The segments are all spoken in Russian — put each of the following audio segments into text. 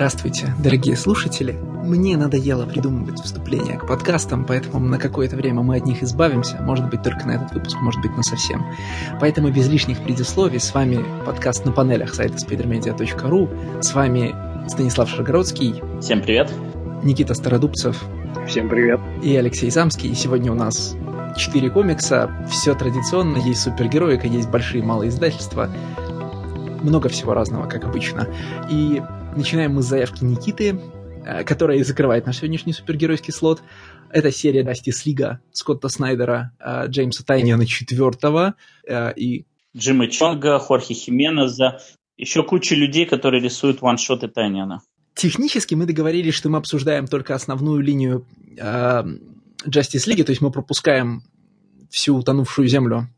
Здравствуйте, дорогие слушатели. Мне надоело придумывать вступления к подкастам, поэтому на какое-то время мы от них избавимся. Может быть, только на этот выпуск, может быть, на совсем. Поэтому без лишних предисловий с вами подкаст на панелях сайта spidermedia.ru. С вами Станислав Шаргородский. Всем привет. Никита Стародубцев. Всем привет. И Алексей Замский. И сегодня у нас четыре комикса. Все традиционно. Есть супергероика, есть большие малые издательства. Много всего разного, как обычно. И Начинаем мы с заявки Никиты, э, которая и закрывает наш сегодняшний супергеройский слот. Это серия Justice League Скотта Снайдера, э, Джеймса Тайниана четвертого э, и... Джима Чонга, Хорхе Хименеза, еще куча людей, которые рисуют ваншоты Тайниана. Технически мы договорились, что мы обсуждаем только основную линию э, Justice League, то есть мы пропускаем всю утонувшую землю.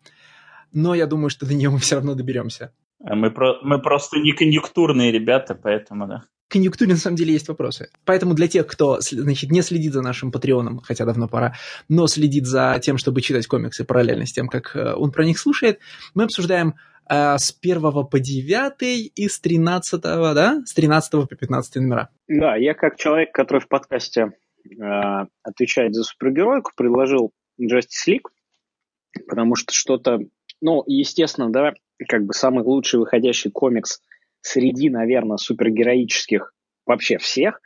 Но я думаю, что до нее мы все равно доберемся. А мы, про, мы просто не конъюнктурные ребята, поэтому да. Конъюнктуре на самом деле есть вопросы. Поэтому для тех, кто значит, не следит за нашим Патреоном, хотя давно пора, но следит за тем, чтобы читать комиксы параллельно с тем, как э, он про них слушает, мы обсуждаем э, с 1 по 9 и с 13, да? С 13 по 15 номера. Да, я как человек, который в подкасте э, отвечает за супергеройку, предложил Justice League, потому что что-то, ну, естественно, да, как бы самый лучший выходящий комикс среди, наверное, супергероических вообще всех.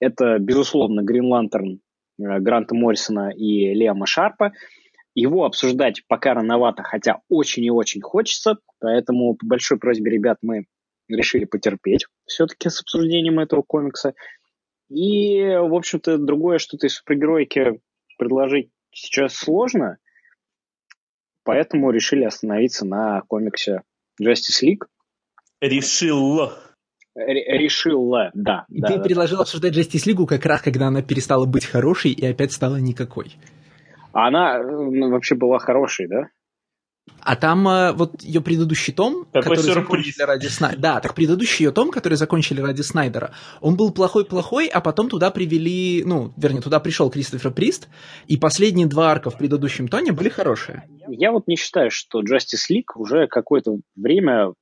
Это, безусловно, Грин Лантерн э, Гранта Моррисона и Лема Шарпа. Его обсуждать пока рановато, хотя очень и очень хочется, поэтому по большой просьбе ребят мы решили потерпеть все-таки с обсуждением этого комикса. И, в общем-то, другое что-то из супергероики предложить сейчас сложно – Поэтому решили остановиться на комиксе Justice League. Решил. Решила, да. И да, ты да, предложил да. обсуждать Justice League как раз, когда она перестала быть хорошей и опять стала никакой. Она ну, вообще была хорошей, да? А там э, вот ее предыдущий том, Какой который сюрприз. закончили ради Снайдера. Да, так предыдущий ее том, который закончили ради Снайдера, он был плохой-плохой, а потом туда привели, ну, вернее, туда пришел Кристофер Прист, и последние два арка в предыдущем тоне были хорошие. Я вот не считаю, что Justice League уже какое-то время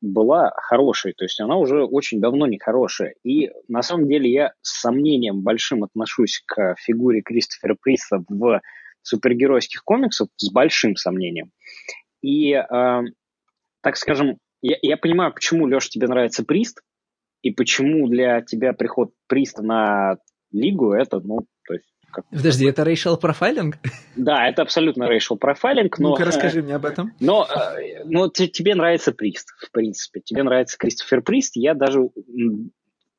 была хорошей, то есть она уже очень давно не хорошая. И на самом деле я с сомнением большим отношусь к фигуре Кристофера Приста в супергеройских комиксов с большим сомнением. И, э, так скажем, я, я понимаю, почему, Леша, тебе нравится Прист, и почему для тебя приход Приста на Лигу это, ну, то есть... Как... Подожди, это racial профайлинг? Да, это абсолютно racial профайлинг, но... Ну-ка, расскажи мне об этом. Но, но тебе нравится Прист, в принципе. Тебе нравится Кристофер Прист. Я даже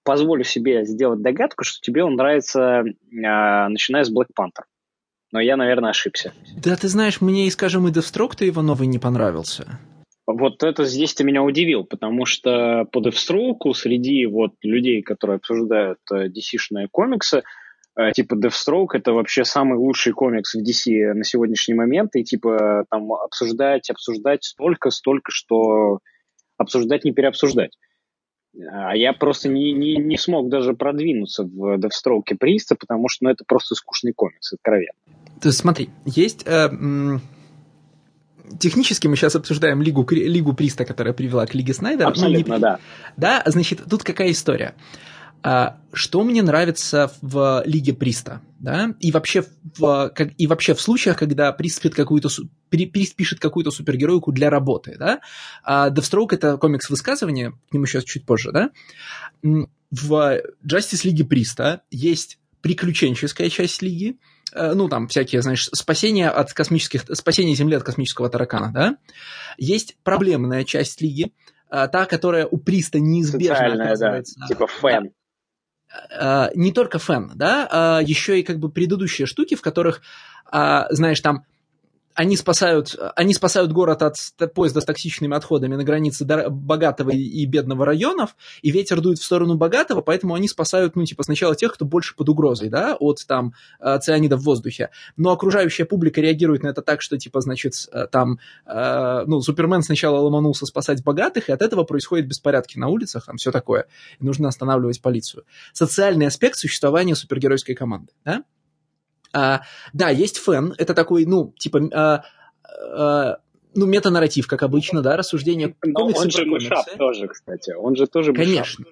позволю себе сделать догадку, что тебе он нравится, начиная с Black Panther но я, наверное, ошибся. Да, ты знаешь, мне, и, скажем, и Девстрок-то его новый не понравился. Вот это здесь ты меня удивил, потому что по Девстроку среди вот людей, которые обсуждают DC-шные комиксы, э, типа Deathstroke это вообще самый лучший комикс в DC на сегодняшний момент, и типа там обсуждать, обсуждать столько, столько, что обсуждать не переобсуждать. А я просто не, не, не смог даже продвинуться в Deathstroke Приста, потому что ну, это просто скучный комикс, откровенно. То есть, смотри, есть... Э, м- технически мы сейчас обсуждаем Лигу, Лигу Приста, которая привела к Лиге Снайдера. Абсолютно, ну, не, да. Да, значит, тут какая история? А, что мне нравится в Лиге Приста, да, и вообще в, как, и вообще в случаях, когда Прист пишет какую-то, Прист пишет какую-то супергероику для работы, да, а Deathstroke — это комикс высказывания, к нему сейчас чуть позже, да, в Justice Лиге Приста есть приключенческая часть Лиги, Э, ну, там, всякие, знаешь, спасение от космических, спасение Земли от космического таракана, да, есть проблемная часть лиги, э, та, которая у Приста неизбежно Социальная, оказывается. Да, типа фэн. Э, не только фэн, да, еще и как бы предыдущие штуки, в которых, знаешь, там они спасают, они спасают город от поезда с токсичными отходами на границе богатого и бедного районов, и ветер дует в сторону богатого, поэтому они спасают, ну, типа, сначала тех, кто больше под угрозой, да, от, там, цианида в воздухе. Но окружающая публика реагирует на это так, что, типа, значит, там, э, ну, Супермен сначала ломанулся спасать богатых, и от этого происходят беспорядки на улицах, там, все такое. И нужно останавливать полицию. Социальный аспект существования супергеройской команды, да? А, да, есть фэн, это такой, ну, типа, а, а, ну, метанарратив, как обычно, да, рассуждение Но он же мышап тоже, кстати, он же тоже Конечно.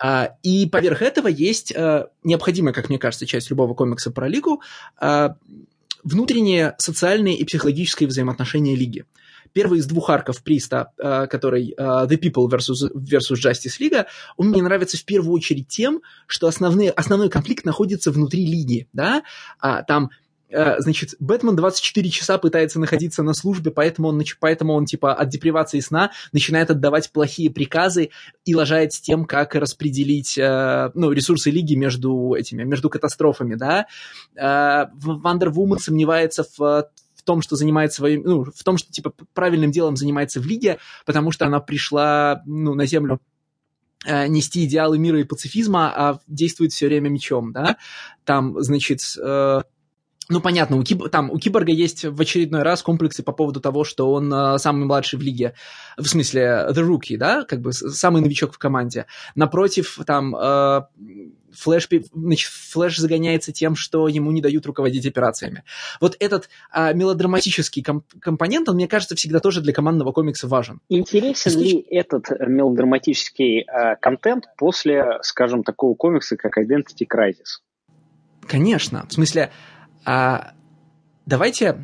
А, и поверх этого есть а, необходимая, как мне кажется, часть любого комикса про Лигу а, внутренние социальные и психологические взаимоотношения Лиги. Первый из двух арков Приста, который The People versus, versus Justice League, он мне нравится в первую очередь тем, что основные, основной конфликт находится внутри Лиги. Да? Там Э, значит, Бэтмен 24 часа пытается находиться на службе, поэтому он, поэтому он типа от депривации сна начинает отдавать плохие приказы и лажает с тем, как распределить э, ну, ресурсы Лиги между этими, между катастрофами, да. Э, Wonder Woman сомневается в том, что занимается своим, ну, в том, что типа правильным делом занимается в лиге, потому что она пришла, ну, на землю э, нести идеалы мира и пацифизма, а действует все время мечом, да. Там, значит, э, ну, понятно, у, Киб... там, у Киборга есть в очередной раз комплексы по поводу того, что он э, самый младший в лиге, в смысле, the rookie, да, как бы самый новичок в команде. Напротив, там, э, Флэш, значит, Флэш загоняется тем, что ему не дают руководить операциями. Вот этот э, мелодраматический комп- компонент, он, мне кажется, всегда тоже для командного комикса важен. Интересен Исключ... ли этот мелодраматический э, контент после, скажем, такого комикса, как Identity Crisis? Конечно. В смысле, а, давайте,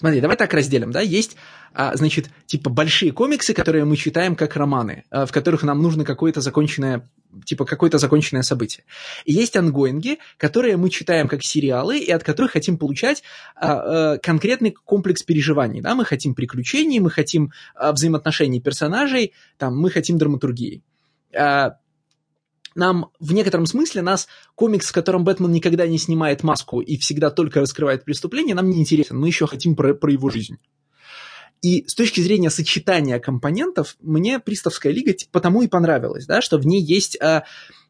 смотри, давай так разделим, да, есть, а, значит, типа большие комиксы, которые мы читаем как романы, а, в которых нам нужно какое-то законченное, типа какое-то законченное событие. И есть ангоинги, которые мы читаем как сериалы и от которых хотим получать а, а, конкретный комплекс переживаний, да, мы хотим приключений, мы хотим а, взаимоотношений персонажей, там, мы хотим драматургии. А, нам в некотором смысле нас комикс, в котором Бэтмен никогда не снимает маску и всегда только раскрывает преступление, нам не интересен. Мы еще хотим про, про его жизнь. И с точки зрения сочетания компонентов, мне Приставская лига потому и понравилась, да, что в ней есть а,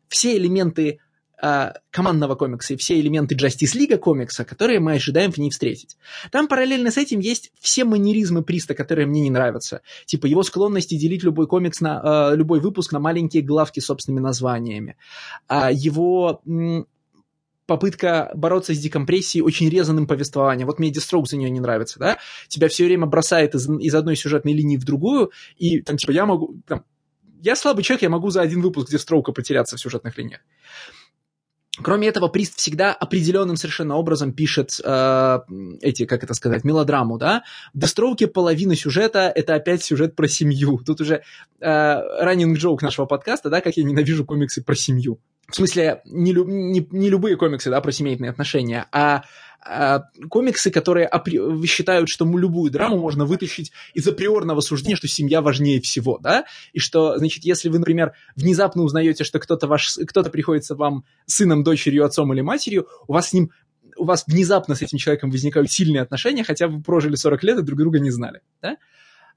все элементы а, командного комикса и все элементы Justice League комикса, которые мы ожидаем в ней встретить. Там параллельно с этим есть все манеризмы Приста, которые мне не нравятся. Типа его склонности делить любой комикс на, э, любой выпуск на маленькие главки с собственными названиями. А его попытка бороться с декомпрессией очень резаным повествованием. Вот мне Дестрок за нее не нравится, да? Тебя все время бросает из, из одной сюжетной линии в другую, и там, типа, я могу... Там, я слабый человек, я могу за один выпуск Дестроука потеряться в сюжетных линиях. Кроме этого, Прист всегда определенным совершенно образом пишет э, эти, как это сказать, мелодраму, да. В Дестроуке половина сюжета — это опять сюжет про семью. Тут уже раннинг э, нашего подкаста, да, как я ненавижу комиксы про семью. В смысле, не, не, не любые комиксы, да, про семейные отношения, а, комиксы, которые апри- считают, что любую драму можно вытащить из априорного суждения, что семья важнее всего, да, и что, значит, если вы, например, внезапно узнаете, что кто-то ваш, кто-то приходится вам сыном, дочерью, отцом или матерью, у вас с ним у вас внезапно с этим человеком возникают сильные отношения, хотя вы прожили 40 лет и друг друга не знали, да?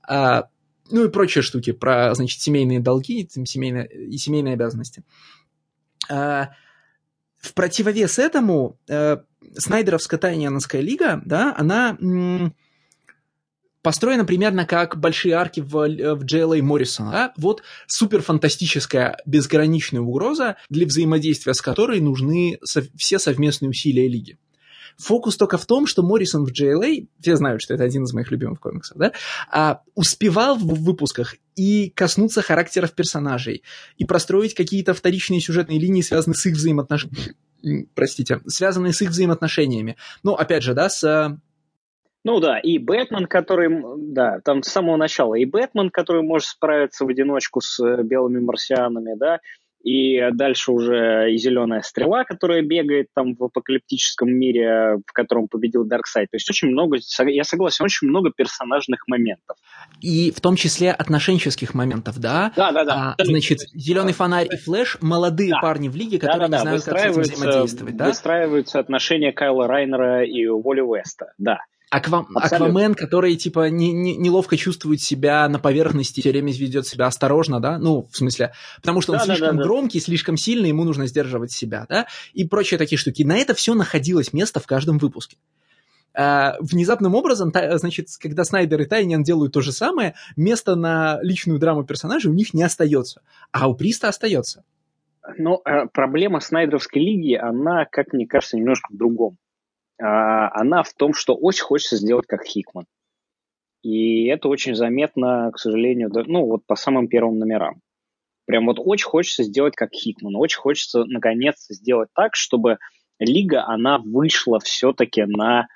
А, ну и прочие штуки про, значит, семейные долги семейные, и семейные обязанности. А, в противовес этому э, Снайдеровская Тайниановская лига, да, она построена примерно как большие арки в, в JLA Моррисона. Да? Вот суперфантастическая безграничная угроза, для взаимодействия с которой нужны со- все совместные усилия лиги. Фокус только в том, что Моррисон в JLA, все знают, что это один из моих любимых комиксов, да, а, успевал в выпусках и коснуться характеров персонажей, и простроить какие-то вторичные сюжетные линии, связанные с их взаимоотношениями. Простите, связанные с их взаимоотношениями. Ну, опять же, да, с ну да, и Бэтмен, который, да, там с самого начала, и Бэтмен, который может справиться в одиночку с э, белыми марсианами, да, и дальше уже и зеленая стрела, которая бегает там в апокалиптическом мире, в котором победил Дарксайд. То есть очень много, я согласен, очень много персонажных моментов. И в том числе отношенческих моментов, да? Да, да, да. А, значит, зеленый фонарь и флэш молодые да. парни в лиге, которые да, да, да. не знают, как с этим взаимодействовать, да? Выстраиваются отношения Кайла Райнера и Уолли Уэста, да. Аква... Аквамен, который, типа, не, не, неловко чувствует себя на поверхности, все время ведет себя осторожно, да, ну, в смысле, потому что он да, слишком да, да, громкий, да. слишком сильный, ему нужно сдерживать себя, да, и прочие такие штуки. На это все находилось место в каждом выпуске. А, внезапным образом, та, значит, когда Снайдер и Тайниан делают то же самое, место на личную драму персонажа у них не остается, а у Приста остается. Но э, проблема Снайдеровской лиги, она, как мне кажется, немножко в другом. А, она в том, что очень хочется сделать как Хикман. И это очень заметно, к сожалению, ну вот по самым первым номерам. Прям вот очень хочется сделать как Хикман. Очень хочется, наконец, сделать так, чтобы лига, она вышла все-таки на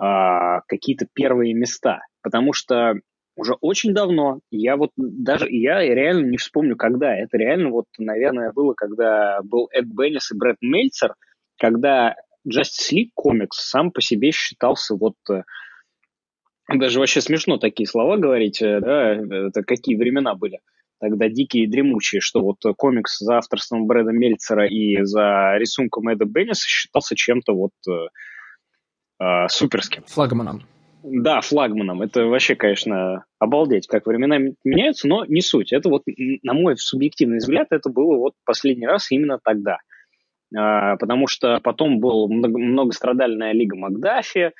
э, какие-то первые места. Потому что уже очень давно, я вот даже, я реально не вспомню, когда. Это реально вот, наверное, было, когда был Эд Беннис и Брэд Мельцер, когда Justice League комикс сам по себе считался вот э, даже вообще смешно такие слова говорить, э, да, это какие времена были тогда дикие и дремучие, что вот комикс за авторством Брэда Мельцера и за рисунком Эда Бенниса считался чем-то вот э, э, суперским. Флагманом. Да, флагманом. Это вообще, конечно, обалдеть, как времена меняются, но не суть. Это вот, на мой субъективный взгляд, это было вот последний раз именно тогда. А, потому что потом была многострадальная Лига Макдафи,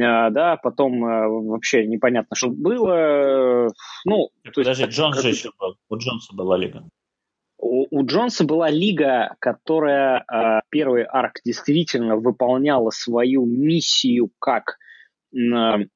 а, да, потом а, вообще непонятно, что было. Ну, Подожди, есть, Джонс же еще был. У Джонса была лига. У, у Джонса была лига, которая э, первый арк действительно выполняла свою миссию как э,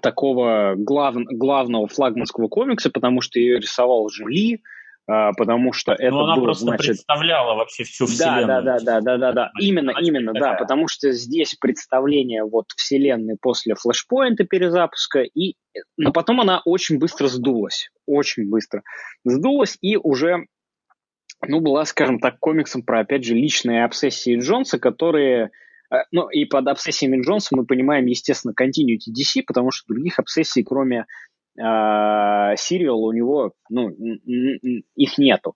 такого глав, главного флагманского комикса, потому что ее рисовал Жули, а, потому что это Но она было, просто значит... представляла вообще всю вселенную. Да, да, да, да, да, да, именно, именно, такая. да, потому что здесь представление вот вселенной после флешпоинта перезапуска, и... но потом она очень быстро сдулась, очень быстро сдулась, и уже ну, была, скажем так, комиксом про, опять же, личные обсессии Джонса, которые э, ну, и под обсессиями Джонса мы понимаем, естественно, continuity DC, потому что других обсессий, кроме Сириал у него, ну, их нету.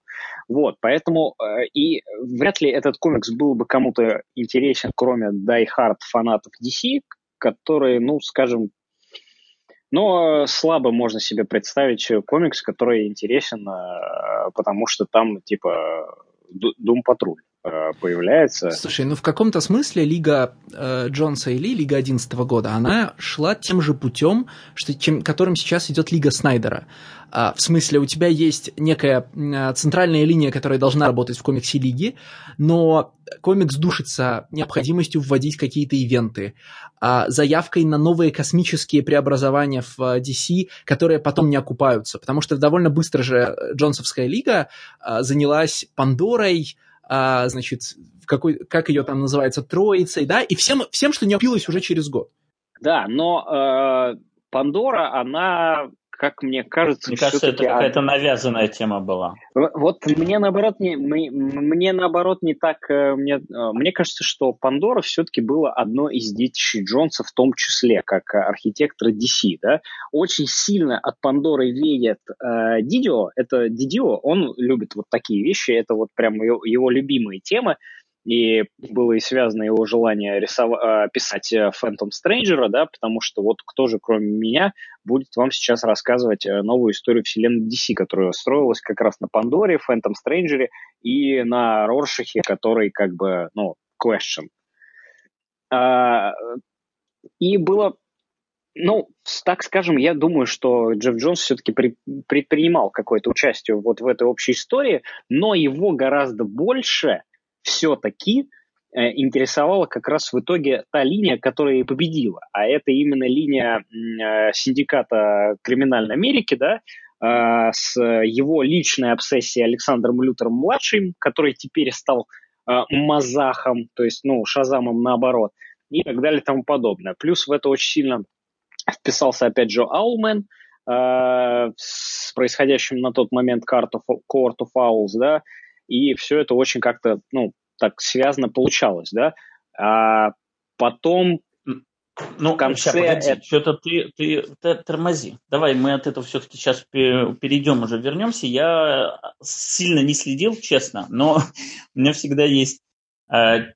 Вот, поэтому э, и вряд ли этот комикс был бы кому-то интересен, кроме Die Hard фанатов DC, которые, ну, скажем, но слабо можно себе представить комикс, который интересен, э, потому что там, типа, Doom Патруль. Э, появляется. Слушай, ну в каком-то смысле Лига э, Джонса и Ли, Лига 11 года, она шла тем же путем, что, чем, которым сейчас идет Лига Снайдера. А, в смысле, у тебя есть некая а, центральная линия, которая должна работать в комиксе Лиги, но комикс душится необходимостью вводить какие-то ивенты, а, заявкой на новые космические преобразования в DC, которые потом не окупаются, потому что довольно быстро же Джонсовская Лига а, занялась Пандорой, а, значит, какой, как ее там называется, троицей, да, и всем, всем что не опилось уже через год. Да, но э, Пандора, она как мне кажется, мне кажется, это какая-то навязанная тема была. Вот мне наоборот не мне наоборот не так э, мне э, мне кажется, что Пандора все-таки было одно из детищей Джонса в том числе, как архитектор DC, да. Очень сильно от Пандоры веет э, Дидио. Это Дидио, он любит вот такие вещи, это вот прям его, его любимые темы и было и связано его желание рисовать, а, писать Phantom Stranger, да, потому что вот кто же, кроме меня, будет вам сейчас рассказывать э, новую историю вселенной DC, которая строилась как раз на Пандоре, Phantom Stranger и на Роршахе, который как бы, ну, question. А, и было ну, так скажем, я думаю, что Джефф Джонс все-таки при, предпринимал какое-то участие вот в этой общей истории, но его гораздо больше все-таки э, интересовала как раз в итоге та линия, которая и победила. А это именно линия э, синдиката криминальной Америки, да, э, с его личной обсессией Александром Лютером-младшим, который теперь стал Мазахом, то есть, ну, Шазамом наоборот, и так далее и тому подобное. Плюс в это очень сильно вписался опять же Аулмен, с происходящим на тот момент Court of Owls, да, и все это очень как-то, ну, так связано получалось, да. А потом ну, в конце... Сейчас, погоди, это... что-то ты, ты, ты тормози. Давай мы от этого все-таки сейчас перейдем, уже вернемся. Я сильно не следил, честно, но у меня всегда есть э,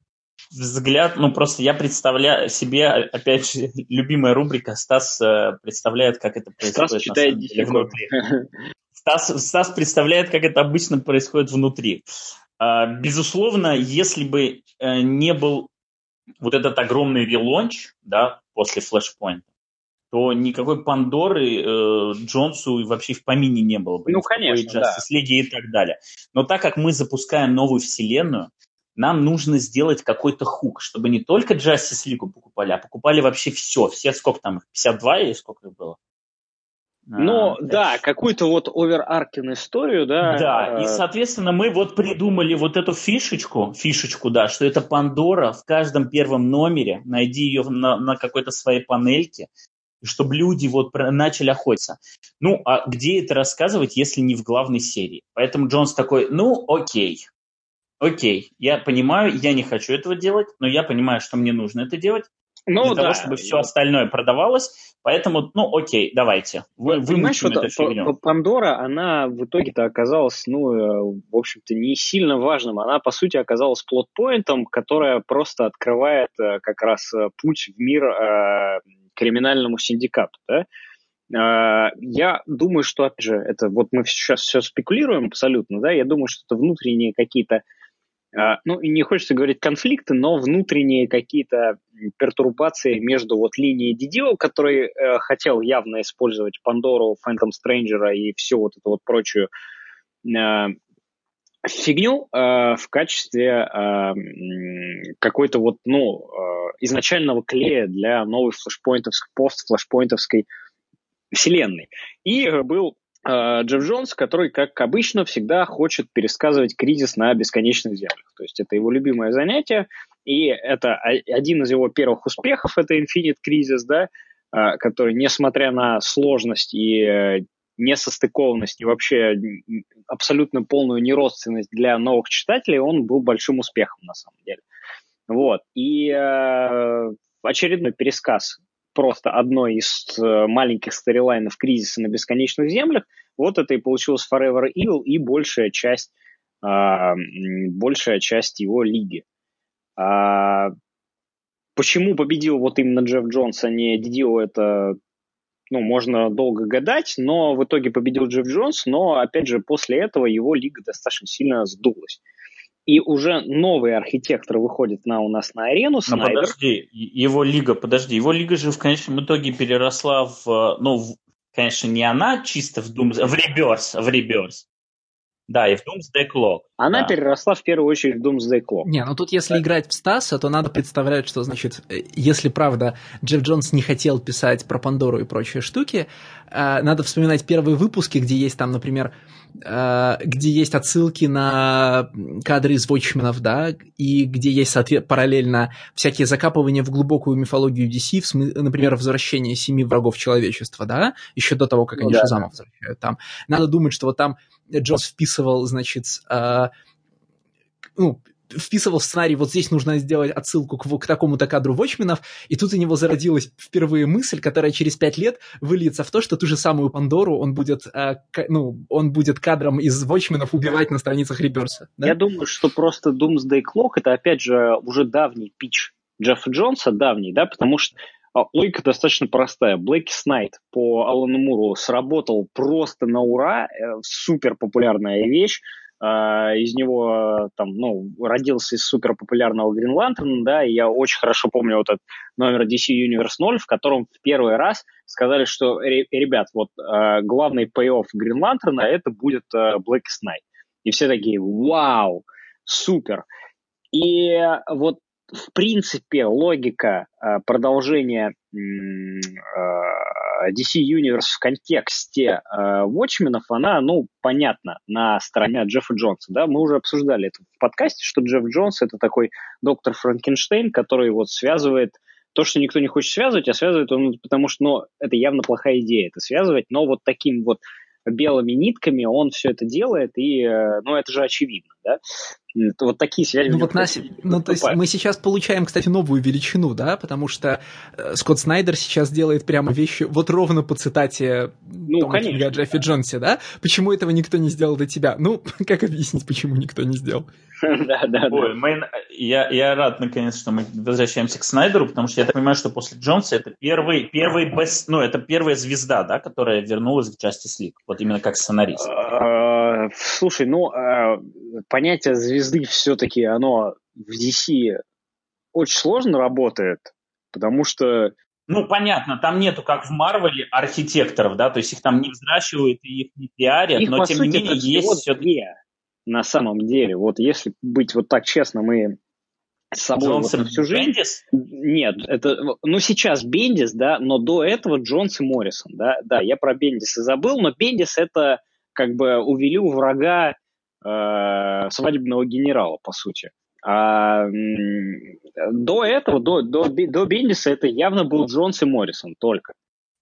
взгляд, ну просто я представляю себе, опять же, любимая рубрика Стас э, представляет, как это происходит Стас читает внутри. Стас, Стас представляет, как это обычно происходит внутри. А, безусловно, если бы э, не был вот этот огромный релонч, да, после флешпоинта, то никакой Пандоры э, Джонсу вообще в помине не было бы. Ну, конечно, да. и так далее. Но так как мы запускаем новую вселенную, нам нужно сделать какой-то хук, чтобы не только Justice League покупали, а покупали вообще все. Все, сколько там, 52 или сколько их было? Но, а, да, какую-то вот овераркин историю, да. Да, и, э, соответственно, мы вот придумали вот эту фишечку, фишечку, да, что это Пандора в каждом первом номере, найди ее на, на какой-то своей панельке, чтобы люди вот начали охотиться. Ну, а где это рассказывать, если не в главной серии? Поэтому Джонс такой, ну, окей, окей, я понимаю, я не хочу этого делать, но я понимаю, что мне нужно это делать, ну, для да. того, чтобы все остальное продавалось. Поэтому, ну, окей, давайте. Вы, Понимаешь, вот эту фигню. Пандора, она в итоге-то оказалась, ну, э, в общем-то, не сильно важным. Она, по сути, оказалась плотпоинтом, которая просто открывает э, как раз э, путь в мир э, криминальному синдикату, да? Я думаю, что, опять же, это вот мы сейчас все спекулируем абсолютно, да, я думаю, что это внутренние какие-то ну, и не хочется говорить конфликты, но внутренние какие-то пертурбации между вот линией Дидио, который э, хотел явно использовать Пандору, Фэнтом Стрэнджера и всю вот эту вот прочую э, фигню э, в качестве э, какой-то вот, ну, э, изначального клея для новой флешпоинтовской, пост-флешпоинтовской вселенной. И был Джефф Джонс, который, как обычно, всегда хочет пересказывать кризис на бесконечных землях. То есть это его любимое занятие, и это один из его первых успехов, это Infinite Crisis, да, э, который, несмотря на сложность и э, несостыкованность и вообще абсолютно полную неродственность для новых читателей, он был большим успехом на самом деле. Вот. И э, очередной пересказ просто одной из э, маленьких сторилайнов кризиса на бесконечных землях. Вот это и получилось Forever Evil и большая часть, а, большая часть его лиги. А, почему победил вот именно Джефф Джонс, а не Дидио, это ну, можно долго гадать, но в итоге победил Джефф Джонс, но, опять же, после этого его лига достаточно сильно сдулась. И уже новый архитектор выходит на, у нас на арену. Но подожди, его лига, подожди, его лига же в конечном итоге переросла в, ну, в, конечно, не она чисто в Doom, в реберс, в реберс. Да, и в Doomsday Clock. Она да. переросла в первую очередь в Doomsday Clock. Не, ну тут если да. играть в Стаса, то надо представлять, что, значит, э, если правда Джефф Джонс не хотел писать про Пандору и прочие штуки, э, надо вспоминать первые выпуски, где есть там, например, э, где есть отсылки на кадры из Watchmen'ов, да, и где есть соответ, параллельно всякие закапывания в глубокую мифологию DC, в смы- например, возвращение семи врагов человечества, да, еще до того, как ну, они да. Шазама возвращают там. Надо думать, что вот там Джонс вписывал, значит, э, ну, вписывал в сценарий, вот здесь нужно сделать отсылку к, к такому-то кадру Watchmen'ов, и тут у него зародилась впервые мысль, которая через пять лет выльется в то, что ту же самую Пандору он будет, э, к, ну, он будет кадром из Watchmen'ов убивать на страницах Реберса. Да? Я думаю, что просто Doomsday Clock это, опять же, уже давний пич Джеффа Джонса, давний, да, потому что логика достаточно простая. Блэки Снайт по Алану Муру сработал просто на ура, э, супер популярная вещь. А, из него там, ну, родился из супер популярного Green Lantern, да, и я очень хорошо помню вот этот номер DC Universe 0, в котором в первый раз сказали, что, ребят, вот а, главный pay-off Green Lantern это будет Black Knight. И все такие, вау, супер. И вот в принципе, логика э, продолжения э, DC Universe в контексте Watchmen'ов, э, она, ну, понятна на стороне Джеффа Джонса, да, мы уже обсуждали это в подкасте, что Джефф Джонс это такой доктор Франкенштейн, который вот связывает то, что никто не хочет связывать, а связывает он, потому что, ну, это явно плохая идея это связывать, но вот таким вот белыми нитками он все это делает, и, ну, это же очевидно, да. Вот такие связи. Ну, вот нас, ну, то есть мы сейчас получаем, кстати, новую величину, да, потому что э, Скотт Снайдер сейчас делает прямо вещи вот ровно по цитате ну, Тома Кинга Джеффи Джонсе, да? Почему этого никто не сделал до тебя? Ну, как объяснить, почему никто не сделал? Да, да, да. Я, я рад, наконец, что мы возвращаемся к Снайдеру, потому что я так понимаю, что после Джонса это первый, первый бест, ну, это первая звезда, да, которая вернулась к Justice League, вот именно как сценарист. А, слушай, ну, а, понятие звезды все-таки, оно в DC очень сложно работает, потому что ну, понятно, там нету, как в Марвеле, архитекторов, да, то есть их там не взращивают и их не пиарят, их, но тем сути, не менее есть все на самом деле. Вот если быть вот так честным и с собой Джонс вот, всю жизнь. Бендис? Нет, это, ну сейчас Бендис, да, но до этого Джонс и Моррисон, да, да, я про Бендиса забыл, но Бендис это как бы увели у врага э, свадебного генерала, по сути. А до этого, до, до, до Бендиса это явно был Джонс и Моррисон только.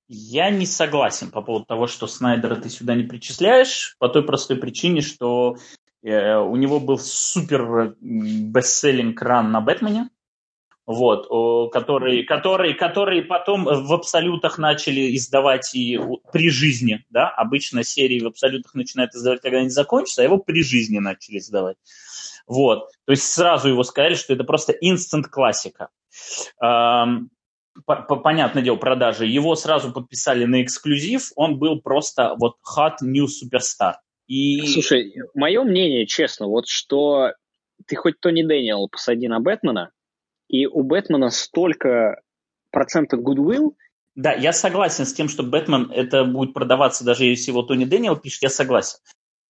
Я не согласен по поводу того, что Снайдера ты сюда не причисляешь, по той простой причине, что у него был супер бестселлинг ран на Бэтмене, вот, который, который, который потом в абсолютах начали издавать и при жизни, да, обычно серии в абсолютах начинают издавать, когда они закончатся, а его при жизни начали издавать. Вот, то есть сразу его сказали, что это просто инстант классика. Понятное дело, продажи. Его сразу подписали на эксклюзив, он был просто вот hot new superstar. И... Слушай, мое мнение, честно, вот что ты хоть Тони Дэниел посади на Бэтмена, и у Бэтмена столько процентов goodwill. Да, я согласен с тем, что Бэтмен это будет продаваться, даже если его Тони Дэниел пишет, я согласен.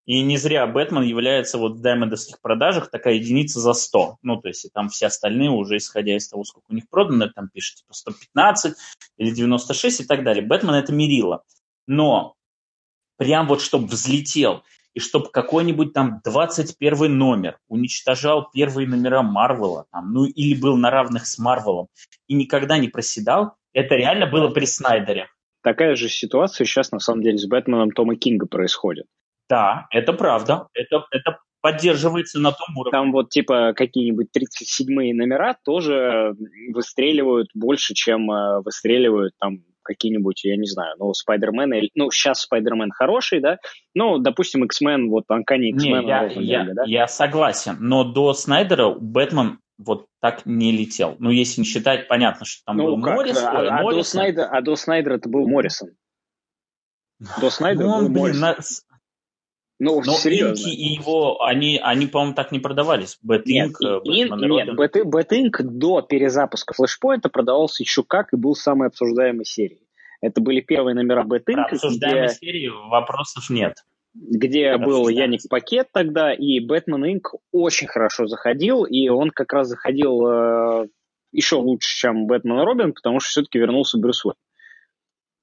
И не зря Бэтмен является вот в даймондовских продажах такая единица за 100. Ну, то есть там все остальные уже, исходя из того, сколько у них продано, там пишет типа 115 или 96 и так далее. Бэтмен это мерило. Но прям вот чтобы взлетел и чтобы какой-нибудь там 21 номер уничтожал первые номера Марвела, там, ну или был на равных с Марвелом, и никогда не проседал, это реально было при Снайдере. Такая же ситуация сейчас на самом деле с Бэтменом Тома Кинга происходит. Да, это правда. Это, это поддерживается на том уровне. Там вот типа какие-нибудь 37-е номера тоже выстреливают больше, чем э, выстреливают там какие-нибудь, я не знаю, ну, Спайдермен, ну, сейчас Спайдермен хороший, да, ну, допустим, X-Men, вот Анкани X-Men. Я, я, да? я согласен, но до Снайдера Бэтмен вот так не летел. Ну, если не считать, понятно, что там ну, был как? Моррис. А, а, До Снайдера, а до Снайдера это был Моррисон. До Снайдера ну, был блин, Моррисон. На... Ну, Но серьезно. Инки и его, они, они, по-моему, так не продавались. Бэтинк, нет, нет, Бэтинк до перезапуска флешпоинта продавался еще как и был самой обсуждаемой серией. Это были первые номера Бэтинка. Про обсуждаемой где... серии вопросов нет. Где Про был Яник Пакет тогда, и Бэтмен Инк очень хорошо заходил, и он как раз заходил э, еще лучше, чем Бэтмен и Робин, потому что все-таки вернулся Брюс Уэйн.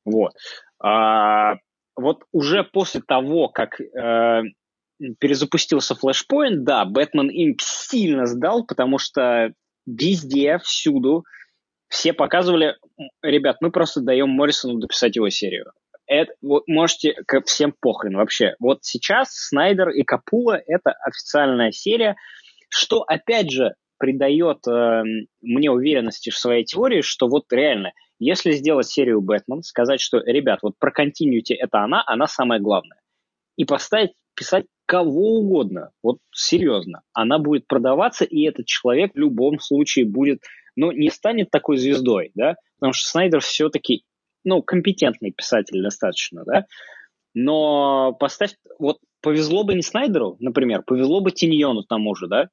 Вот. А, вот уже после того, как э, перезапустился Flashpoint, да, Batman Inc. сильно сдал, потому что везде, всюду все показывали, ребят, мы просто даем Моррисону дописать его серию. Это, вот можете, всем похрен вообще. Вот сейчас Снайдер и Капула – это официальная серия, что, опять же, придает э, мне уверенности в своей теории, что вот реально – если сделать серию Бэтмен, сказать, что, ребят, вот про континьюти это она, она самая главная, и поставить, писать кого угодно, вот серьезно, она будет продаваться, и этот человек в любом случае будет, ну, не станет такой звездой, да, потому что Снайдер все-таки, ну, компетентный писатель достаточно, да, но поставь, вот повезло бы не Снайдеру, например, повезло бы Тиньону тому же, да,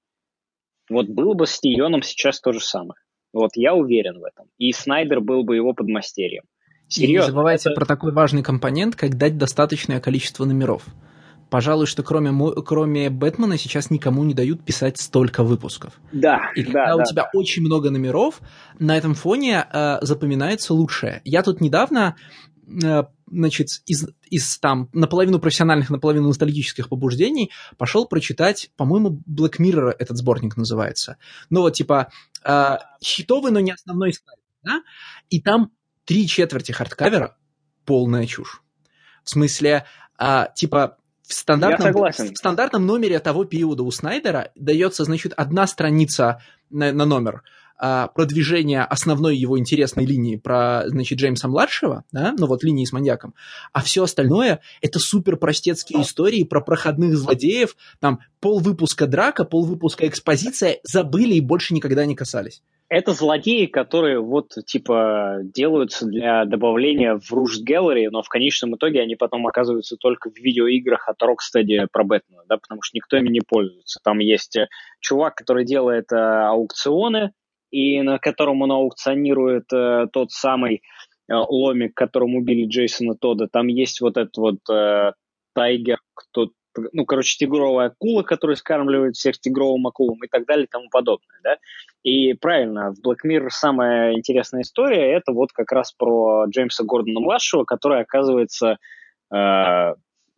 вот было бы с Тиньоном сейчас то же самое. Вот я уверен в этом. И Снайдер был бы его подмастерьем. Серьезно, и не забывайте это... про такой важный компонент, как дать достаточное количество номеров. Пожалуй, что кроме, кроме Бэтмена сейчас никому не дают писать столько выпусков. Да. И когда да, у да. тебя очень много номеров, на этом фоне э, запоминается лучшее. Я тут недавно значит, из, из там наполовину профессиональных, наполовину ностальгических побуждений пошел прочитать, по-моему, Black Mirror этот сборник называется. Ну вот, типа, э, хитовый, но не основной стайл, да? И там три четверти хардкавера полная чушь. В смысле, э, типа, в стандартном, в стандартном номере того периода у Снайдера дается, значит, одна страница на, на номер – а, продвижение основной его интересной линии про, значит, Джеймса-младшего, да, ну вот линии с маньяком, а все остальное это супер простецкие истории про проходных злодеев, там пол выпуска драка, пол выпуска экспозиция, забыли и больше никогда не касались. Это злодеи, которые вот типа делаются для добавления в Rush Gallery, но в конечном итоге они потом оказываются только в видеоиграх от Rocksteady про Бэтмена, да, потому что никто ими не пользуется. Там есть э, чувак, который делает э, аукционы, и на котором он аукционирует э, тот самый э, ломик, которым убили Джейсона Тода. Там есть вот этот вот э, Тайгер, кто ну, короче, тигровая акула, которая скармливает всех тигровым акулам и так далее и тому подобное, да. И правильно, в Black Mirror самая интересная история это вот как раз про Джеймса Гордона-младшего, который оказывается э,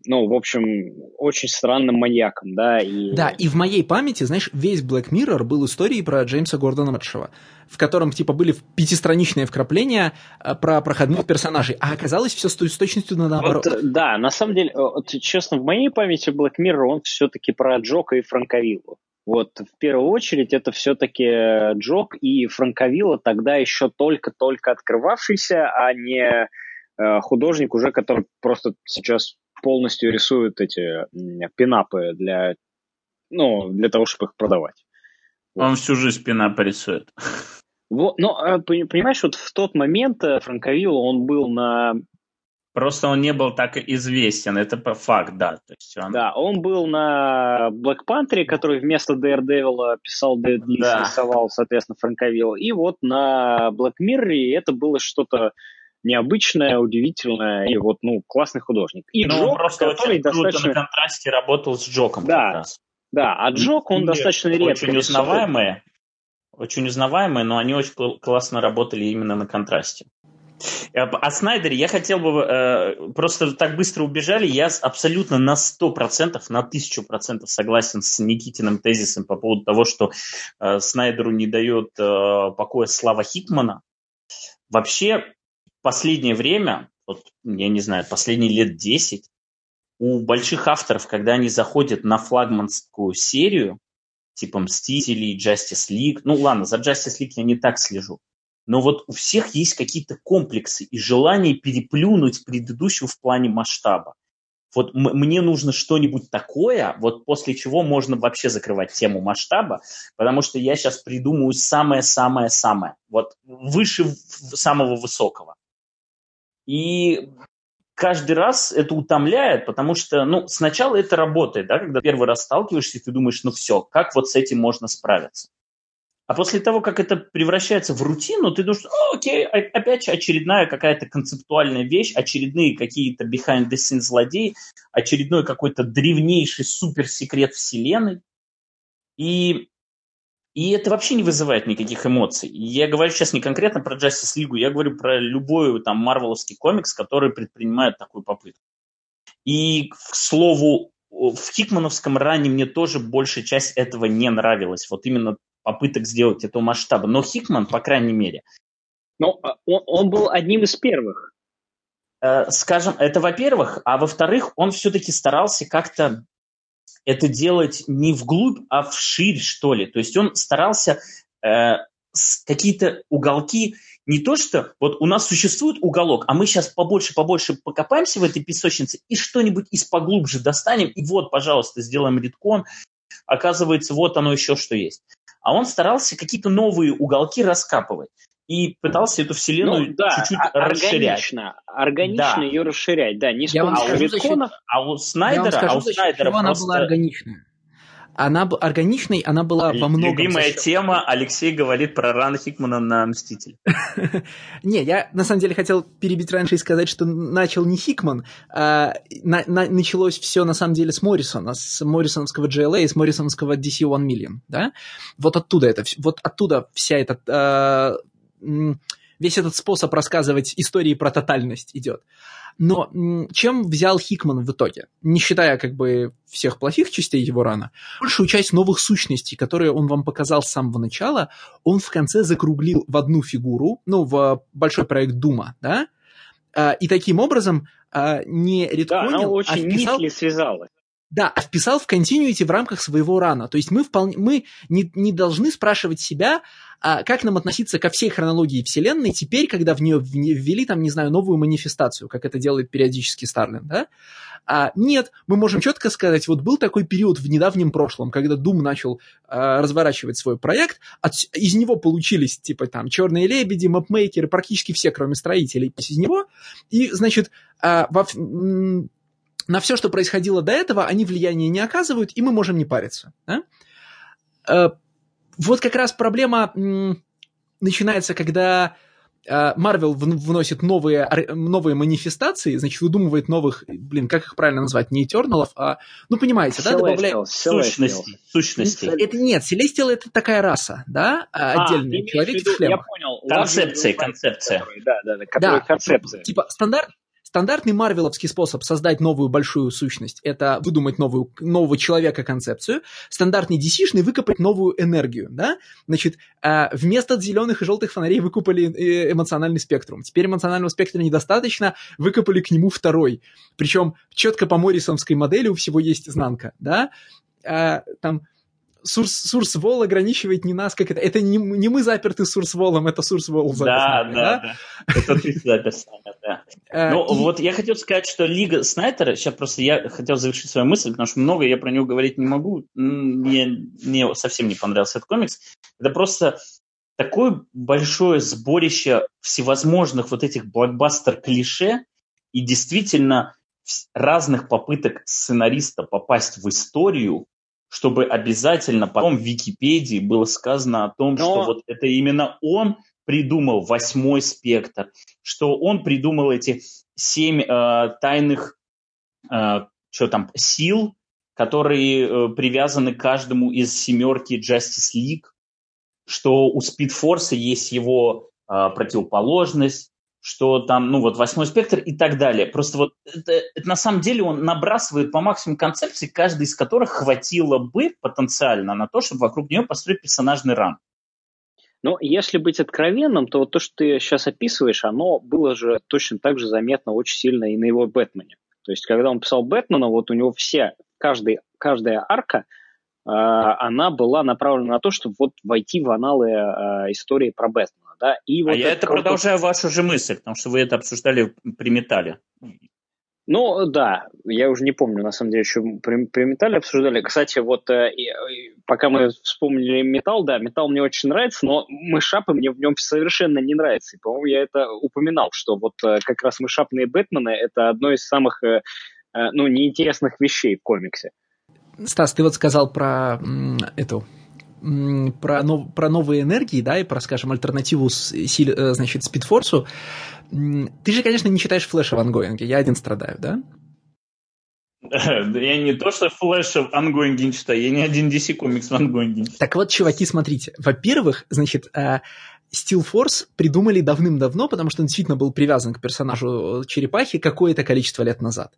ну, в общем, очень странным маньяком, да. И... Да, и в моей памяти, знаешь, весь Black Mirror был историей про Джеймса Гордона младшего в котором, типа, были пятистраничные вкрапления э, про проходных персонажей, а оказалось все с, с точностью наоборот. Вот, э, да, на самом деле, вот, честно, в моей памяти Black Mirror, он все-таки про Джока и Франковиллу. Вот в первую очередь это все-таки Джок и Франковилла, тогда еще только-только открывавшийся, а не э, художник уже, который просто сейчас полностью рисуют эти пинапы для, ну, для того, чтобы их продавать. Он всю жизнь пинапы рисует. Вот, но, а, понимаешь, вот в тот момент э, Франковилл, он был на... Просто он не был так известен, это факт, да. То есть он... Да, он был на Black Panther, который вместо Daredevil писал Дэд Лис, да. рисовал, соответственно, Франковилл. И вот на Black Mirror это было что-то необычное, удивительное и вот, ну, классный художник. И ну, Джок, просто который очень достаточно... на контрасте работал с Джоком да, Да, а Джок, он и достаточно редко Очень узнаваемые, очень узнаваемые, но они очень классно работали именно на контрасте. О Снайдере я хотел бы... Э, просто так быстро убежали. Я абсолютно на 100%, на 1000% согласен с Никитиным тезисом по поводу того, что э, Снайдеру не дает э, покоя слава Хикмана. Вообще, последнее время, вот, я не знаю, последние лет 10, у больших авторов, когда они заходят на флагманскую серию, типа Мстителей, Justice League, ну ладно, за Justice League я не так слежу, но вот у всех есть какие-то комплексы и желание переплюнуть предыдущего в плане масштаба. Вот мне нужно что-нибудь такое, вот после чего можно вообще закрывать тему масштаба, потому что я сейчас придумаю самое-самое-самое, вот выше самого высокого. И каждый раз это утомляет, потому что, ну, сначала это работает, да, когда первый раз сталкиваешься, ты думаешь, ну все, как вот с этим можно справиться? А после того, как это превращается в рутину, ты думаешь, О, окей, опять очередная какая-то концептуальная вещь, очередные какие-то behind-the-scenes злодеи, очередной какой-то древнейший суперсекрет вселенной. И и это вообще не вызывает никаких эмоций. Я говорю сейчас не конкретно про Justice League, я говорю про любой там марвеловский комикс, который предпринимает такую попытку. И, к слову, в Хикмановском ране мне тоже большая часть этого не нравилась. Вот именно попыток сделать этого масштаба. Но Хикман, по крайней мере... Ну, а, он, он был одним из первых. Э, скажем, это во-первых. А во-вторых, он все-таки старался как-то это делать не вглубь, а вширь, что ли. То есть он старался э, какие-то уголки, не то что вот у нас существует уголок, а мы сейчас побольше-побольше покопаемся в этой песочнице и что-нибудь из поглубже достанем, и вот, пожалуйста, сделаем редкон. Оказывается, вот оно еще что есть. А он старался какие-то новые уголки раскапывать и пытался эту вселенную ну, да, чуть-чуть а, расширять. Органично да. ее расширять, да, не с помощью редконов. А у Снайдера, скажу, а у Снайдера просто... она была органичная. Она органичной, она была во многом... Любимая тема, Алексей говорит про ран Хикмана на Мститель. Не, я на самом деле хотел перебить раньше и сказать, что начал не Хикман, а началось все на самом деле с Моррисона, с Моррисоновского GLA и с Моррисоновского DC One Million, да? Вот оттуда это, вот оттуда вся эта а, весь этот способ рассказывать истории про тотальность идет. Но чем взял Хикман в итоге? Не считая как бы всех плохих частей его рана, большую часть новых сущностей, которые он вам показал с самого начала, он в конце закруглил в одну фигуру, ну, в большой проект Дума, да? А, и таким образом а, не редконил, да, она очень а вписал... связалась. Да, а вписал в континуити в рамках своего рана. То есть мы, вполне, мы не, не должны спрашивать себя, а как нам относиться ко всей хронологии Вселенной теперь, когда в нее ввели, там, не знаю, новую манифестацию, как это делает периодически Старлин, да? А, нет, мы можем четко сказать, вот был такой период в недавнем прошлом, когда Doom начал а, разворачивать свой проект, от, из него получились, типа, там, черные лебеди, мапмейкеры, практически все, кроме строителей, из него, и, значит, а, во, на все, что происходило до этого, они влияния не оказывают, и мы можем не париться. Да? А, вот как раз проблема начинается, когда Марвел вносит новые, новые манифестации, значит, выдумывает новых, блин, как их правильно назвать, не Eternalов, а, ну, понимаете, да, добавляет... Сущности. Сущности. Это нет, Celestial это такая раса, да, а, отдельная, человек в шлемах. Я понял. Концепция, концепция. Да, да, да, да. концепция. Типа, стандарт, Стандартный марвеловский способ создать новую большую сущность – это выдумать новую, нового человека-концепцию. Стандартный DC-шный – выкопать новую энергию. Да? Значит, а, вместо зеленых и желтых фонарей выкупали э, эмоциональный спектрум. Теперь эмоционального спектра недостаточно, выкопали к нему второй. Причем четко по Моррисонской модели у всего есть изнанка. Да? А, там Сурс, сурс вол ограничивает не нас, как это. Это не, не мы заперты сурс волом, это сурс вол запер. Да, да, да, да. Это ты запер да. Э, ну, вот я хотел сказать, что Лига Снайдера, сейчас просто я хотел завершить свою мысль, потому что много я про него говорить не могу. Мне, мне совсем не понравился этот комикс. Это просто такое большое сборище всевозможных вот этих блокбастер-клише и действительно разных попыток сценариста попасть в историю, чтобы обязательно потом в Википедии было сказано о том, Но... что вот это именно он придумал восьмой спектр, что он придумал эти семь э, тайных э, что там, сил, которые э, привязаны к каждому из семерки Justice League, что у Спидфорса есть его э, противоположность, что там, ну вот восьмой спектр и так далее. Просто вот это, это на самом деле он набрасывает по максимуму концепций, каждой из которых хватило бы потенциально на то, чтобы вокруг нее построить персонажный рам. Но если быть откровенным, то вот то, что ты сейчас описываешь, оно было же точно так же заметно очень сильно и на его Бэтмене. То есть, когда он писал Бэтмена, вот у него все, каждый, каждая арка, э, она была направлена на то, чтобы вот войти в аналы э, истории про Бэтмена. Да? И вот а я это продолжаю вашу же мысль, потому что вы это обсуждали при металле. Ну, да, я уже не помню, на самом деле, еще при, при металле обсуждали. Кстати, вот э, пока мы вспомнили металл, да, металл мне очень нравится, но мышапы мне в нем совершенно не нравится. И, по-моему, я это упоминал, что вот э, как раз мышапные Бэтмены – это одно из самых, э, э, ну, неинтересных вещей в комиксе. Стас, ты вот сказал про эту про, нов, про новые энергии, да, и про, скажем, альтернативу с, силе, э, значит, Speed Force'у, ты же, конечно, не читаешь флеша в ongoing'е, я один страдаю, да? Я не то, что флеша в ангоинге не читаю, я не один DC комикс в ongoing'е не читаю. Так вот, чуваки, смотрите. Во-первых, значит, э, Still Force придумали давным-давно, потому что он действительно был привязан к персонажу Черепахи какое-то количество лет назад.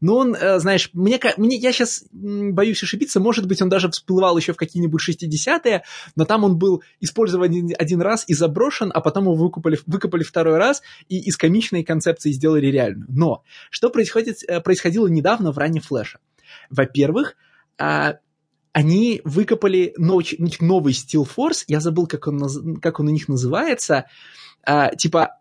Но он, э, знаешь, мне, мне, я сейчас боюсь ошибиться, может быть, он даже всплывал еще в какие-нибудь 60-е, но там он был использован один раз и заброшен, а потом его выкупали, выкопали второй раз и из комичной концепции сделали реальную. Но что происходит, э, происходило недавно в раннем флеше? Во-первых, а, они выкопали новый, новый Steel Force, я забыл, как он, как он у них называется, а, типа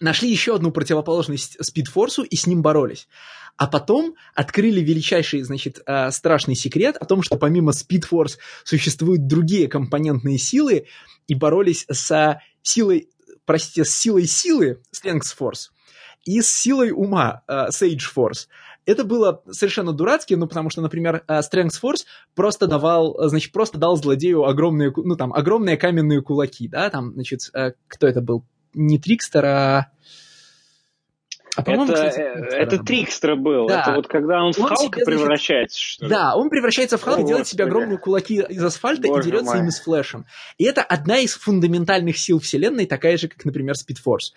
нашли еще одну противоположность Спидфорсу и с ним боролись. А потом открыли величайший, значит, а, страшный секрет о том, что помимо Спидфорс существуют другие компонентные силы и боролись с силой, простите, с силой силы, Force, и с силой ума, uh, Sage Force. Это было совершенно дурацки, ну, потому что, например, э, Strength Force просто давал, э, значит, просто дал злодею огромные, ну, там, огромные каменные кулаки, да, там, значит, э, кто это был? Не Трикстер, а... А, это, кстати, это Трикстер был. Да. Это вот когда он в он Халка себе, превращается, что ли? Да, он превращается в Халка, О, делает себе огромные кулаки из асфальта Боже и дерется мой. ими с Флэшем. И это одна из фундаментальных сил Вселенной, такая же, как, например, Speedforce.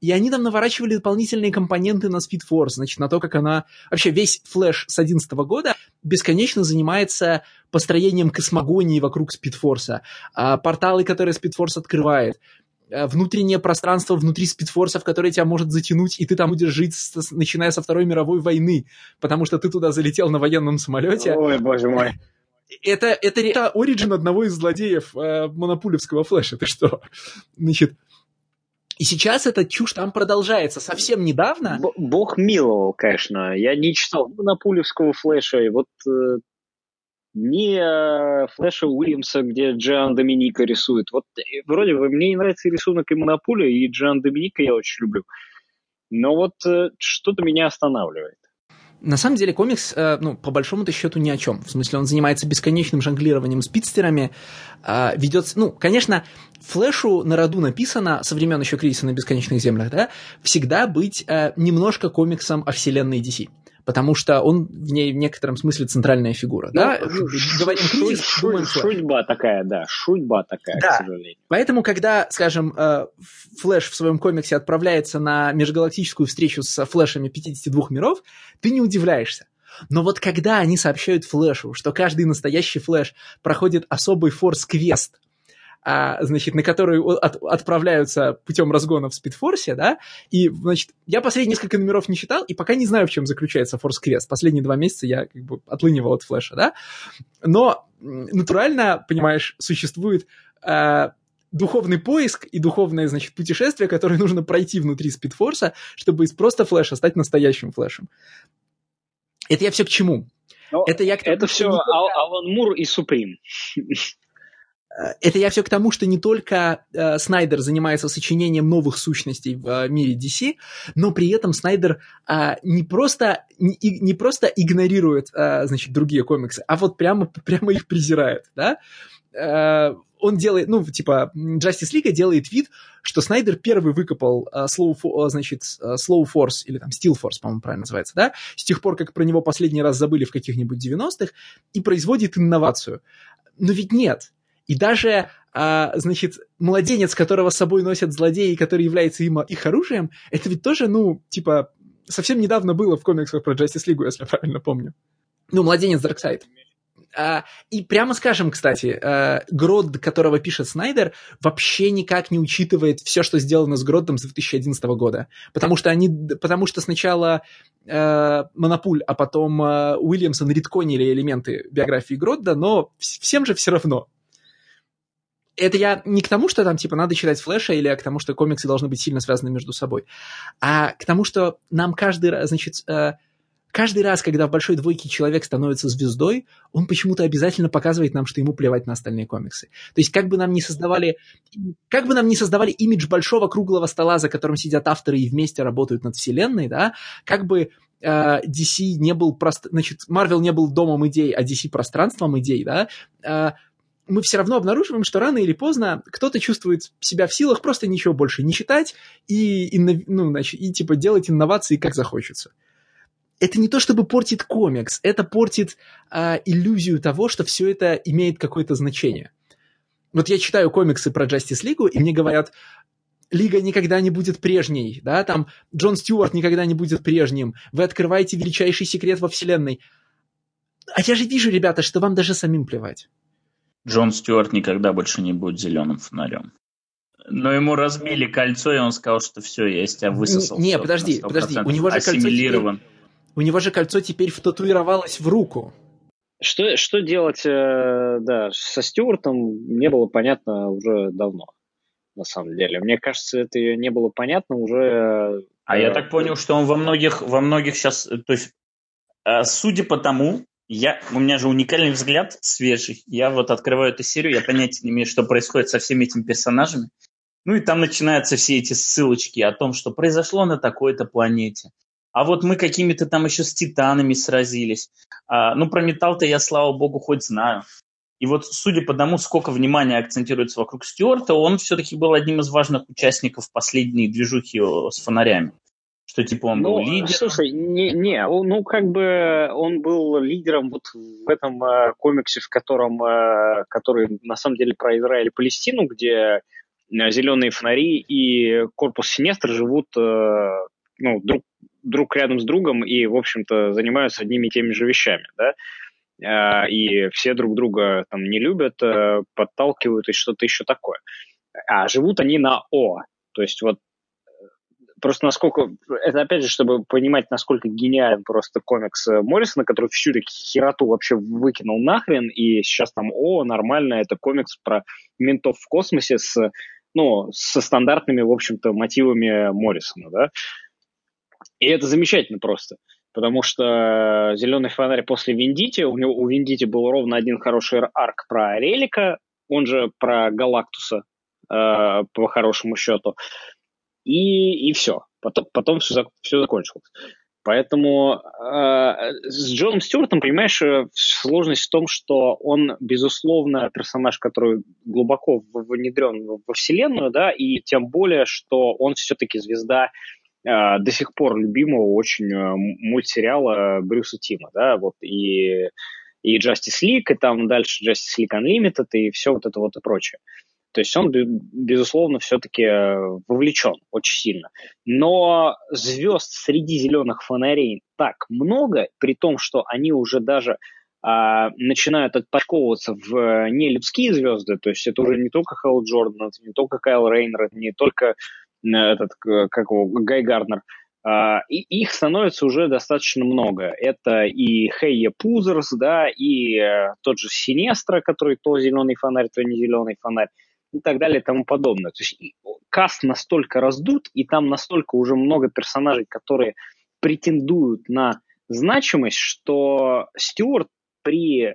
И они там наворачивали дополнительные компоненты на Speedforce, значит, на то, как она... Вообще весь Флэш с 2011 года бесконечно занимается построением космогонии вокруг Спидфорса, порталы, которые Спидфорс открывает, Э, внутреннее пространство внутри спидфорсов, которое тебя может затянуть, и ты там будешь жить, с, начиная со Второй мировой войны, потому что ты туда залетел на военном самолете. Ой, боже мой. Это, это, это оригин одного из злодеев э, монопулевского флеша, ты что? Значит, и сейчас эта чушь там продолжается. Совсем недавно... Бог миловал, конечно. Я не читал монопулевского флеша, и вот э, ни э, Флэша Уильямса, где Джан Доминика рисует. Вот э, вроде бы мне не нравится рисунок и Монополия, и Джан Доминика я очень люблю. Но вот э, что-то меня останавливает. на самом деле комикс, ну, по большому-то счету ни о чем. В смысле, он занимается бесконечным жонглированием спидстерами, э, ведет... Ну, конечно, Флэшу на роду написано, со времен еще кризиса на бесконечных землях, да, всегда быть э, немножко комиксом о вселенной DC потому что он в ней в некотором смысле центральная фигура. Ну, да? Говорим кризис, шу, думаем Шутьба такая, да, шутьба такая, да. к сожалению. Поэтому, когда, скажем, э, Флэш в своем комиксе отправляется на межгалактическую встречу с Флэшами 52 миров, ты не удивляешься. Но вот когда они сообщают Флэшу, что каждый настоящий Флэш проходит особый форс-квест – а, значит, на которые от, отправляются путем разгона в спидфорсе, да, и, значит, я последние несколько номеров не читал, и пока не знаю, в чем заключается Форс Квест. Последние два месяца я как бы отлынивал от флеша, да, но натурально, понимаешь, существует а, духовный поиск и духовное, значит, путешествие, которое нужно пройти внутри спидфорса, чтобы из просто флеша стать настоящим флешем. Это я все к чему? Но это я к тому, это все только... Алан Мур и Суприм. Э, это я все к тому, что не только э, Снайдер занимается сочинением новых сущностей в э, мире DC, но при этом Снайдер э, не, просто, не, не просто игнорирует э, значит, другие комиксы, а вот прямо, прямо их презирает. Да? Э, он делает, ну, типа, Justice League делает вид, что Снайдер первый выкопал uh, slow, uh, значит, uh, slow Force, или там Steel Force, по-моему, правильно называется, да, с тех пор, как про него последний раз забыли в каких-нибудь 90-х, и производит инновацию. Но ведь нет, и даже, а, значит, младенец, которого с собой носят злодеи, который является им, их оружием, это ведь тоже, ну, типа, совсем недавно было в комиксах про Justice League, если я правильно помню. Ну, младенец Дарксайд. А, и прямо скажем, кстати, а, Грод, которого пишет Снайдер, вообще никак не учитывает все, что сделано с Гродом с 2011 года. Потому что, они, потому что сначала а, Монопуль, а потом а, Уильямсон редконили элементы биографии Гродда, но всем же все равно это я не к тому, что там, типа, надо читать Флэша, или к тому, что комиксы должны быть сильно связаны между собой, а к тому, что нам каждый раз, значит, э, каждый раз, когда в большой двойке человек становится звездой, он почему-то обязательно показывает нам, что ему плевать на остальные комиксы. То есть как бы нам не создавали, как бы нам не создавали имидж большого круглого стола, за которым сидят авторы и вместе работают над вселенной, да, как бы э, DC не был просто, значит, Marvel не был домом идей, а DC пространством идей, да, э, мы все равно обнаруживаем, что рано или поздно кто-то чувствует себя в силах просто ничего больше не читать и, и, ну, значит, и типа делать инновации как захочется. Это не то чтобы портит комикс, это портит а, иллюзию того, что все это имеет какое-то значение. Вот я читаю комиксы про Justice League, и мне говорят, Лига никогда не будет прежней, да, там Джон Стюарт никогда не будет прежним, вы открываете величайший секрет во вселенной. А я же вижу, ребята, что вам даже самим плевать. Джон Стюарт никогда больше не будет зеленым фонарем. Но ему разбили кольцо, и он сказал, что все, я из тебя высосал. Не, подожди, подожди, у него же кольцо теперь, у него же кольцо теперь втатуировалось в руку. Что, что делать, э, да, со Стюартом не было понятно уже давно, на самом деле. Мне кажется, это не было понятно уже... А э, я так понял, что он во многих, во многих сейчас... То есть, э, судя по тому, я, у меня же уникальный взгляд свежий. Я вот открываю эту серию, я понятия не имею, что происходит со всеми этими персонажами. Ну и там начинаются все эти ссылочки о том, что произошло на такой-то планете. А вот мы какими-то там еще с титанами сразились. А, ну, про металл-то я, слава богу, хоть знаю. И вот, судя по тому, сколько внимания акцентируется вокруг Стюарта, он все-таки был одним из важных участников последней движухи с фонарями. Что типа он ну, был лидером? Слушай, не, не, ну как бы он был лидером вот в этом э, комиксе, в котором, э, который на самом деле про Израиль и Палестину, где э, зеленые фонари и корпус Синестр живут э, ну, друг, друг рядом с другом и, в общем-то, занимаются одними и теми же вещами, да, э, и все друг друга там не любят, э, подталкивают и что-то еще такое. А живут они на О, то есть вот Просто насколько... Это, опять же, чтобы понимать, насколько гениален просто комикс э, Моррисона, который всю таки хероту вообще выкинул нахрен, и сейчас там, о, нормально, это комикс про ментов в космосе с, ну, со стандартными, в общем-то, мотивами Моррисона, да. И это замечательно просто. Потому что «Зеленый фонарь» после «Виндити», у, него, у «Виндити» был ровно один хороший арк про Релика, он же про Галактуса, э, по хорошему счету и, и все. Потом, потом все, все закончилось. Поэтому э, с Джоном Стюартом, понимаешь, э, сложность в том, что он, безусловно, персонаж, который глубоко внедрен во вселенную, да, и тем более, что он все-таки звезда э, до сих пор любимого очень э, мультсериала Брюса Тима, да, вот, и, и Justice League, и там дальше Justice League Unlimited, и все вот это вот и прочее. То есть он, безусловно, все-таки э, вовлечен очень сильно. Но звезд среди зеленых фонарей так много, при том, что они уже даже а, начинают отпочковываться в э, нелюдские звезды, то есть это уже не только Хелл Джордан, это не только Кайл Рейнер, это не только этот, как его, Гай Гарднер, Uh, и их становится уже достаточно много. Это и Хейя Пузерс, да, и uh, тот же Синестра, который то зеленый фонарь, то не зеленый фонарь и так далее и тому подобное. То есть каст настолько раздут, и там настолько уже много персонажей, которые претендуют на значимость, что Стюарт при,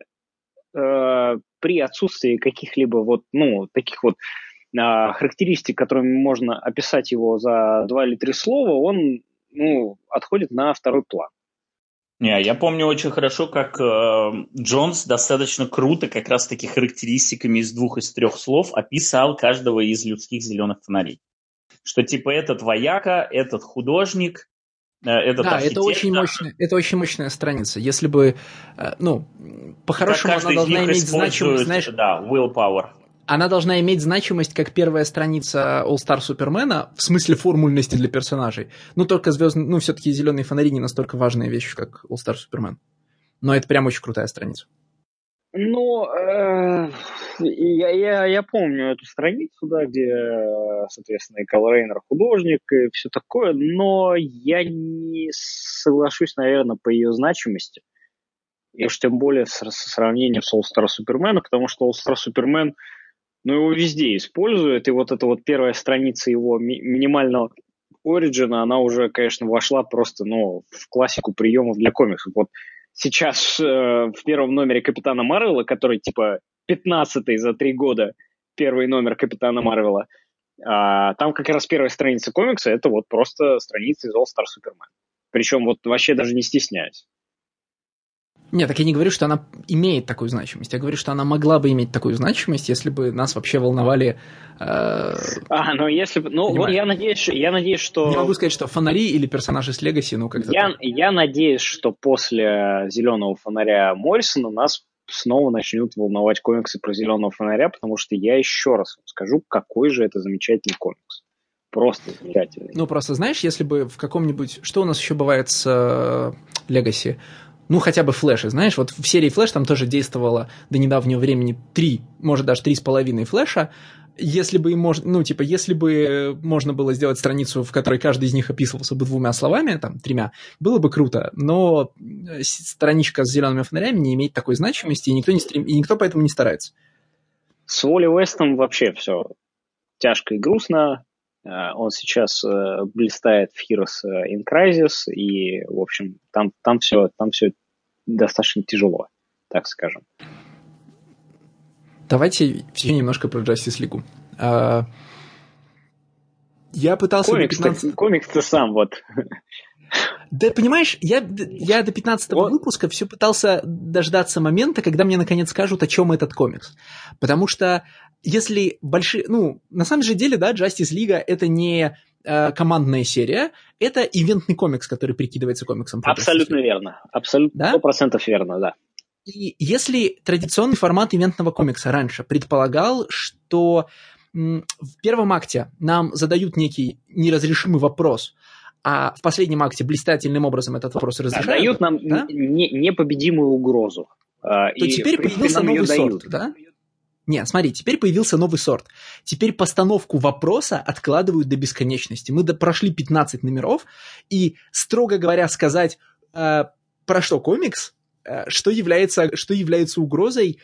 э, при отсутствии каких-либо вот, ну, таких вот э, характеристик, которыми можно описать его за два или три слова, он ну, отходит на второй план. Не, я помню очень хорошо, как э, Джонс достаточно круто, как раз таки характеристиками из двух из трех слов описал каждого из людских зеленых фонарей. Что типа этот вояка, этот художник, э, этот Да, архитектор. это очень мощная, это очень мощная страница. Если бы, э, ну, по-хорошему она должна иметь значимость, знаешь... Да, willpower она должна иметь значимость как первая страница All Star Супермена в смысле формульности для персонажей. Ну, только звездный, ну, все-таки зеленые фонари не настолько важная вещь, как All Star Супермен. Но это прям очень крутая страница. Ну, э, я, я, я помню эту страницу, да, где, соответственно, и Кал Рейнер художник, и все такое, но я не соглашусь, наверное, по ее значимости. И уж тем более со, сравнением с All Star Суперменом, потому что All Star Супермен – но его везде используют, и вот эта вот первая страница его ми- минимального Ориджина, она уже, конечно, вошла просто, ну, в классику приемов для комиксов. Вот сейчас э, в первом номере Капитана Марвела, который, типа, 15-й за три года первый номер Капитана Марвела, а, там как раз первая страница комикса, это вот просто страница из All Star Superman. Причем вот вообще даже не стесняюсь. Нет, так я не говорю, что она имеет такую значимость. Я говорю, что она могла бы иметь такую значимость, если бы нас вообще волновали. Э, а, ну если бы. Ну, вот я надеюсь, я надеюсь, что. Не могу сказать, что фонари или персонажи с Легаси, ну как-то. Я, я надеюсь, что после зеленого фонаря Моррисона нас снова начнут волновать комиксы про зеленого фонаря, потому что я еще раз скажу, какой же это замечательный комикс. Просто замечательный. Ну, просто знаешь, если бы в каком-нибудь... Что у нас еще бывает с Легаси? Э, ну, хотя бы флеши, знаешь, вот в серии флеш там тоже действовало до недавнего времени три, может, даже три с половиной флеша, если бы можно, ну, типа, если бы можно было сделать страницу, в которой каждый из них описывался бы двумя словами, там, тремя, было бы круто, но э, страничка с зелеными фонарями не имеет такой значимости, и никто, не стрем... и никто поэтому не старается. С Уолли Уэстом вообще все тяжко и грустно. Э, он сейчас э, блистает в Heroes э, in Crisis, и, в общем, там, там, все, там все достаточно тяжело, так скажем. Давайте все немножко про Justice League. А, я пытался... Комикс, 15... комикс-то сам вот. Да, понимаешь, я, я до 15 вот. выпуска все пытался дождаться момента, когда мне наконец скажут, о чем этот комикс. Потому что если большие... Ну, на самом же деле, да, Justice League это не э, командная серия, это ивентный комикс, который прикидывается комиксом. Абсолютно верно. Абсолютно, сто процентов верно, да. И если традиционный формат ивентного комикса раньше предполагал, что в первом акте нам задают некий неразрешимый вопрос, а в последнем акте блистательным образом этот вопрос разрешают. Дают нам да? не, непобедимую угрозу. А, То и, теперь появился новый сорт, да? Нет, смотри, теперь появился новый сорт. Теперь постановку вопроса откладывают до бесконечности. Мы прошли 15 номеров, и, строго говоря, сказать, э, про что комикс, э, что, является, что является угрозой,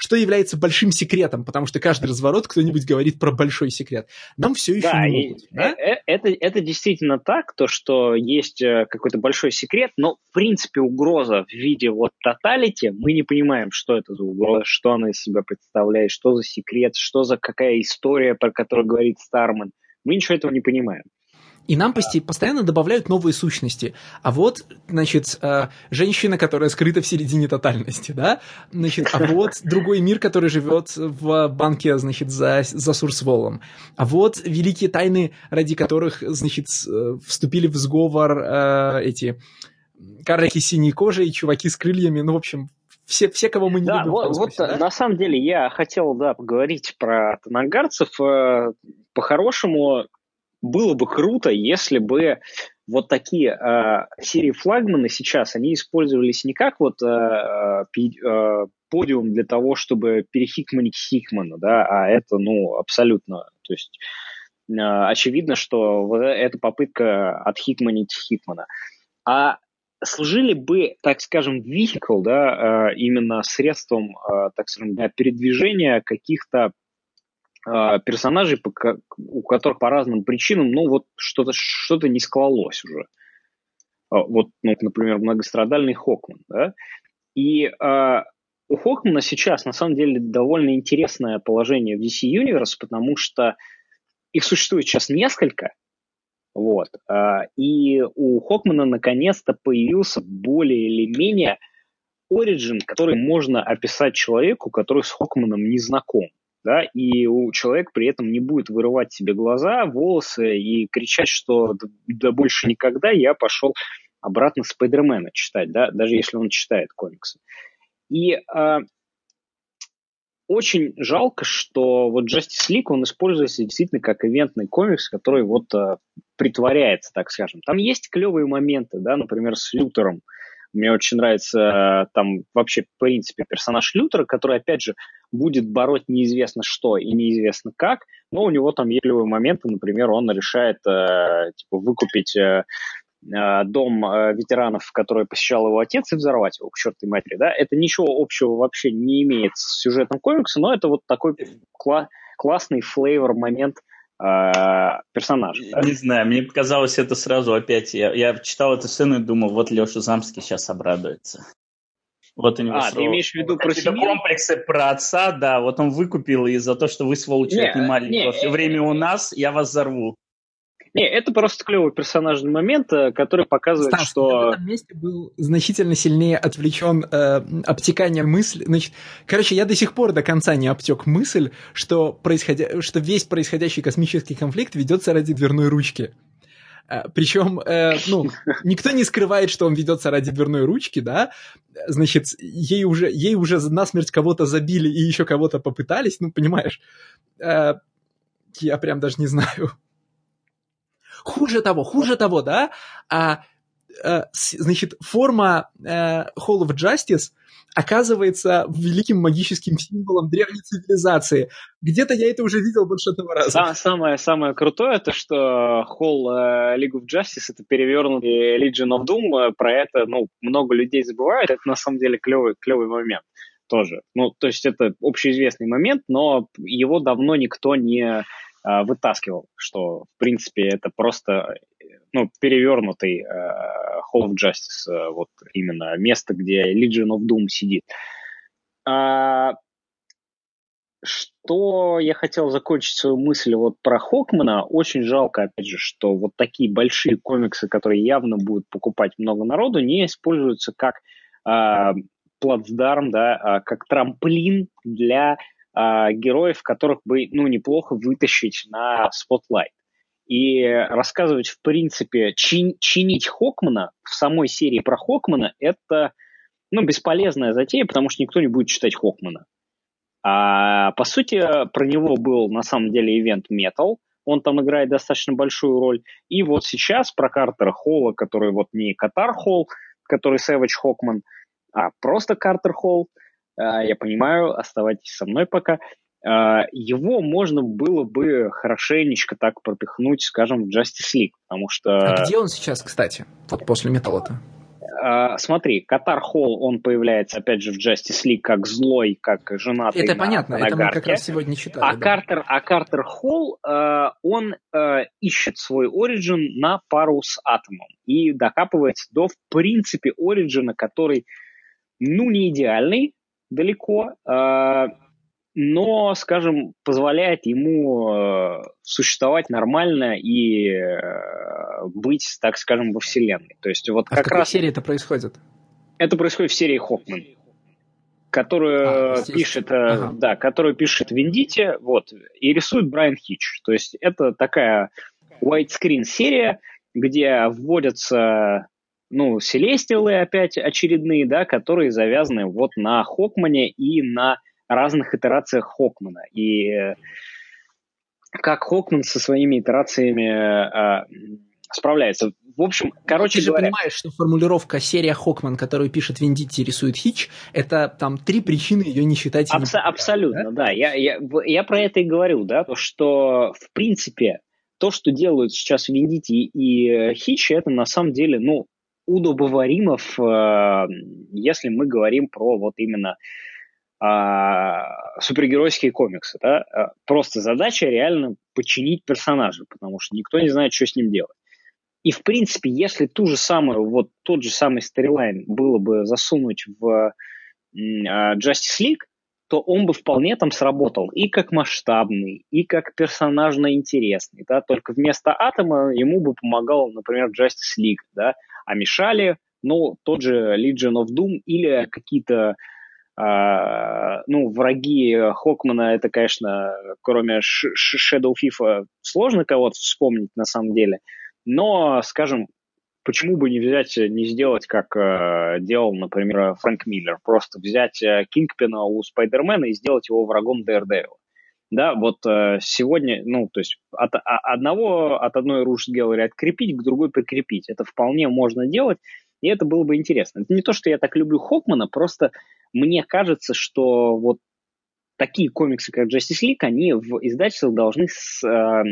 что является большим секретом, потому что каждый разворот кто-нибудь говорит про большой секрет. Нам все еще да, не могут. Да? Э, это, это действительно так, то, что есть э, какой-то большой секрет, но в принципе угроза в виде вот тоталити, мы не понимаем, что это за угроза, что она из себя представляет, что за секрет, что за какая история, про которую говорит Старман. Мы ничего этого не понимаем. И нам постоянно добавляют новые сущности. А вот, значит, э, женщина, которая скрыта в середине тотальности, да? Значит, а вот другой мир, который живет в банке, значит, за, за Сурсволом. А вот великие тайны, ради которых, значит, э, вступили в сговор э, эти карлики синей кожи и чуваки с крыльями. Ну, в общем, все, все, кого мы не да, любим. Вот, вот да? на самом деле я хотел, да, поговорить про танагарцев. По-хорошему, было бы круто, если бы вот такие э, серии флагманы сейчас, они использовались не как вот э, э, подиум для того, чтобы перехикманить Хикмана, да, а это, ну, абсолютно, то есть э, очевидно, что вот это попытка отхикманить Хикмана. А служили бы, так скажем, vehicle, да, э, именно средством, э, так скажем, для передвижения каких-то э, персонажей, у которых по разным причинам, ну, вот что-то что не склалось уже. Вот, ну, например, многострадальный Хокман, да, и э, у Хокмана сейчас, на самом деле, довольно интересное положение в DC Universe, потому что их существует сейчас несколько, вот. А, и у Хокмана наконец-то появился более или менее оригин, который можно описать человеку, который с Хокманом не знаком. Да, и у человека при этом не будет вырывать себе глаза, волосы и кричать, что да больше никогда я пошел обратно Спайдермена читать, да, даже если он читает комиксы. И э, очень жалко, что вот Justice League, он используется действительно как ивентный комикс, который вот э, притворяется, так скажем. Там есть клевые моменты, да, например, с Лютером. Мне очень нравится э, там вообще, в принципе, персонаж Лютера, который, опять же, будет бороть неизвестно что и неизвестно как, но у него там есть моменты, например, он решает э, типа, выкупить э, дом ветеранов, который посещал его отец, и взорвать его к чертовой матери, да, это ничего общего вообще не имеет с сюжетом комикса, но это вот такой кла- классный флейвор момент персонажа. Да? Не знаю, мне показалось это сразу опять, я, я читал эту сцену и думал, вот Леша Замский сейчас обрадуется. Вот у него а, ты имеешь в виду про семью? комплексы про отца, да, вот он выкупил и за то, что вы, сволочи, не, отнимали не, время у нас, я вас взорву. Не, это просто клевый персонажный момент, э, который показывает, Стас, что... Я в этом месте был значительно сильнее отвлечен э, обтеканием мысли. Значит, короче, я до сих пор до конца не обтек мысль, что, происходя... что весь происходящий космический конфликт ведется ради дверной ручки. Э, Причем, э, ну, никто не скрывает, что он ведется ради дверной ручки, да. Значит, ей уже, ей уже насмерть кого-то забили и еще кого-то попытались, ну, понимаешь. Э, я прям даже не знаю. Хуже того, хуже того, да, а, а значит, форма а, Hall of Justice оказывается великим магическим символом древней цивилизации. Где-то я это уже видел больше одного раза. Самое, самое крутое, это что Hall uh, League of Justice это перевернутый Legion of Doom. Про это ну, много людей забывают. Это на самом деле клевый, клевый момент тоже. Ну, то есть это общеизвестный момент, но его давно никто не Э, вытаскивал, что, в принципе, это просто ну, перевернутый э, Hall of Justice, э, вот именно место, где Legion of Doom сидит. А, что я хотел закончить свою мысль вот про Хокмана. Очень жалко, опять же, что вот такие большие комиксы, которые явно будут покупать много народу, не используются как э, плацдарм, да, а как трамплин для э, героев, которых бы, ну, неплохо вытащить на spotlight. И рассказывать, в принципе, чин, чинить Хокмана в самой серии про Хокмана, это, ну, бесполезная затея, потому что никто не будет читать Хокмана. А, по сути, про него был на самом деле event Metal, он там играет достаточно большую роль. И вот сейчас про Картера Холла, который вот не Катар Холл, который Сэвидж Хокман, а просто Картер Холл, я понимаю, оставайтесь со мной пока. А, его можно было бы хорошенечко так пропихнуть, скажем, в Justice League, потому что... А где он сейчас, кстати, вот после Металла-то? Uh, смотри, Катар Холл, он появляется, опять же, в Justice League как злой, как женатый Это на, понятно, на это мы как раз сегодня читали. А, да. Картер, а Картер Холл, он ищет свой оригин на пару с Атомом и докапывается до, в принципе, оригина, который, ну, не идеальный, далеко. А, но, скажем, позволяет ему э, существовать нормально и э, быть, так скажем, во вселенной. То есть вот а как в какой раз серии это происходит? Это происходит в серии Хокман, которую а, пишет, э, ага. да, которую пишет Виндити, вот, и рисует Брайан Хич. То есть это такая widescreen серия, где вводятся ну, селестиалы опять очередные, да, которые завязаны вот на Хокмане и на разных итерациях Хокмана. И э, как Хокман со своими итерациями э, справляется. В общем, короче Ты говоря... же понимаешь, что формулировка серия Хокман, которую пишет Вендитти, рисует Хич, это там три причины ее не считать... Абс- не абсолютно, да. да. Я, я, я про это и говорю, да, то, что в принципе то, что делают сейчас Вендити и э, Хич, это на самом деле, ну, удобоваримов, э, если мы говорим про вот именно э, супергеройские комиксы. Да? Э, просто задача реально починить персонажа, потому что никто не знает, что с ним делать. И, в принципе, если ту же самую, вот тот же самый сторилайн было бы засунуть в Justice League, то он бы вполне там сработал и как масштабный, и как персонажно интересный, да, только вместо Атома ему бы помогал, например, Justice League, да, а мешали, ну, тот же Legion of Doom или какие-то Uh, ну, враги Хокмана, это, конечно, кроме Shadow FIFA, сложно кого-то вспомнить на самом деле. Но, скажем, почему бы не взять, не сделать, как uh, делал, например, Фрэнк Миллер, просто взять uh, Кингпина у Спайдермена и сделать его врагом Daredevil. Да, вот э, сегодня, ну, то есть от а, одного, от одной Gallery открепить, к другой прикрепить. Это вполне можно делать, и это было бы интересно. Это не то, что я так люблю Хокмана, просто мне кажется, что вот такие комиксы, как Justice League, они в издательствах должны с, э,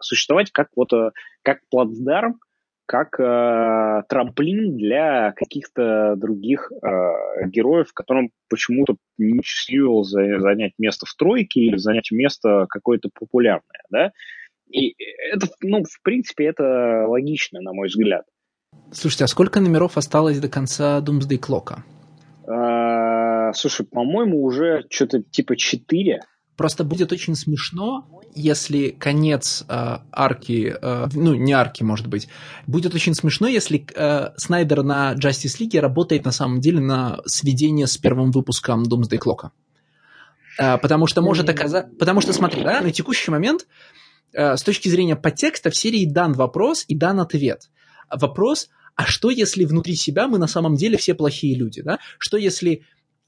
существовать как вот э, как плацдарм, как э, трамплин для каких-то других э, героев, которым почему-то не счастливилось занять место в тройке или занять место какое-то популярное, да. И это, ну, в принципе, это логично, на мой взгляд. Слушайте, а сколько номеров осталось до конца Doomsday Clock? А, слушай, по-моему, уже что-то типа 4. Просто будет очень смешно, если конец э, арки, э, ну, не арки, может быть, будет очень смешно, если э, Снайдер на Justice League работает на самом деле на сведение с первым выпуском Doomsday Clock. Э, потому что может оказаться... Потому что, смотри, да, на текущий момент э, с точки зрения подтекста в серии дан вопрос и дан ответ. Вопрос, а что если внутри себя мы на самом деле все плохие люди, да? Что если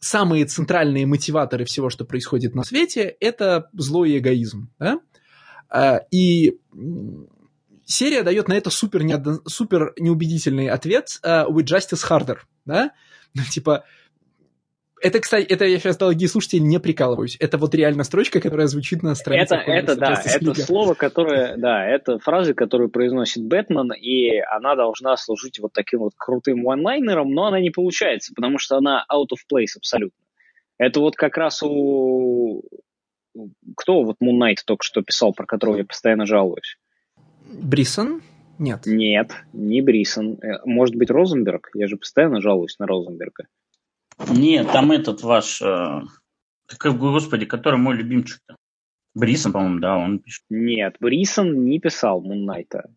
самые центральные мотиваторы всего, что происходит на свете, это злой эгоизм. Да? А, и серия дает на это супер, неодно, супер неубедительный ответ uh, «With justice harder». Да? Ну, типа, это, кстати, это я сейчас, дорогие слушатели, не прикалываюсь. Это вот реально строчка, которая звучит на странице. Это, это да, это слово, которое, да, это фраза, которую произносит Бэтмен, и она должна служить вот таким вот крутым ванлайнером, но она не получается, потому что она out of place абсолютно. Это вот как раз у... Кто вот Moon Knight только что писал, про которого я постоянно жалуюсь? Брисон? Нет. Нет, не Брисон. Э, может быть, Розенберг? Я же постоянно жалуюсь на Розенберга. Нет, там этот ваш, э, господи, который мой любимчик-то. Брисон, по-моему, да, он пишет. Нет, Брисон не писал Муннайта.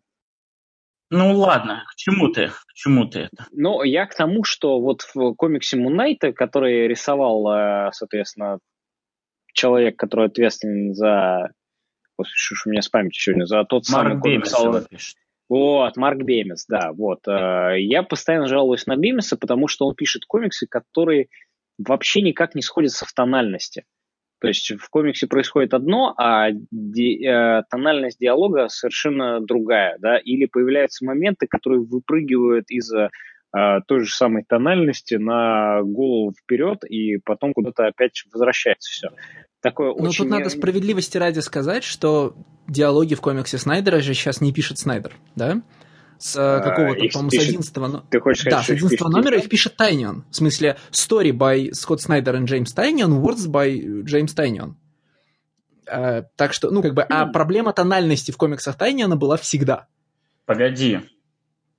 Ну ладно, к чему ты? К чему ты это? Ну, я к тому, что вот в комиксе Муннайта, который рисовал, э, соответственно, человек, который ответственен за... Господи, что у меня с памятью сегодня? За тот Марк самый комикс. Пишет. Вот, Марк Бемис, да, вот. Э, я постоянно жалуюсь на Бемиса, потому что он пишет комиксы, которые вообще никак не сходятся в тональности. То есть в комиксе происходит одно, а ди, э, тональность диалога совершенно другая, да, или появляются моменты, которые выпрыгивают из э, той же самой тональности на голову вперед, и потом куда-то опять возвращается все. Такое Но очень... тут надо справедливости ради сказать, что диалоги в комиксе Снайдера же сейчас не пишет Снайдер, да? С а, какого-то, по-моему, с 11 но... Ты хочешь сказать, Да, с 11 номера их пишет Тайнион. В смысле, story by Скотт Снайдер и Джеймс Тайнион, words by Джеймс Тайнион. А, так что, ну, как бы, а проблема тональности в комиксах Тайниона была всегда. Погоди,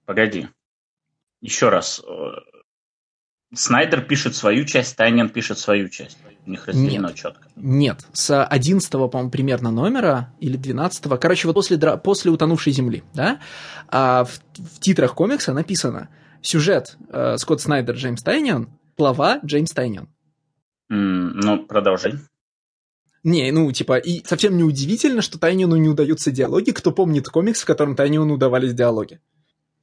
погоди. Еще раз. Снайдер пишет свою часть, Тайнин пишет свою часть. У них разделено нет, четко. Нет, с 11 по-моему, примерно номера, или 12 короче, вот после, после «Утонувшей земли», да, а в, в титрах комикса написано сюжет э, Скотт Снайдер, Джеймс Тайнион, слова Джеймс Тайнион. Mm, ну, продолжай. Не, ну, типа, и совсем не удивительно, что Тайниону не удаются диалоги. Кто помнит комикс, в котором Тайниону удавались диалоги?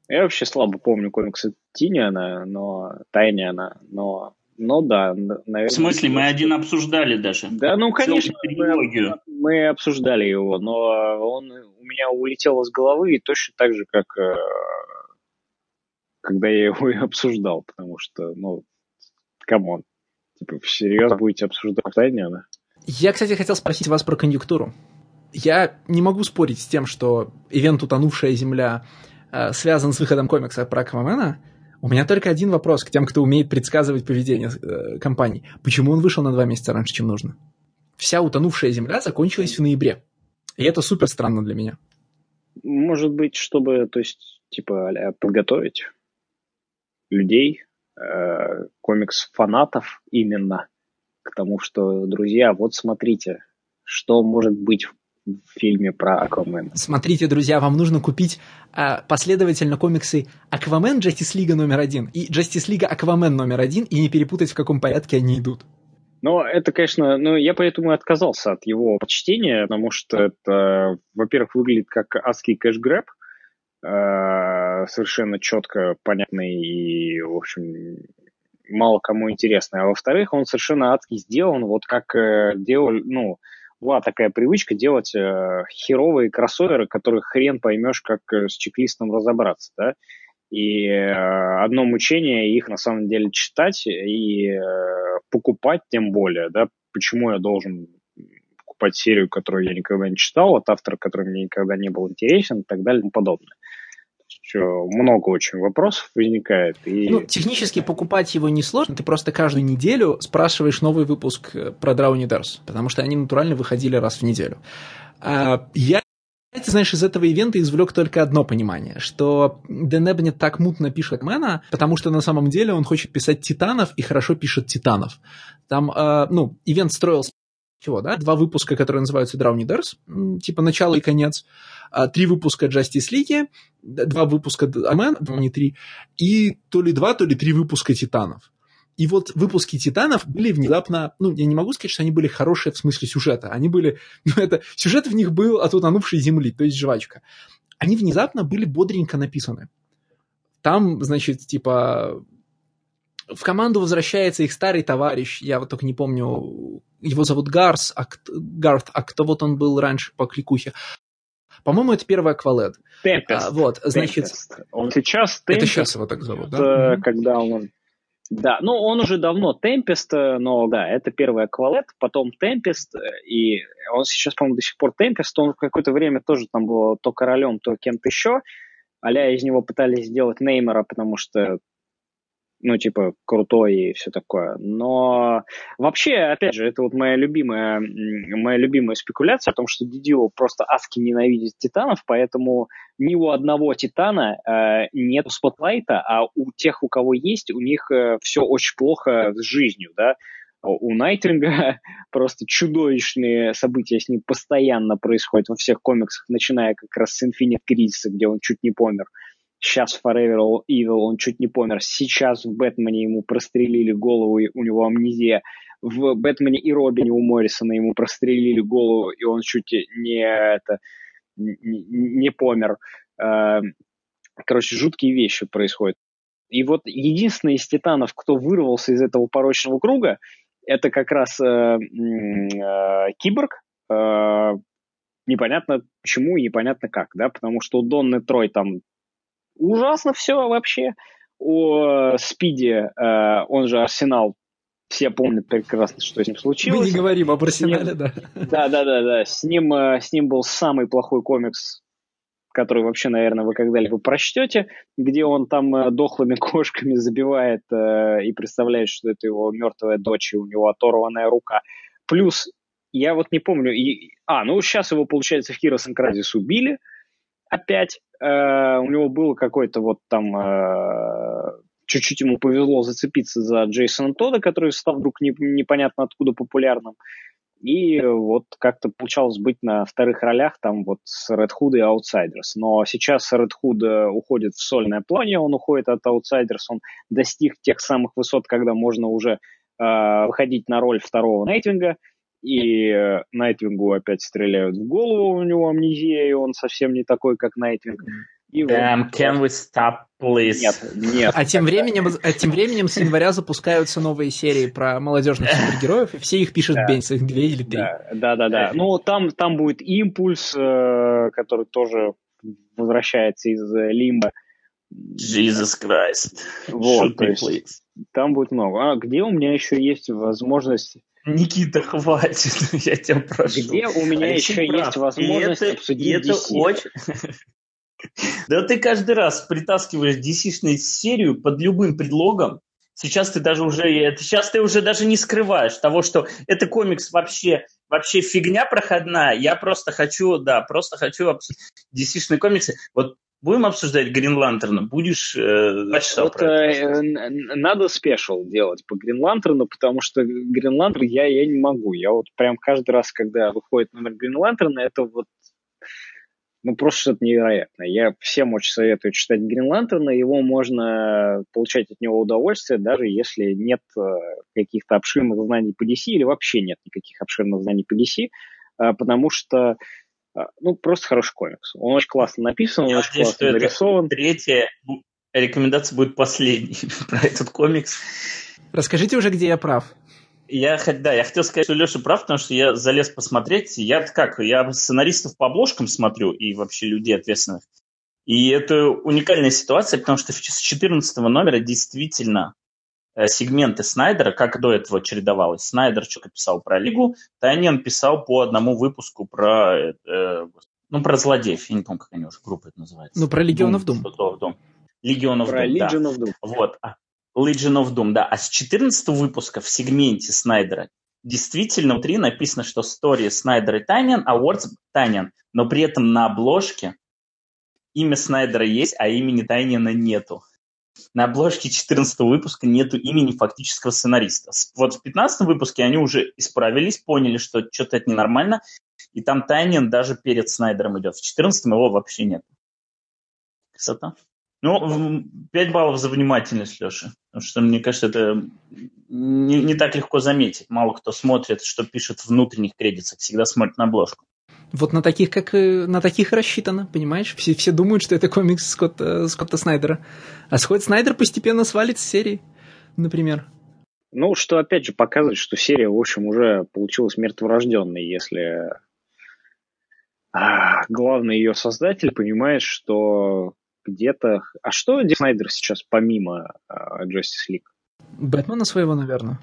Я вообще слабо помню комиксы Тиниана, но Тайниана, но ну да, наверное. В смысле, мы один обсуждали даже. Да, ну конечно, мы, мы обсуждали его, но он у меня улетел из головы и точно так же, как э, когда я его и обсуждал, потому что, ну, come on, типа, всерьез будете обсуждать Тайниана? Я, кстати, хотел спросить вас про конъюнктуру. Я не могу спорить с тем, что ивент «Утонувшая земля» э, связан с выходом комикса про Аквамена. У меня только один вопрос к тем, кто умеет предсказывать поведение э, компаний. Почему он вышел на два месяца раньше, чем нужно? Вся «Утонувшая земля» закончилась в ноябре. И это супер странно для меня. Может быть, чтобы, то есть, типа, подготовить людей, э, комикс-фанатов именно – к тому, что, друзья, вот смотрите, что может быть в фильме про Аквамена. Смотрите, друзья, вам нужно купить э, последовательно комиксы Аквамен Justice League номер один и Justice League Аквамен номер один и не перепутать, в каком порядке они идут. Ну, это, конечно, ну, я поэтому и отказался от его почтения, потому что это, во-первых, выглядит как адский кэшгрэб, э, совершенно четко понятный и, в общем, мало кому интересно. А во-вторых, он совершенно адски сделан, вот как э, делал, ну, была такая привычка делать э, херовые кроссоверы, которых хрен поймешь, как э, с чек-листом разобраться, да. И э, одно мучение их на самом деле читать и э, покупать тем более, да. Почему я должен покупать серию, которую я никогда не читал, от автора, который мне никогда не был интересен и так далее и тому подобное много очень вопросов возникает. И... Ну, технически покупать его несложно, ты просто каждую неделю спрашиваешь новый выпуск э, про Драуни Дарс, потому что они натурально выходили раз в неделю. А, я ты знаешь, из этого ивента извлек только одно понимание, что Дэн Эбнет так мутно пишет Мэна, потому что на самом деле он хочет писать Титанов и хорошо пишет Титанов. Там, э, ну, ивент строился чего, да? Два выпуска, которые называются Драуни Дарс, типа начало и конец. А, три выпуска Justice League, два выпуска Амен, не три, и то ли два, то ли три выпуска Титанов. И вот выпуски Титанов были внезапно, ну, я не могу сказать, что они были хорошие в смысле сюжета. Они были, ну, это, сюжет в них был от утонувшей земли, то есть жвачка. Они внезапно были бодренько написаны. Там, значит, типа, в команду возвращается их старый товарищ, я вот только не помню, его зовут Гарс, а, Гарт, а кто вот он был раньше по кликухе. По-моему, это первый Аквалед. Темпест. А, вот, значит... Tempest. Он сейчас Темпест. Это сейчас его так зовут, да? Когда он... Да, ну он уже давно Темпест, но да, это первый Аквалет, потом Темпест, и он сейчас, по-моему, до сих пор Темпест, он в какое-то время тоже там был то королем, то кем-то еще, а из него пытались сделать Неймера, потому что ну, типа, крутой и все такое. Но вообще, опять же, это вот моя любимая, моя любимая спекуляция о том, что Дидио просто аски ненавидит титанов, поэтому ни у одного титана э, нет спотлайта, а у тех, у кого есть, у них э, все очень плохо с жизнью, да. У Найтвинга просто чудовищные события с ним постоянно происходят во всех комиксах, начиная как раз с Infinite Crisis, где он чуть не помер. Сейчас Forever Evil он чуть не помер. Сейчас в Бэтмене ему прострелили голову, и у него амнезия. В Бэтмене и Робине у Моррисона ему прострелили голову, и он чуть не, это, не, не помер. Эм, короче, жуткие вещи происходят. И вот единственный из титанов, кто вырвался из этого порочного круга, это как раз э, э, Киборг, э, непонятно почему и непонятно как, да, потому что у Донны Трой там ужасно все вообще. О Спиди, э, он же Арсенал, все помнят прекрасно, что с ним случилось. Мы не говорим об Арсенале, да. Да, да, да, да. С ним, э, с ним был самый плохой комикс, который вообще, наверное, вы когда-либо прочтете, где он там э, дохлыми кошками забивает э, и представляет, что это его мертвая дочь, и у него оторванная рука. Плюс, я вот не помню, и, а, ну сейчас его, получается, в Crisis убили опять, Э, у него был какой-то вот там э, чуть-чуть ему повезло зацепиться за Джейсона Тода, который стал вдруг не, непонятно откуда популярным. И вот как-то получалось быть на вторых ролях там вот с Red Hood и Outsiders. Но сейчас Red Hood э, уходит в сольное плане, он уходит от Outsiders, он достиг тех самых высот, когда можно уже э, выходить на роль второго Найтвинга, и э, Найтвингу опять стреляют в голову, у него амнезия, и он совсем не такой, как Найтвинг. И Damn, вот, can we stop, please? Нет, нет. А тем, временем, а тем временем с января запускаются новые серии про молодежных супергероев, и все их пишет да. Бенс, их две или три. Да, да, да. да. Ну, там, там будет импульс, э, который тоже возвращается из э, Лимба. Jesus Christ. Вот, то есть, там будет много. А где у меня еще есть возможность Никита, хватит, я тебя прошу. Где у меня Алексей еще прав. есть возможность это, обсудить это DC? очень... Да ты каждый раз притаскиваешь DC-шную серию под любым предлогом. Сейчас ты даже уже, сейчас ты уже даже не скрываешь того, что это комикс вообще, вообще фигня проходная. Я просто хочу, да, просто хочу DC-шные комиксы. Вот Будем обсуждать Грин Лантерна? Будешь э, вот, э, Надо спешл делать по Грин Лантерну, потому что Грин Лантерн я, я не могу. Я вот прям каждый раз, когда выходит номер Грин Лантерна, это вот ну, просто что-то невероятное. Я всем очень советую читать Грин Лантерна. Его можно получать от него удовольствие, даже если нет э, каких-то обширных знаний по DC или вообще нет никаких обширных знаний по DC, э, потому что ну, просто хороший комикс. Он очень классно написан, он Я очень надеюсь, классно нарисован. Третья рекомендация будет последней про этот комикс. Расскажите уже, где я прав. Я, да, я хотел сказать, что Леша прав, потому что я залез посмотреть. Я как, я сценаристов по обложкам смотрю и вообще людей ответственных. И это уникальная ситуация, потому что с 14 номера действительно сегменты Снайдера, как до этого чередовалось. Снайдер что-то писал про Лигу, Тайнин писал по одному выпуску про, э, ну, про злодеев. Я не помню, как они уже, группа это называется. Ну, про Легионов Дум. Дум. Легионов Дум, да. Doom. Вот. А, Legion of Doom, да. А с 14 выпуска в сегменте Снайдера действительно внутри написано, что story Снайдер и Танин, а Words Танин. Но при этом на обложке имя Снайдера есть, а имени Тайнина нету. На обложке 14 выпуска нету имени фактического сценариста. Вот в 15 выпуске они уже исправились, поняли, что что-то это ненормально, и там Тайнин даже перед Снайдером идет. В 14 его вообще нет. Красота. Ну, 5 баллов за внимательность, Леша. Потому что, мне кажется, это не, не так легко заметить. Мало кто смотрит, что пишет в внутренних кредитах, всегда смотрит на обложку. Вот на таких, как на таких рассчитано, понимаешь? Все, все думают, что это комикс Скотта, Скотта Снайдера. А Скотт Снайдер постепенно свалит с серии, например. Ну, что опять же показывает, что серия, в общем, уже получилась мертворожденной, если а, главный ее создатель понимает, что где-то... А что Ди Снайдер сейчас помимо uh, Justice League? Бэтмена своего, наверное.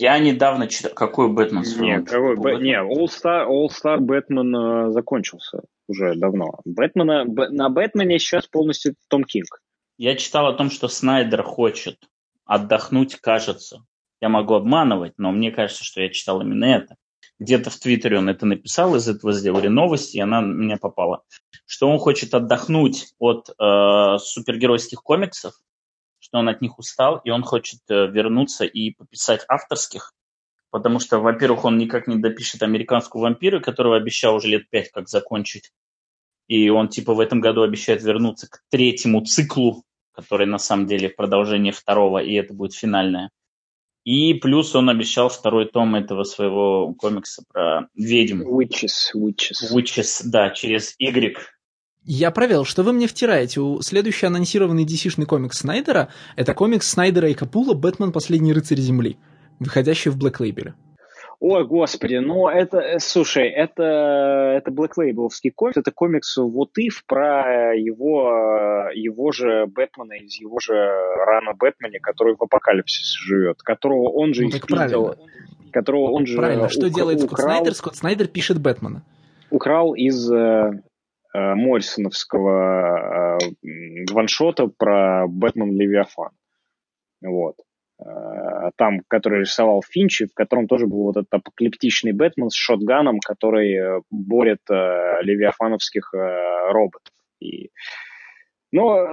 Я недавно читал... Какой Бэтмен? Нет, какой, Б... не, All-Star, All-Star Бэтмен uh, закончился уже давно. Бэтмена, Б... На Бэтмене сейчас полностью Том Кинг. Я читал о том, что Снайдер хочет отдохнуть, кажется. Я могу обманывать, но мне кажется, что я читал именно это где-то в Твиттере он это написал, из этого сделали новости, и она меня попала, что он хочет отдохнуть от э, супергеройских комиксов, что он от них устал, и он хочет э, вернуться и пописать авторских, потому что, во-первых, он никак не допишет «Американскую вампира», которого обещал уже лет пять как закончить, и он типа в этом году обещает вернуться к третьему циклу, который на самом деле продолжение второго, и это будет финальное. И плюс он обещал второй том этого своего комикса про ведьм. Witches, Witches. Witches, да, через Y. Я провел, что вы мне втираете. У следующий анонсированный DC-шный комикс Снайдера – это комикс Снайдера и Капула «Бэтмен. Последний рыцарь Земли», выходящий в Black Label. Ой, господи, ну это, э, слушай, это, это Black Label'овский комикс, это комикс вот If про его, его же Бэтмена из его же рана Бэтмена, который в апокалипсисе живет, которого он же ну, испитал, которого он же Правильно, что делает Скотт украл, Снайдер? Скотт Снайдер пишет Бэтмена. Украл из э, э Моррисоновского э, ваншота про Бэтмен Левиафан. Вот. Э, там, который рисовал Финчи, в котором тоже был вот этот апокалиптичный Бэтмен с шотганом, который э, борет э, левиафановских э, роботов. И, но,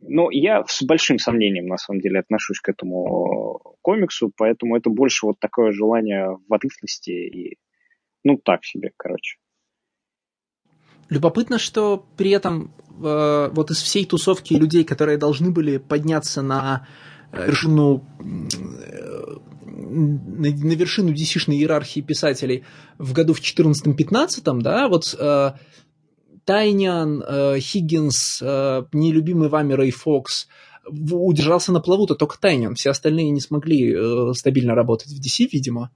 но я с большим сомнением, на самом деле, отношусь к этому комиксу, поэтому это больше вот такое желание в ответственности и, ну, так себе, короче. Любопытно, что при этом э, вот из всей тусовки людей, которые должны были подняться на вершину э, на, на вершину DC-шной иерархии писателей в году в 14-15, да, вот э, Тайнян, э, Хиггинс, э, нелюбимый вами Рэй Фокс удержался на плаву-то только Тайнян, все остальные не смогли э, стабильно работать в DC, видимо.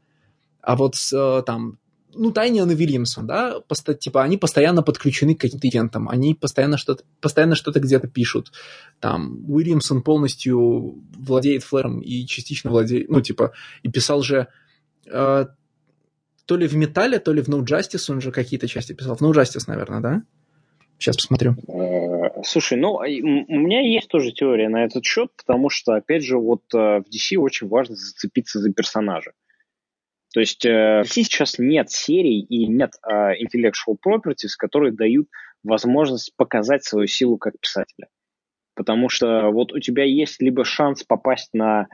А вот э, там ну, Тайниан и Вильямсон, да, поста- типа, они постоянно подключены к каким-то ивентам, они постоянно что-то, постоянно что-то где-то пишут. Там, Уильямсон полностью владеет флэром и частично владеет, ну, типа, и писал же э, то ли в Металле, то ли в No Justice, он же какие-то части писал. В No Justice, наверное, да? Сейчас посмотрю. Э, слушай, ну, а у меня есть тоже теория на этот счет, потому что, опять же, вот э, в DC очень важно зацепиться за персонажа. То есть э, сейчас нет серий и нет э, intellectual properties, которые дают возможность показать свою силу как писателя. Потому что вот у тебя есть либо шанс попасть на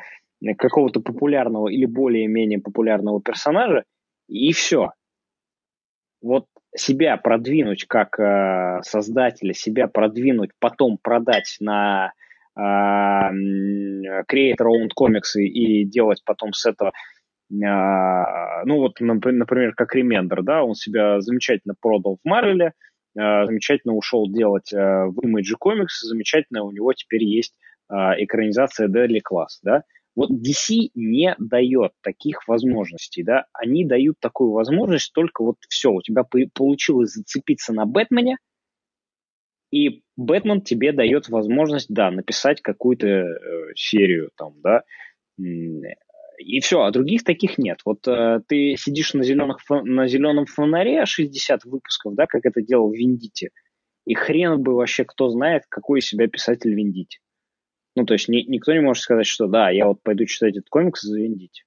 какого-то популярного или более-менее популярного персонажа, и все. Вот себя продвинуть как э, создателя, себя продвинуть, потом продать на э, Creator Owned комиксы и делать потом с этого а, ну вот, например, как Ремендер, да, он себя замечательно продал в Марвеле, а, замечательно ушел делать а, в Image Comics, замечательно у него теперь есть экранизация Deadly Class, да. Вот DC не дает таких возможностей, да, они дают такую возможность только вот все, у тебя получилось зацепиться на Бэтмене, и Бэтмен тебе дает возможность, да, написать какую-то э, серию там, да, и все, а других таких нет. Вот э, ты сидишь на, зеленых, на зеленом фонаре 60 выпусков, да, как это делал Виндити, и хрен бы вообще кто знает, какой из себя писатель Виндити. Ну, то есть ни, никто не может сказать, что да, я вот пойду читать этот комикс за Виндити.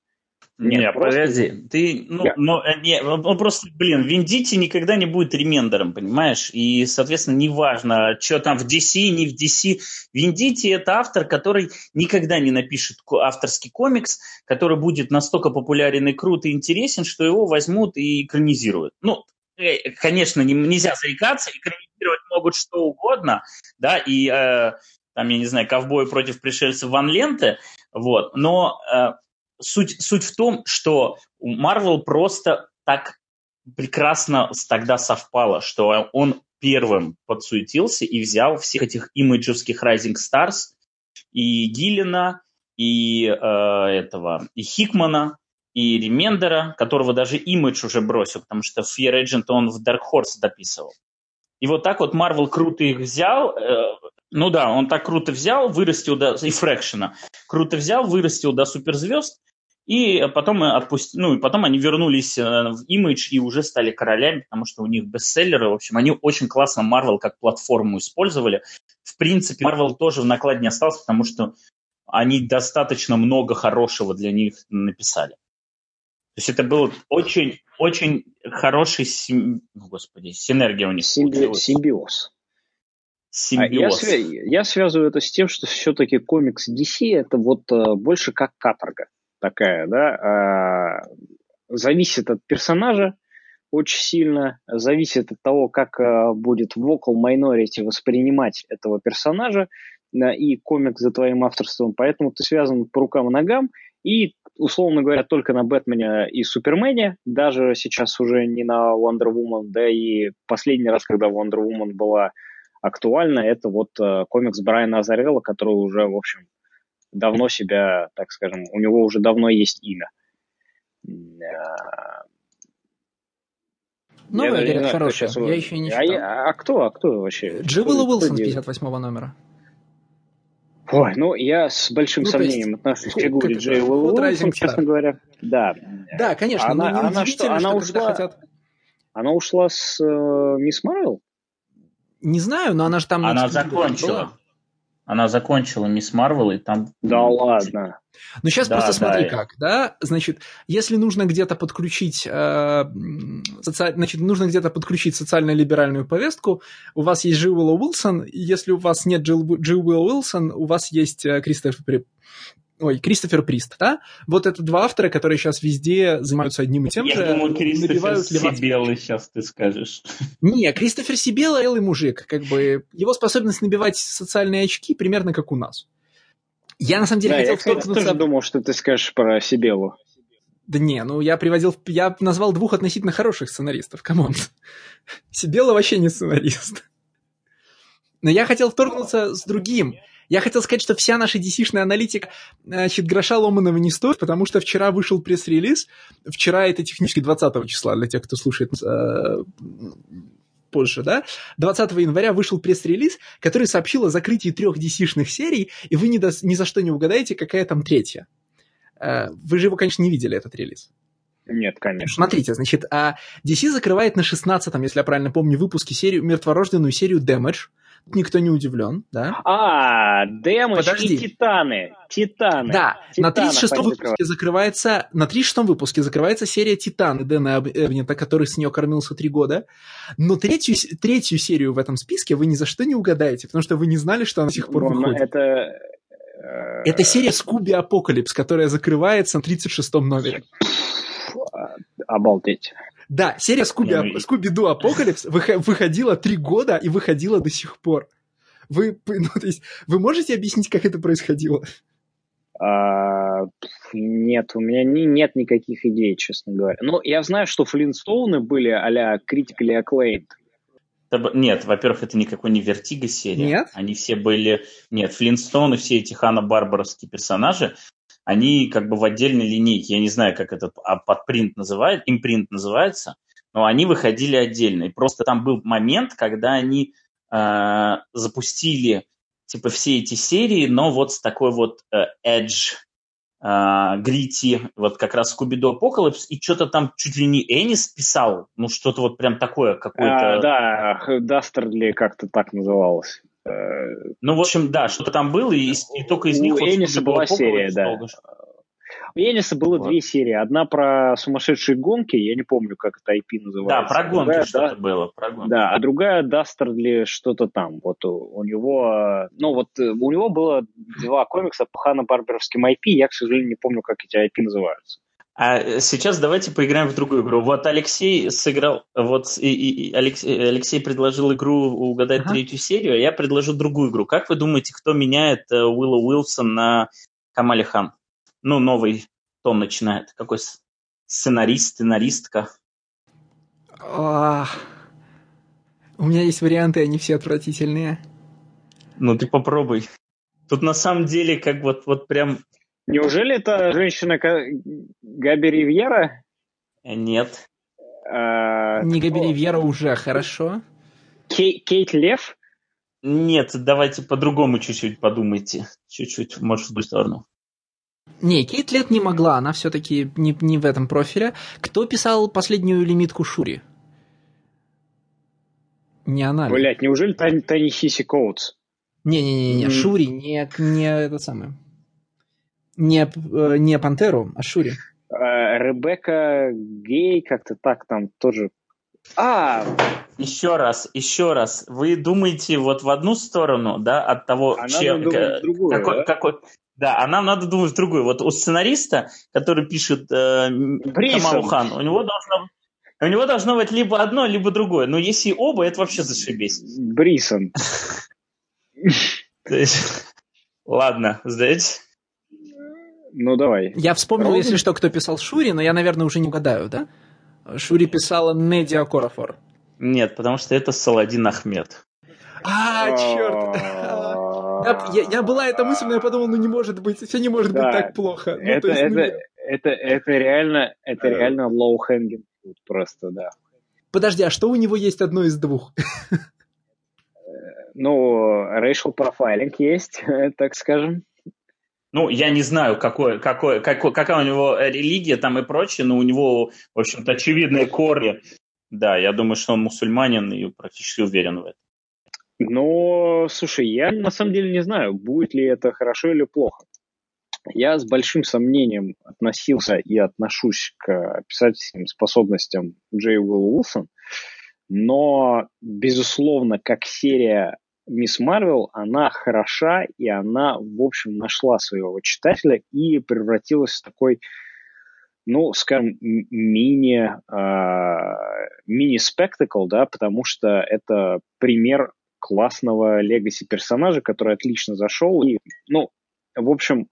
Нет, Нет просто... подожди, ты, ну, yeah. ну, э, не, он просто, блин, Виндити никогда не будет ремендером, понимаешь? И, соответственно, неважно, что там в DC, не в DC. Виндити это автор, который никогда не напишет авторский комикс, который будет настолько популярен и крут и интересен, что его возьмут и экранизируют. Ну, э, конечно, нельзя заикаться, экранизировать могут что угодно, да, и э, там, я не знаю, ковбой против пришельцев Ван Ленте, вот, но э, суть, суть в том, что у Marvel просто так прекрасно тогда совпало, что он первым подсуетился и взял всех этих имиджевских Rising Stars, и Гиллина, и э, этого, и Хикмана, и Ремендера, которого даже имидж уже бросил, потому что Fear Agent он в Dark Horse дописывал. И вот так вот Marvel круто их взял, э, ну да, он так круто взял, вырастил до... И Фрэкшена. Круто взял, вырастил до суперзвезд, и потом, отпусти... ну, и потом они вернулись э, в Image и уже стали королями, потому что у них бестселлеры. В общем, они очень классно Marvel как платформу использовали. В принципе, Marvel тоже в накладе не остался, потому что они достаточно много хорошего для них написали. То есть это был очень, очень хороший сим... господи, синергия у них. Симби... Симбиоз. Симбиоз. А я, я связываю это с тем, что все-таки комикс DC это вот э, больше как каторга такая, да, а, зависит от персонажа очень сильно, зависит от того, как а, будет Vocal Minority воспринимать этого персонажа и комик за твоим авторством, поэтому ты связан по рукам и ногам, и, условно говоря, только на Бэтмене и Супермене, даже сейчас уже не на Wonder Woman, да и последний раз, когда Wonder Woman была актуальна, это вот э, комикс Брайана Азарелла, который уже, в общем, давно себя, так скажем, у него уже давно есть имя. Новая, я, говорят, хорошая. Я еще не а читал. А, а кто, а кто вообще? Дживелла Уилсон с 58 номера. Ой, ну я с большим ну, сомнением есть, отношусь к фигуре Джей Уилсон, честно говоря. Да. Да, конечно, она, но она, что, она что ушла, хотят... Она ушла с э, Мисс Марвел? Не знаю, но она же там... Она закончила. Она закончила Мисс Марвел, и там... Да ладно. Ну, сейчас да, просто смотри да. как, да? Значит, если нужно где-то подключить, э, соци... значит, нужно где-то подключить социально-либеральную повестку, у вас есть Джилл Уилсон, если у вас нет Джилл, Джилл Уилсон, у вас есть э, Кристофер ой, Кристофер Прист, да? Вот это два автора, которые сейчас везде занимаются одним и тем Я же. Я думаю, Кристофер Сибелый сейчас ты скажешь. Не, Кристофер Сибелый белый мужик, как бы его способность набивать социальные очки примерно как у нас. Я на самом деле да, хотел я, вторгнуться... тоже думал, что ты скажешь про Сибелу. Да не, ну я приводил, я назвал двух относительно хороших сценаристов, come on. Сибелл вообще не сценарист. Но я хотел вторгнуться с другим. Я хотел сказать, что вся наша DC-шная аналитика, значит, гроша ломаного не стоит, потому что вчера вышел пресс-релиз. Вчера это технически 20 числа, для тех, кто слушает э, позже, да? 20 января вышел пресс-релиз, который сообщил о закрытии трех DC-шных серий, и вы ни, до, ни за что не угадаете, какая там третья. Э, вы же его, конечно, не видели, этот релиз. Нет, конечно. Смотрите, значит, а DC закрывает на 16-м, если я правильно помню, выпуске серию, мертворожденную серию Damage, никто не удивлен, да? А, Damage и Титаны. Титаны. Да, Титанов на 36-м выпуске закрывается, на 36-м выпуске закрывается серия Титаны Дэна Абнетта, который с нее кормился три года. Но третью, третью серию в этом списке вы ни за что не угадаете, потому что вы не знали, что она до сих пор но, выходит. Это... Э, это серия Scooby Apocalypse, которая закрывается на 36-м номере. Обалдеть. Да, серия Скуби, ну, Скуби-Ду Apocalypse выходила три года и выходила до сих пор. Вы, ну, то есть, вы можете объяснить, как это происходило? А, нет, у меня не, нет никаких идей, честно говоря. Ну, я знаю, что Флинстоуны были а-ля Critically Acclaimed. Нет, во-первых, это никакой не Vertigo серия. Нет? Они все были... Нет, Флинстоуны, все эти Хана-Барбаровские персонажи, они как бы в отдельной линейке, я не знаю, как этот а подпринт называет, импринт называется, но они выходили отдельно. И просто там был момент, когда они э, запустили типа все эти серии, но вот с такой вот э, edge, э, грити, вот как раз Scooby-Doo Apocalypse, и что-то там чуть ли не Энис писал, ну что-то вот прям такое какое-то. А, да, Дастерли как-то так называлось. Ну, в общем, да, что-то там было, и, и только из них... У вот Эниса была серия, да. Долго. У Эниса было вот. две серии. Одна про сумасшедшие гонки, я не помню, как это IP называется. Да, про гонки другая, что-то да, было. Про гонки. Да, а другая Дастер что-то там. Вот у, у него... Ну, вот э, у него было два комикса по Хана-Барберовским IP, я, к сожалению, не помню, как эти IP называются. А сейчас давайте поиграем в другую игру. Вот Алексей сыграл, вот и, и Алексей, Алексей предложил игру угадать ага. третью серию, а я предложу другую игру. Как вы думаете, кто меняет э, Уилла Уилсон на Камали Хан? Ну, новый том начинает. Какой сценарист, сценаристка? А, у меня есть варианты, они все отвратительные. Ну, ты попробуй. Тут на самом деле как вот, вот прям Неужели это женщина Габи Ривьера? Э, нет. А, Не Габи Ривьера уже, хорошо. Кей, Кейт Лев? Нет, давайте по-другому чуть-чуть подумайте. Чуть-чуть, может, в другую сторону. Не, Кейт Лет не могла, она все-таки не, не в этом профиле. Кто писал последнюю лимитку Шури? Не она. Блять, неужели Тани, Хиси Коутс? Не-не-не. Шури, не, не это самое. Не, э, не Пантеру, а Шури. Э, Ребекка Гей, как-то так там тоже. А! Еще раз, еще раз. Вы думаете вот в одну сторону, да, от того, а чем... Надо другую, какой, да? какой, да, а нам надо думать в другую. Вот у сценариста, который пишет э, Камалу Хан, у него должно у него должно быть либо одно, либо другое. Но если оба, это вообще зашибись. Брисон. Ладно, знаете. Ну, давай. Я вспомнил, Ровно? если что, кто писал Шури, но я, наверное, уже не угадаю, да? Шури писала Недиа Корафор. Нет, потому что это Саладин Ахмед. А, черт! Я, я, была эта мысль, но я подумал, ну не может быть, все не может да. быть так плохо. Ну, это, есть, это, ну, это, это реально, это реально low hanging просто, да. Подожди, а что у него есть одно из двух? Ну, racial profiling есть, так скажем. Ну, я не знаю, какой, какой, какой, какая у него религия там и прочее, но у него, в общем-то, очевидные корни. Да, я думаю, что он мусульманин и практически уверен в этом. Но, слушай, я на самом деле не знаю, будет ли это хорошо или плохо. Я с большим сомнением относился и отношусь к писательским способностям Джей Уилл Уилсон, но, безусловно, как серия Мисс Марвел, она хороша, и она, в общем, нашла своего читателя и превратилась в такой, ну, скажем, мини, э, мини-спектакл, да, потому что это пример классного легаси персонажа, который отлично зашел. И, ну, в общем,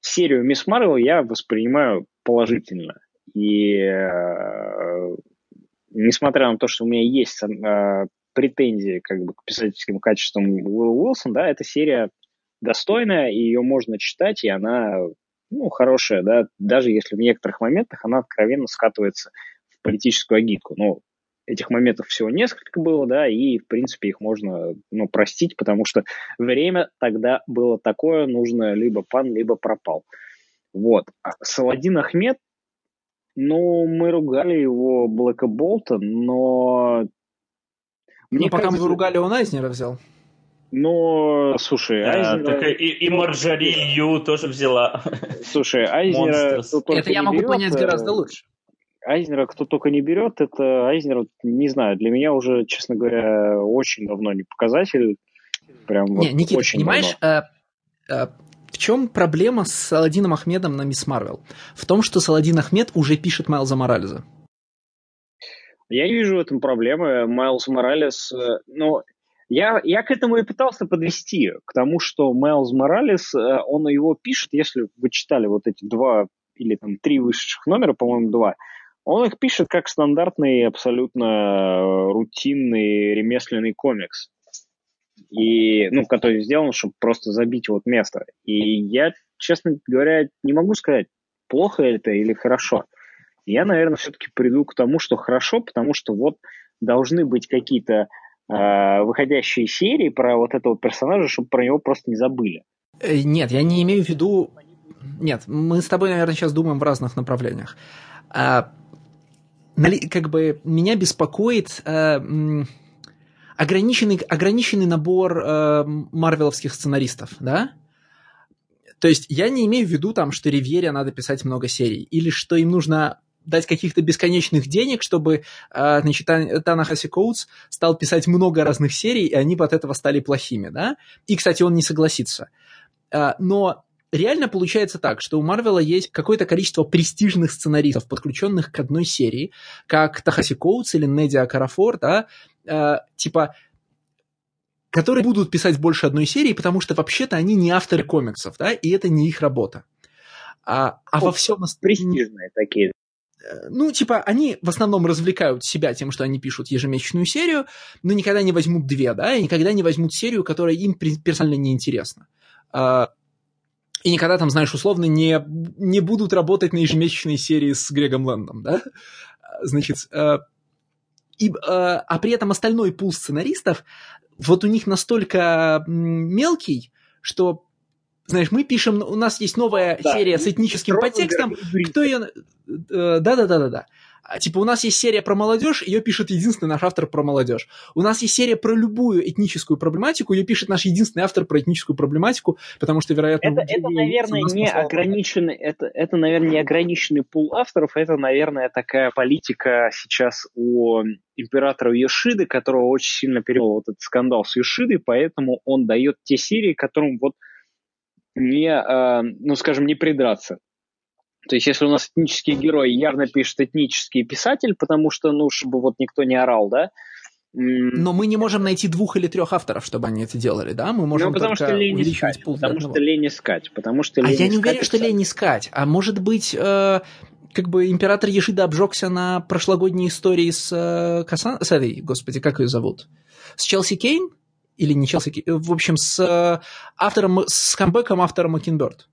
серию Мисс Марвел я воспринимаю положительно. И э, несмотря на то, что у меня есть э, претензии как бы к писательским качествам Уилл Уилсон, да, эта серия достойная, и ее можно читать, и она ну, хорошая, да, даже если в некоторых моментах она откровенно скатывается в политическую агитку. Но этих моментов всего несколько было, да, и, в принципе, их можно, ну, простить, потому что время тогда было такое, нужно либо пан, либо пропал. Вот. А Саладин Ахмед, ну, мы ругали его Блэка Болта, но... Мне ну, пока кажется... мы ругали, он Айзнера взял. Но, слушай, да, Айзнера... Так и, и Марджори Ю тоже взяла. Слушай, Айзнера... Это я могу берет, понять гораздо лучше. Айзнера кто только не берет, это Айзнер, не знаю, для меня уже, честно говоря, очень давно не показатель. Прям не, вот Никита, очень понимаешь, давно. А, а, в чем проблема с Саладином Ахмедом на Мисс Марвел? В том, что Саладин Ахмед уже пишет Майлза Морализа. Я не вижу в этом проблемы. Майлз Моралес, э, ну, я, я к этому и пытался подвести, к тому, что Майлз Моралес, э, он его пишет, если вы читали вот эти два или там три вышедших номера, по-моему, два, он их пишет как стандартный, абсолютно э, рутинный ремесленный комикс. И, ну, который сделан, чтобы просто забить вот место. И я, честно говоря, не могу сказать, плохо это или хорошо. Я, наверное, все-таки приду к тому, что хорошо, потому что вот должны быть какие-то э, выходящие серии про вот этого персонажа, чтобы про него просто не забыли. Э, нет, я не имею в виду... Нет, мы с тобой, наверное, сейчас думаем в разных направлениях. А, как бы меня беспокоит э, ограниченный, ограниченный набор э, марвеловских сценаристов, да? То есть я не имею в виду там, что Ривьере надо писать много серий, или что им нужно дать каких-то бесконечных денег, чтобы э, значит, Танахаси Коутс стал писать много разных серий, и они от этого стали плохими, да? И, кстати, он не согласится. Э, но реально получается так, что у Марвела есть какое-то количество престижных сценаристов, подключенных к одной серии, как Тахаси Коутс или Недиа Карафор, да, э, типа которые будут писать больше одной серии, потому что вообще-то они не авторы комиксов, да, и это не их работа. А, а во всем... Престижные такие. Э, ну, типа, они в основном развлекают себя тем, что они пишут ежемесячную серию, но никогда не возьмут две, да, и никогда не возьмут серию, которая им персонально не интересна. А, и никогда там, знаешь, условно не, не будут работать на ежемесячной серии с Грегом Лэндом, да? Значит, э, и, э, а при этом остальной пул сценаристов, вот у них настолько мелкий, что знаешь, мы пишем, у нас есть новая да, серия с этническим подтекстом, кто ее... Э, да-да-да-да-да. А, типа, у нас есть серия про молодежь, ее пишет единственный наш автор про молодежь. У нас есть серия про любую этническую проблематику, ее пишет наш единственный автор про этническую проблематику, потому что, вероятно... Это, это наверное, не ограниченный, это, это, наверное, не ограниченный пул авторов, это, наверное, такая политика сейчас у императора Йошиды, которого очень сильно перевел вот этот скандал с Йошидой, поэтому он дает те серии, которым вот не, э, ну, скажем, не придраться. То есть, если у нас этнический герой явно пишет этнический писатель, потому что, ну, чтобы вот никто не орал, да, но мы не можем найти двух или трех авторов, чтобы они это делали, да? Мы можем ну, потому только что лень увеличивать пул Потому что лень искать. Потому что лень а я не уверен, что лень искать. А может быть, э, как бы император Ешида обжегся на прошлогодней истории с, э, Касан... с этой, господи, как ее зовут? С Челси Кейн? Или не Челси Кейн? В общем, с э, автором, с камбэком автора Макинберт.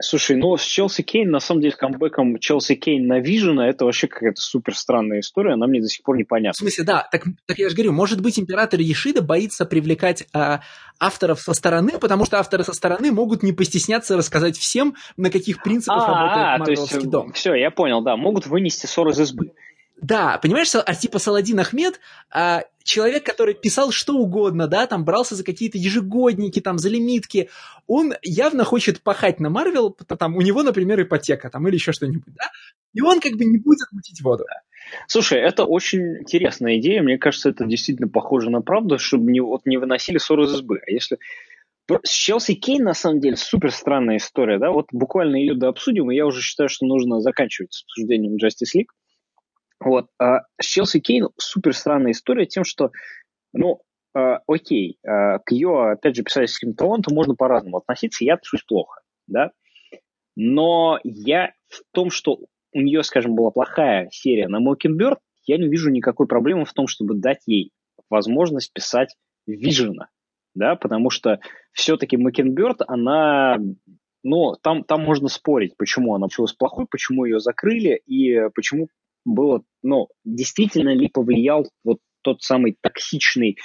Слушай, ну с Челси Кейн, на самом деле, камбэком Челси Кейн на Вижена, это вообще какая-то супер странная история, она мне до сих пор не понятна. В смысле, да, так, так я же говорю, может быть, император Ешида боится привлекать а, авторов со стороны, потому что авторы со стороны могут не постесняться рассказать всем, на каких принципах а, работает Марвеловский дом. Все, я понял, да, могут вынести ссор из избы. Да, понимаешь, а типа Саладин Ахмед, а, человек, который писал что угодно, да, там брался за какие-то ежегодники, там, за лимитки, он явно хочет пахать на Марвел, там, у него, например, ипотека, там, или еще что-нибудь, да, и он как бы не будет мутить воду. Слушай, это очень интересная идея, мне кажется, это действительно похоже на правду, чтобы не, вот, не выносили ссоры из избы, а если с Челси Кейн, на самом деле, супер странная история, да, вот буквально ее до обсудим, и я уже считаю, что нужно заканчивать с обсуждением Justice League. Вот. А с Челси Кейн супер странная история тем, что, ну, э, окей, э, к ее, опять же, писательским талантам можно по-разному относиться, я отношусь плохо, да, но я в том, что у нее, скажем, была плохая серия на Mockingbird, я не вижу никакой проблемы в том, чтобы дать ей возможность писать Вижена, да, потому что все-таки Mockingbird, она, ну, там, там можно спорить, почему она получилась плохой, почему ее закрыли и почему было, ну, действительно ли повлиял вот тот самый токсичный,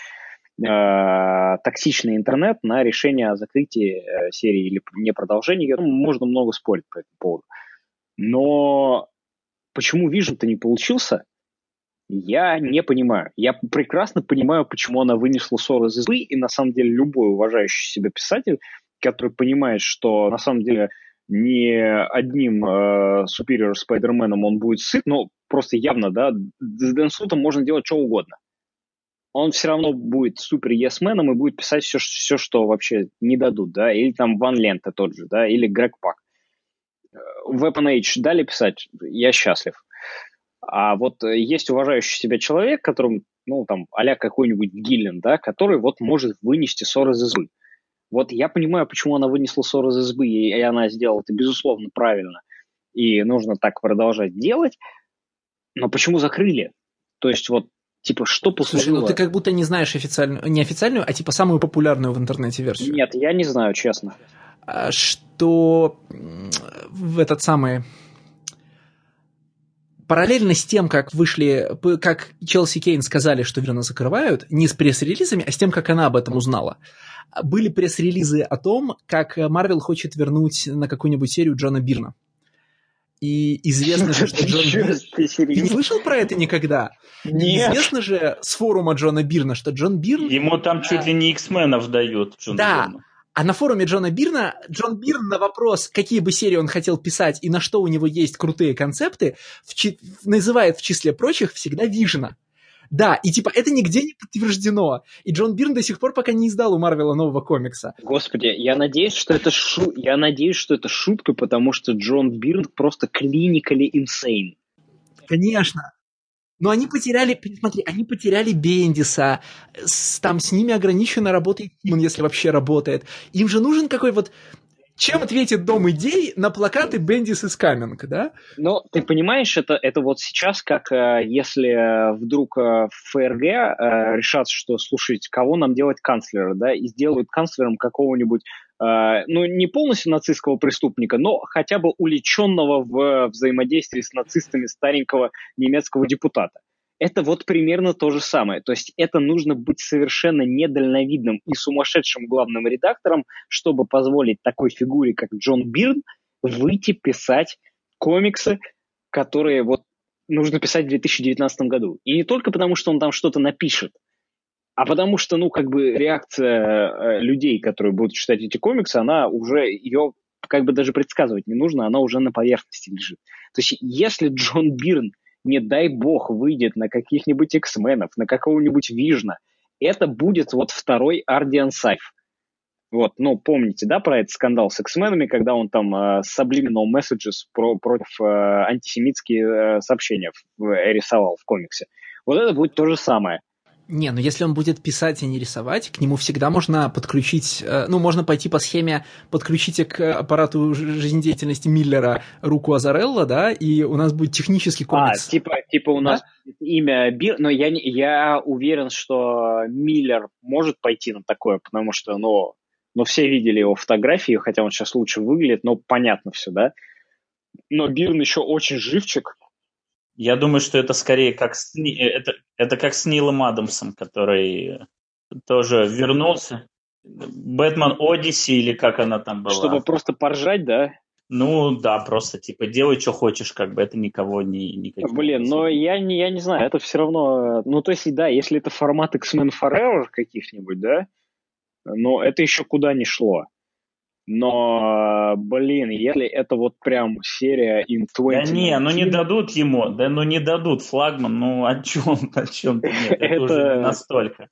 э, токсичный интернет на решение о закрытии э, серии или не продолжении. Ну, можно много спорить по этому поводу. Но почему Vision-то не получился, я не понимаю. Я прекрасно понимаю, почему она вынесла ссор из избы, и на самом деле любой уважающий себя писатель, который понимает, что на самом деле не одним э, Superior Spider-Man он будет сыт, но просто явно, да, с Дэн Слутом можно делать что угодно. Он все равно будет супер yes и будет писать все, все, что вообще не дадут, да, или там Ван Лента тот же, да, или Грег Пак. Э, Weapon Age дали писать, я счастлив. А вот есть уважающий себя человек, которым, ну, там, а какой-нибудь Гиллен, да, который вот может вынести ссор из избы. Вот я понимаю, почему она вынесла ссор из избы, и она сделала это, безусловно, правильно. И нужно так продолжать делать. Но почему закрыли? То есть вот Типа, что послужило? Слушай, ну ты как будто не знаешь официальную, не официальную, а типа самую популярную в интернете версию. Нет, я не знаю, честно. А, что в этот самый... Параллельно с тем, как вышли, как Челси Кейн сказали, что Верно закрывают, не с пресс-релизами, а с тем, как она об этом узнала. Были пресс-релизы о том, как Марвел хочет вернуть на какую-нибудь серию Джона Бирна. И известно же, что Джон Бирн... Ты не слышал про это никогда? Нет. Известно же с форума Джона Бирна, что Джон Бирн... Ему там чуть ли не X-менов дают. Джон да, Бирну. А на форуме Джона Бирна Джон Бирн на вопрос, какие бы серии он хотел писать и на что у него есть крутые концепты, в чи... называет в числе прочих всегда Вижена. Да, и типа это нигде не подтверждено. И Джон Бирн до сих пор пока не издал у Марвела нового комикса. Господи, я надеюсь, что это шу... я надеюсь, что это шутка, потому что Джон Бирн просто clinically insane. Конечно. Но они потеряли, смотри, они потеряли Бендиса, с, там с ними ограниченно работает Тимон, если вообще работает. Им же нужен какой вот чем ответит Дом идей на плакаты Бендис из Каминг, да? Ну, ты понимаешь, это, это вот сейчас, как э, если вдруг э, в ФРГ э, решат, что, слушайте, кого нам делать канцлера, да, и сделают канцлером какого-нибудь ну, не полностью нацистского преступника, но хотя бы уличенного в взаимодействии с нацистами старенького немецкого депутата это вот примерно то же самое. То есть это нужно быть совершенно недальновидным и сумасшедшим главным редактором, чтобы позволить такой фигуре, как Джон Бирн, выйти писать комиксы, которые вот нужно писать в 2019 году. И не только потому, что он там что-то напишет, а потому что, ну, как бы реакция э, людей, которые будут читать эти комиксы, она уже, ее как бы даже предсказывать не нужно, она уже на поверхности лежит. То есть если Джон Бирн не дай бог, выйдет на каких-нибудь X-менов, на какого-нибудь Вижна, это будет вот второй Ардиан Сайф. Вот, ну, помните, да, про этот скандал с X-менами, когда он там э, subliminal messages про, против э, антисемитские э, сообщения в, э, рисовал в комиксе. Вот это будет то же самое. Не, ну если он будет писать, а не рисовать, к нему всегда можно подключить, э, ну, можно пойти по схеме, подключите к аппарату жизнедеятельности Миллера руку Азарелла, да, и у нас будет технический комикс. А, типа, типа у нас да? имя Билл, но я, я уверен, что Миллер может пойти на такое, потому что, ну, ну, все видели его фотографии, хотя он сейчас лучше выглядит, но понятно все, да. Но Бирн еще очень живчик, я думаю, что это скорее как с, э, это, это как с Нилом Адамсом, который тоже вернулся. Бэтмен Одиссе или как она там была. Чтобы просто поржать, да? Ну да, просто типа делай, что хочешь, как бы это никого не... Никаких Блин, но я не, я не знаю, это все равно... Ну то есть, да, если это формат X-Men Forever каких-нибудь, да, но это еще куда не шло. Но, блин, если это вот прям серия in 20... Да не, ну не дадут ему, да ну не дадут флагман, ну о чем, о чем нет, это, это... уже настолько.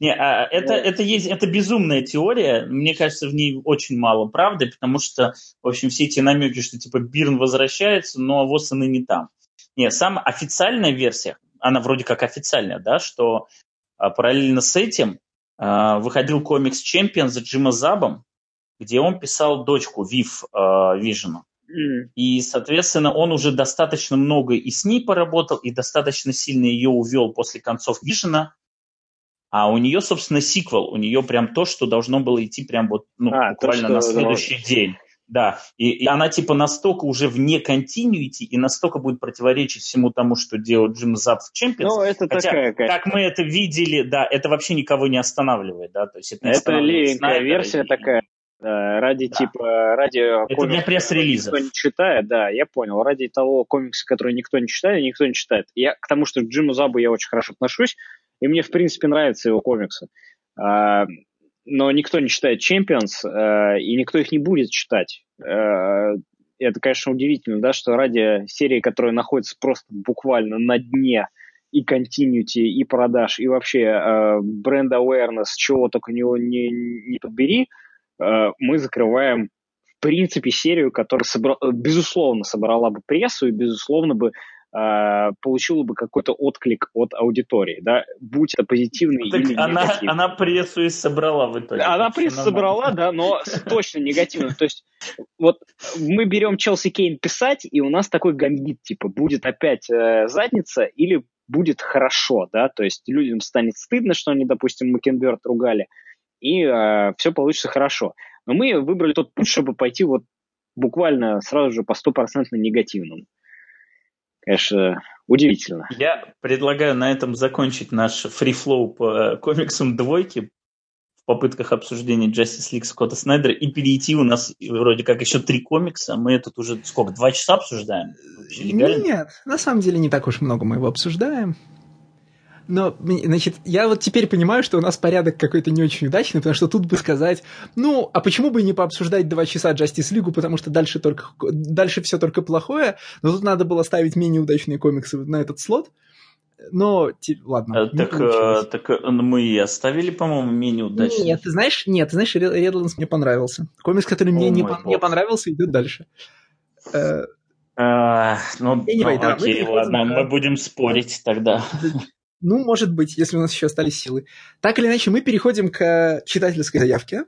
Не, а это, это, есть, это безумная теория. Мне кажется, в ней очень мало правды, потому что, в общем, все эти намеки, что типа Бирн возвращается, но вот он и не там. Не, самая официальная версия, она вроде как официальная, да, что а, параллельно с этим а, выходил комикс Чемпион за Джима Забом, где он писал дочку Вив Вижена. Mm. И, соответственно, он уже достаточно много и с ней поработал, и достаточно сильно ее увел после концов Вижена. А у нее, собственно, сиквел. У нее прям то, что должно было идти прям вот ну, а, буквально то, на следующий да. день. Да, и, и она типа настолько уже вне continuity и настолько будет противоречить всему тому, что делает Джим Заб в Champions. Ну, это Хотя, такая, конечно. как мы это видели, да, это вообще никого не останавливает, да, то есть это, это левенькая версия и... такая, ради да. типа, ради Это для пресс-релиза. Никто не читает, да, я понял. Ради того комикса, который никто не читает, никто не читает. Я к тому, что к Джиму Забу я очень хорошо отношусь, и мне, в принципе, нравятся его комиксы. А, но никто не читает Champions, а, и никто их не будет читать. А, это, конечно, удивительно, да, что ради серии, которая находится просто буквально на дне и continuity, и продаж, и вообще бренд awareness, чего только не, не, не подбери, мы закрываем в принципе серию, которая, собра... безусловно, собрала бы прессу и, безусловно, бы э, получила бы какой-то отклик от аудитории, да, будь это позитивный так или она, негативный. Она прессу и собрала в итоге. Она прессу собрала, да, но точно негативно. То есть вот мы берем Челси Кейн писать, и у нас такой гамбит, типа, будет опять э, задница или будет хорошо, да, то есть людям станет стыдно, что они, допустим, Макенберт ругали, и э, все получится хорошо. Но мы выбрали тот путь, чтобы пойти вот буквально сразу же по стопроцентно негативному конечно, удивительно. Я предлагаю на этом закончить наш фрифлоу по комиксам двойки в попытках обсуждения Justice League Скотта Снайдера и перейти у нас вроде как еще три комикса. Мы тут уже сколько, два часа обсуждаем? Нет, на самом деле не так уж много мы его обсуждаем. Но, значит, я вот теперь понимаю, что у нас порядок какой-то не очень удачный, потому что тут бы сказать, ну, а почему бы не пообсуждать два часа Justice League, потому что дальше, только, дальше все только плохое, но тут надо было ставить менее удачные комиксы на этот слот. Но, ладно. А, так, а, так э, мы и оставили, по-моему, менее удачные. Нет, ты знаешь, нет, ты знаешь, Redlands мне понравился. Комикс, который мне не, не понравился, идет дальше. Uh, ну, anyway, ну, да, окей, ладно, мы будем спорить тогда. Ну, может быть, если у нас еще остались силы. Так или иначе, мы переходим к читательской заявке.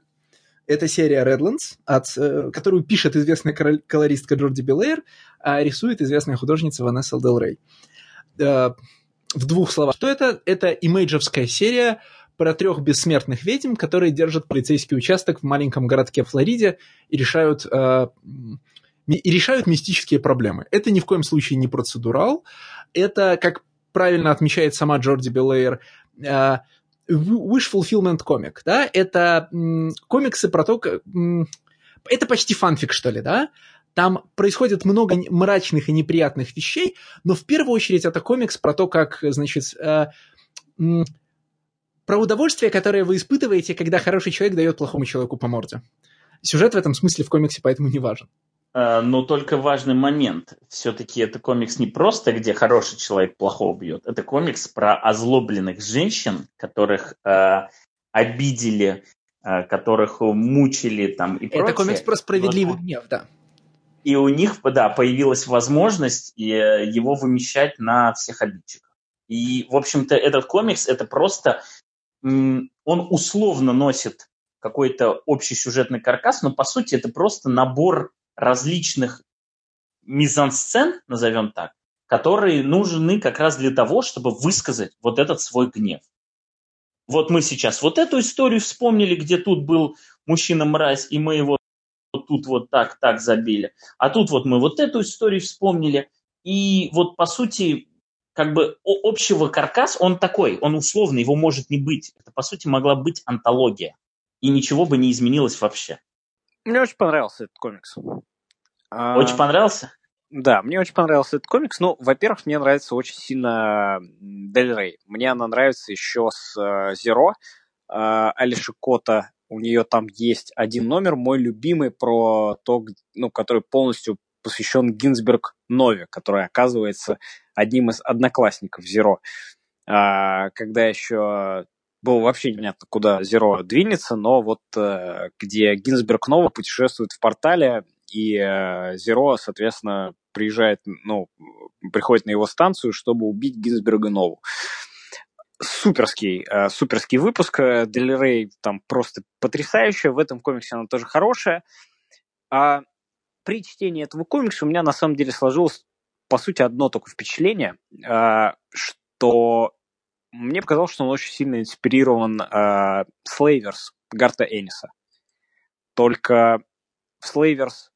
Это серия Redlands, от, э, которую пишет известная колористка Джорди Белэйр, а рисует известная художница Ванесса Дел Рей. Э, в двух словах. Что это? Это имейджевская серия про трех бессмертных ведьм, которые держат полицейский участок в маленьком городке Флориде и решают, э, и решают мистические проблемы. Это ни в коем случае не процедурал. Это, как правильно отмечает сама Джорди Белэйр, э, wish fulfillment комик, да, это комиксы про то, это почти фанфик, что ли, да, там происходит много мрачных и неприятных вещей, но в первую очередь это комикс про то, как, значит, э, про удовольствие, которое вы испытываете, когда хороший человек дает плохому человеку по морде. Сюжет в этом смысле в комиксе поэтому не важен. Э, но только важный момент. Все-таки это комикс не просто, где хороший человек плохого бьет. Это комикс про озлобленных женщин, которых э, обидели, э, которых мучили там и это прочее. Это комикс про справедливый Но... гнев, да. И у них, да, появилась возможность э, его вымещать на всех обидчиков. И, в общем-то, этот комикс, это просто... Он условно носит какой-то общий сюжетный каркас, но, по сути, это просто набор различных мизансцен, назовем так, которые нужны как раз для того, чтобы высказать вот этот свой гнев. Вот мы сейчас вот эту историю вспомнили, где тут был мужчина-мразь, и мы его тут вот так, так забили. А тут вот мы вот эту историю вспомнили. И вот по сути, как бы общего каркас, он такой, он условный, его может не быть. Это по сути могла быть антология. И ничего бы не изменилось вообще. Мне очень понравился этот комикс. Очень понравился? Да, мне очень понравился этот комикс. Ну, во-первых, мне нравится очень сильно Дель Рей. Мне она нравится еще с Зеро. Э, Алиши Кота, у нее там есть один номер, мой любимый, про то, ну, который полностью посвящен Гинзберг Нове, который оказывается одним из одноклассников Зеро. А, когда еще было вообще непонятно, куда Зеро двинется, но вот э, где Гинзберг Нова путешествует в портале, и э, Зеро, соответственно, приезжает, ну, приходит на его станцию, чтобы убить Гинзберга Нову. Суперский, э, суперский выпуск. Дель Рей там просто потрясающая. В этом комиксе она тоже хорошая. А при чтении этого комикса у меня на самом деле сложилось, по сути, одно только впечатление, что мне показалось, что он очень сильно инспирирован Сlayvers Гарта Эниса. Только в Slavers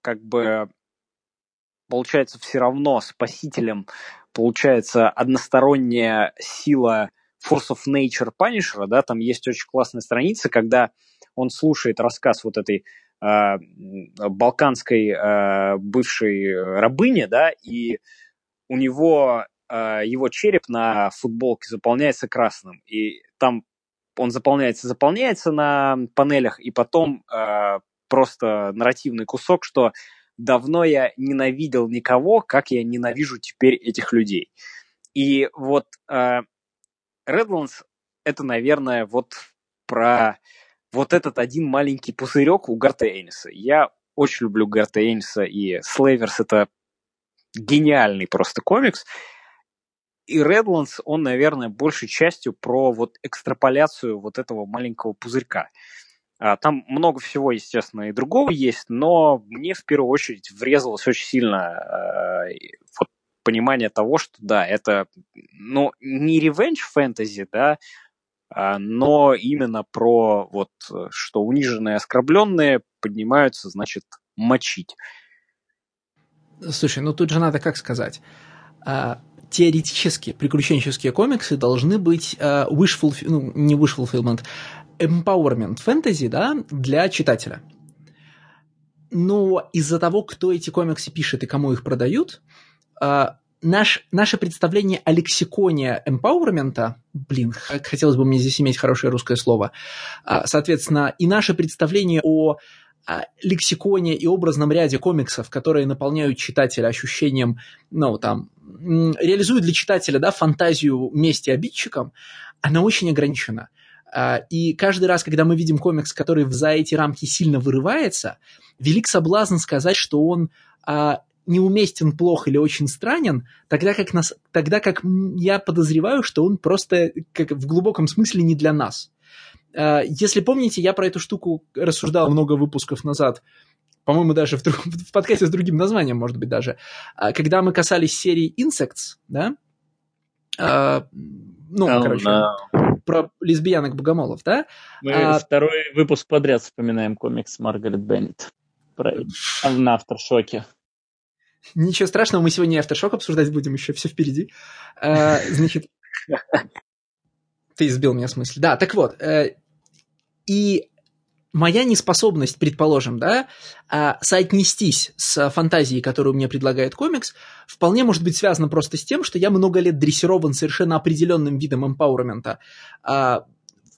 как бы получается все равно спасителем получается односторонняя сила Force of Nature Punisher, да, там есть очень классная страница, когда он слушает рассказ вот этой э, балканской э, бывшей рабыни, да, и у него э, его череп на футболке заполняется красным, и там он заполняется, заполняется на панелях, и потом э, просто нарративный кусок, что давно я ненавидел никого, как я ненавижу теперь этих людей. И вот э, Redlands это, наверное, вот про вот этот один маленький пузырек у Гарта Эниса. Я очень люблю Гарта Эниса, и Slavers это гениальный просто комикс. И Redlands, он, наверное, большей частью про вот экстраполяцию вот этого маленького пузырька. А, там много всего, естественно, и другого есть, но мне в первую очередь врезалось очень сильно э, вот, понимание того, что да, это ну, не ревенж фэнтези, да, а, но именно про вот, что униженные, оскорбленные поднимаются, значит, мочить. Слушай, ну тут же надо как сказать. А, теоретически приключенческие комиксы должны быть uh, wish fulfill, ну, не wish fulfillment, empowerment фэнтези, да, для читателя. Но из-за того, кто эти комиксы пишет и кому их продают, э, наш, наше представление о лексиконе эмпауэрмента, блин, хотелось бы мне здесь иметь хорошее русское слово, э, соответственно, и наше представление о лексиконе и образном ряде комиксов, которые наполняют читателя ощущением, ну, там, реализуют для читателя, да, фантазию мести обидчикам, она очень ограничена. А, и каждый раз, когда мы видим комикс, который за эти рамки сильно вырывается, велик соблазн сказать, что он а, неуместен, плох или очень странен, тогда как, нас, тогда как я подозреваю, что он просто как в глубоком смысле не для нас. А, если помните, я про эту штуку рассуждал много выпусков назад, по-моему, даже в, в подкасте с другим названием, может быть, даже, когда мы касались серии Insects, да, ну, oh, короче, no. про лесбиянок-богомолов, да? Мы а... второй выпуск подряд вспоминаем комикс Маргарет Беннет про... на Авторшоке. Ничего страшного, мы сегодня Авторшок обсуждать будем, еще все впереди. А, значит, ты сбил меня с мысли. Да, так вот, э, и моя неспособность, предположим, да, а, соотнестись с фантазией, которую мне предлагает комикс, вполне может быть связана просто с тем, что я много лет дрессирован совершенно определенным видом эмпауэрмента а,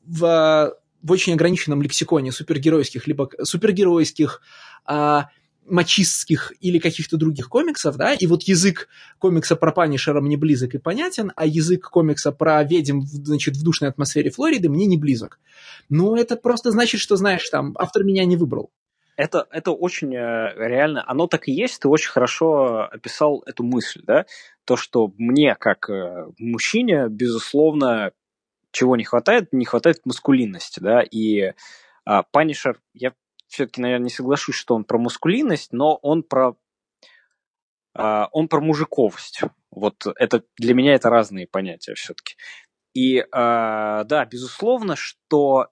в, в очень ограниченном лексиконе супергеройских, либо супергеройских а, мачистских или каких-то других комиксов, да, и вот язык комикса про Панишера мне близок и понятен, а язык комикса про ведьм, значит, в душной атмосфере Флориды мне не близок. Ну, это просто значит, что, знаешь, там, автор меня не выбрал. Это, это очень э, реально, оно так и есть, ты очень хорошо описал эту мысль, да, то, что мне, как э, мужчине, безусловно, чего не хватает, не хватает маскулинности, да, и Панишер, я все-таки, наверное, не соглашусь, что он про маскулинность, но он про Uh, он про мужиковость. Вот это для меня это разные понятия все-таки. И uh, да, безусловно, что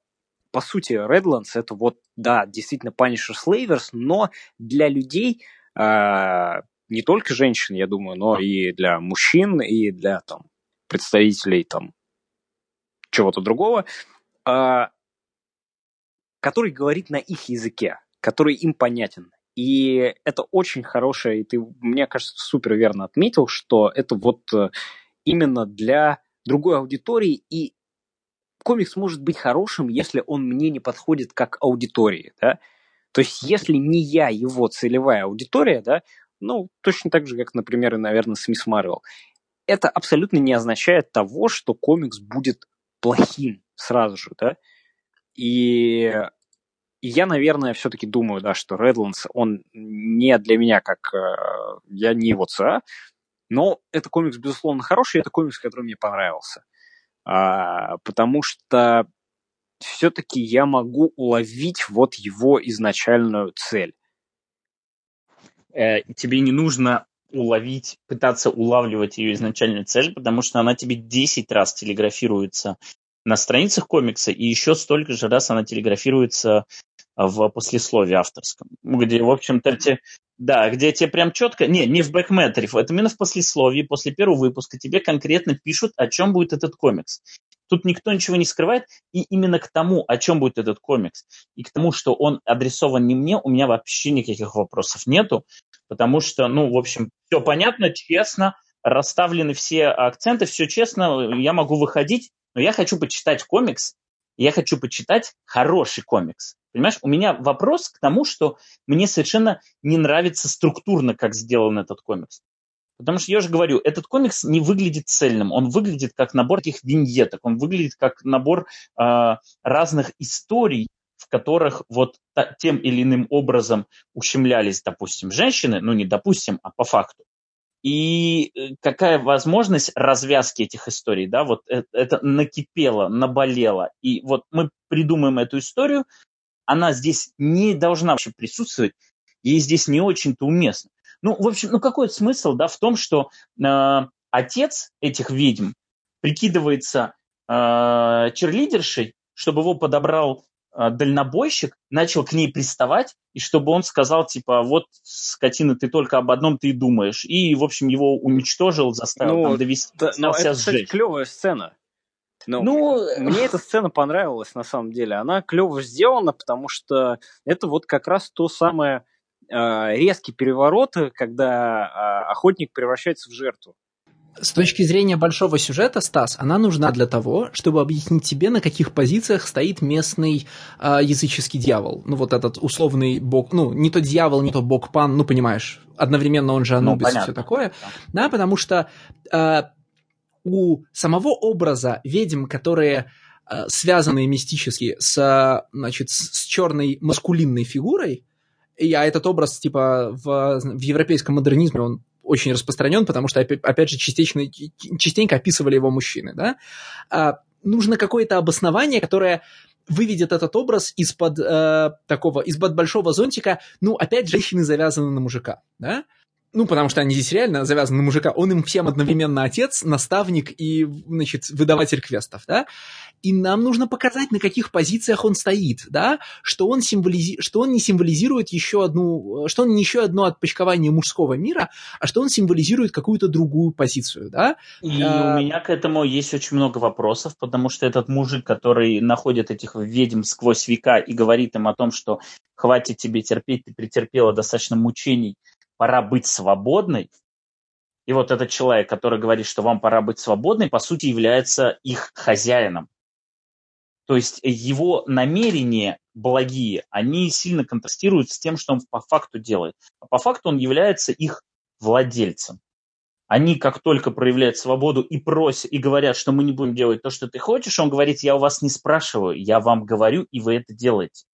по сути Redlands это вот, да, действительно Punisher Slavers, но для людей, uh, не только женщин, я думаю, но и для мужчин, и для там представителей там чего-то другого, который говорит на их языке, который им понятен. И это очень хорошее, и ты, мне кажется, супер верно отметил, что это вот э, именно для другой аудитории, и комикс может быть хорошим, если он мне не подходит как аудитории, да. То есть, если не я его целевая аудитория, да, ну, точно так же, как, например, и, наверное, с Мисс Марвел, это абсолютно не означает того, что комикс будет плохим сразу же, да. И я, наверное, все-таки думаю, да, что Redlands, он не для меня как... Э, я не его ЦА, но это комикс, безусловно, хороший, это комикс, который мне понравился. А, потому что все-таки я могу уловить вот его изначальную цель. Э, тебе не нужно уловить, пытаться улавливать ее изначальную цель, потому что она тебе 10 раз телеграфируется на страницах комикса, и еще столько же раз она телеграфируется в послесловии авторском, где, в общем-то, те, да, где тебе прям четко, не, не в бэкметре, это именно в послесловии, после первого выпуска тебе конкретно пишут, о чем будет этот комикс. Тут никто ничего не скрывает, и именно к тому, о чем будет этот комикс, и к тому, что он адресован не мне, у меня вообще никаких вопросов нету, потому что, ну, в общем, все понятно, честно, расставлены все акценты, все честно, я могу выходить, но я хочу почитать комикс, я хочу почитать хороший комикс. Понимаешь, у меня вопрос к тому, что мне совершенно не нравится структурно, как сделан этот комикс. Потому что я же говорю, этот комикс не выглядит цельным, он выглядит как набор этих виньеток, он выглядит как набор э, разных историй, в которых вот та, тем или иным образом ущемлялись, допустим, женщины, ну не допустим, а по факту. И э, какая возможность развязки этих историй, да, вот это, это накипело, наболело. И вот мы придумаем эту историю, она здесь не должна вообще присутствовать, ей здесь не очень-то уместно. Ну, в общем, ну какой смысл, да, в том, что э, отец этих ведьм прикидывается э, черлидершей, чтобы его подобрал дальнобойщик, начал к ней приставать, и чтобы он сказал, типа, вот, скотина, ты только об одном ты и думаешь. И, в общем, его уничтожил, заставил ну, там довести, да, но это, кстати, клевая сцена. Ну, ну, мне эта сцена понравилась на самом деле. Она клево сделана, потому что это вот как раз то самое э, резкий переворот, когда э, охотник превращается в жертву. С точки зрения большого сюжета, Стас, она нужна для того, чтобы объяснить тебе, на каких позициях стоит местный э, языческий дьявол. Ну, вот этот условный бог, ну, не то дьявол, не то бог-пан, ну, понимаешь, одновременно он же ну, Анубис ну, и все такое. Да, потому что э, у самого образа ведьм, которые э, связаны мистически с, значит, с черной маскулинной фигурой, и, а этот образ, типа, в, в европейском модернизме, он очень распространен, потому что, опять же, частично, частенько описывали его мужчины, да, а, нужно какое-то обоснование, которое выведет этот образ из-под э, такого, из-под большого зонтика, ну, опять женщины завязаны на мужика, да, ну, потому что они здесь реально завязаны на мужика, он им всем одновременно отец, наставник и, значит, выдаватель квестов, да, и нам нужно показать, на каких позициях он стоит, да, что он, символизи... что он не символизирует еще одну, что он не еще одно отпочкование мужского мира, а что он символизирует какую-то другую позицию, да. И а... у меня к этому есть очень много вопросов, потому что этот мужик, который находит этих ведьм сквозь века и говорит им о том, что хватит тебе терпеть, ты претерпела достаточно мучений, пора быть свободной, и вот этот человек, который говорит, что вам пора быть свободной, по сути является их хозяином. То есть его намерения благие, они сильно контрастируют с тем, что он по факту делает. А по факту он является их владельцем. Они как только проявляют свободу и просят, и говорят, что мы не будем делать то, что ты хочешь, он говорит, я у вас не спрашиваю, я вам говорю, и вы это делаете.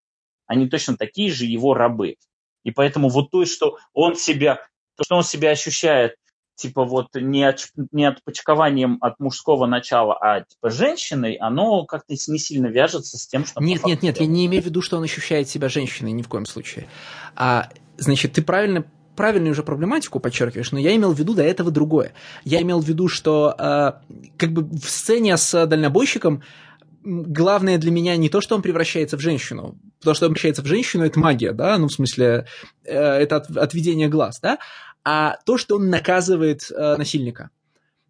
Они точно такие же его рабы. И поэтому вот то, что он себя, то, что он себя ощущает, типа вот не, от, не отпочкованием от мужского начала, а типа женщиной, оно как-то не сильно вяжется с тем, что... Нет, нет, нет, я не имею в виду, что он ощущает себя женщиной, ни в коем случае. А, значит, ты правильно правильную уже проблематику подчеркиваешь, но я имел в виду до этого другое. Я имел в виду, что э, как бы в сцене с дальнобойщиком главное для меня не то, что он превращается в женщину, то, что он превращается в женщину, это магия, да, ну, в смысле, э, это от, отведение глаз, да, а то, что он наказывает э, насильника.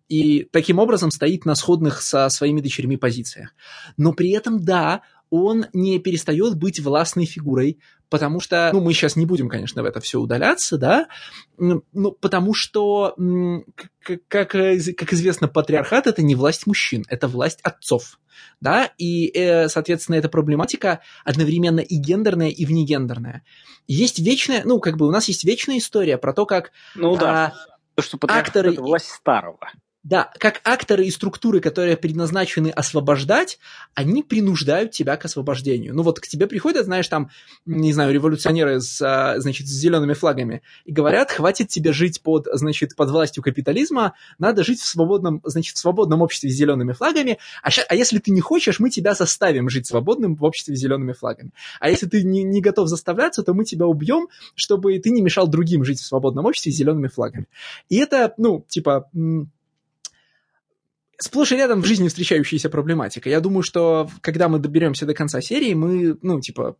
И таким образом стоит на сходных со своими дочерьми позициях. Но при этом, да, он не перестает быть властной фигурой, потому что, ну, мы сейчас не будем, конечно, в это все удаляться, да, ну, потому что, как, как, как известно, патриархат – это не власть мужчин, это власть отцов, да, и, э, соответственно, эта проблематика одновременно и гендерная, и внегендерная. Есть вечная, ну, как бы у нас есть вечная история про то, как... Ну да, а, что акторы... это власть старого. Да, как акторы и структуры, которые предназначены освобождать, они принуждают тебя к освобождению. Ну вот к тебе приходят, знаешь, там, не знаю, революционеры с, а, значит, с зелеными флагами и говорят, хватит тебе жить под, значит, под властью капитализма, надо жить в свободном, значит, в свободном обществе с зелеными флагами, а, ща, а если ты не хочешь, мы тебя заставим жить свободным в обществе с зелеными флагами. А если ты не, не готов заставляться, то мы тебя убьем, чтобы ты не мешал другим жить в свободном обществе с зелеными флагами. И это, ну, типа сплошь и рядом в жизни встречающаяся проблематика. Я думаю, что когда мы доберемся до конца серии, мы, ну, типа,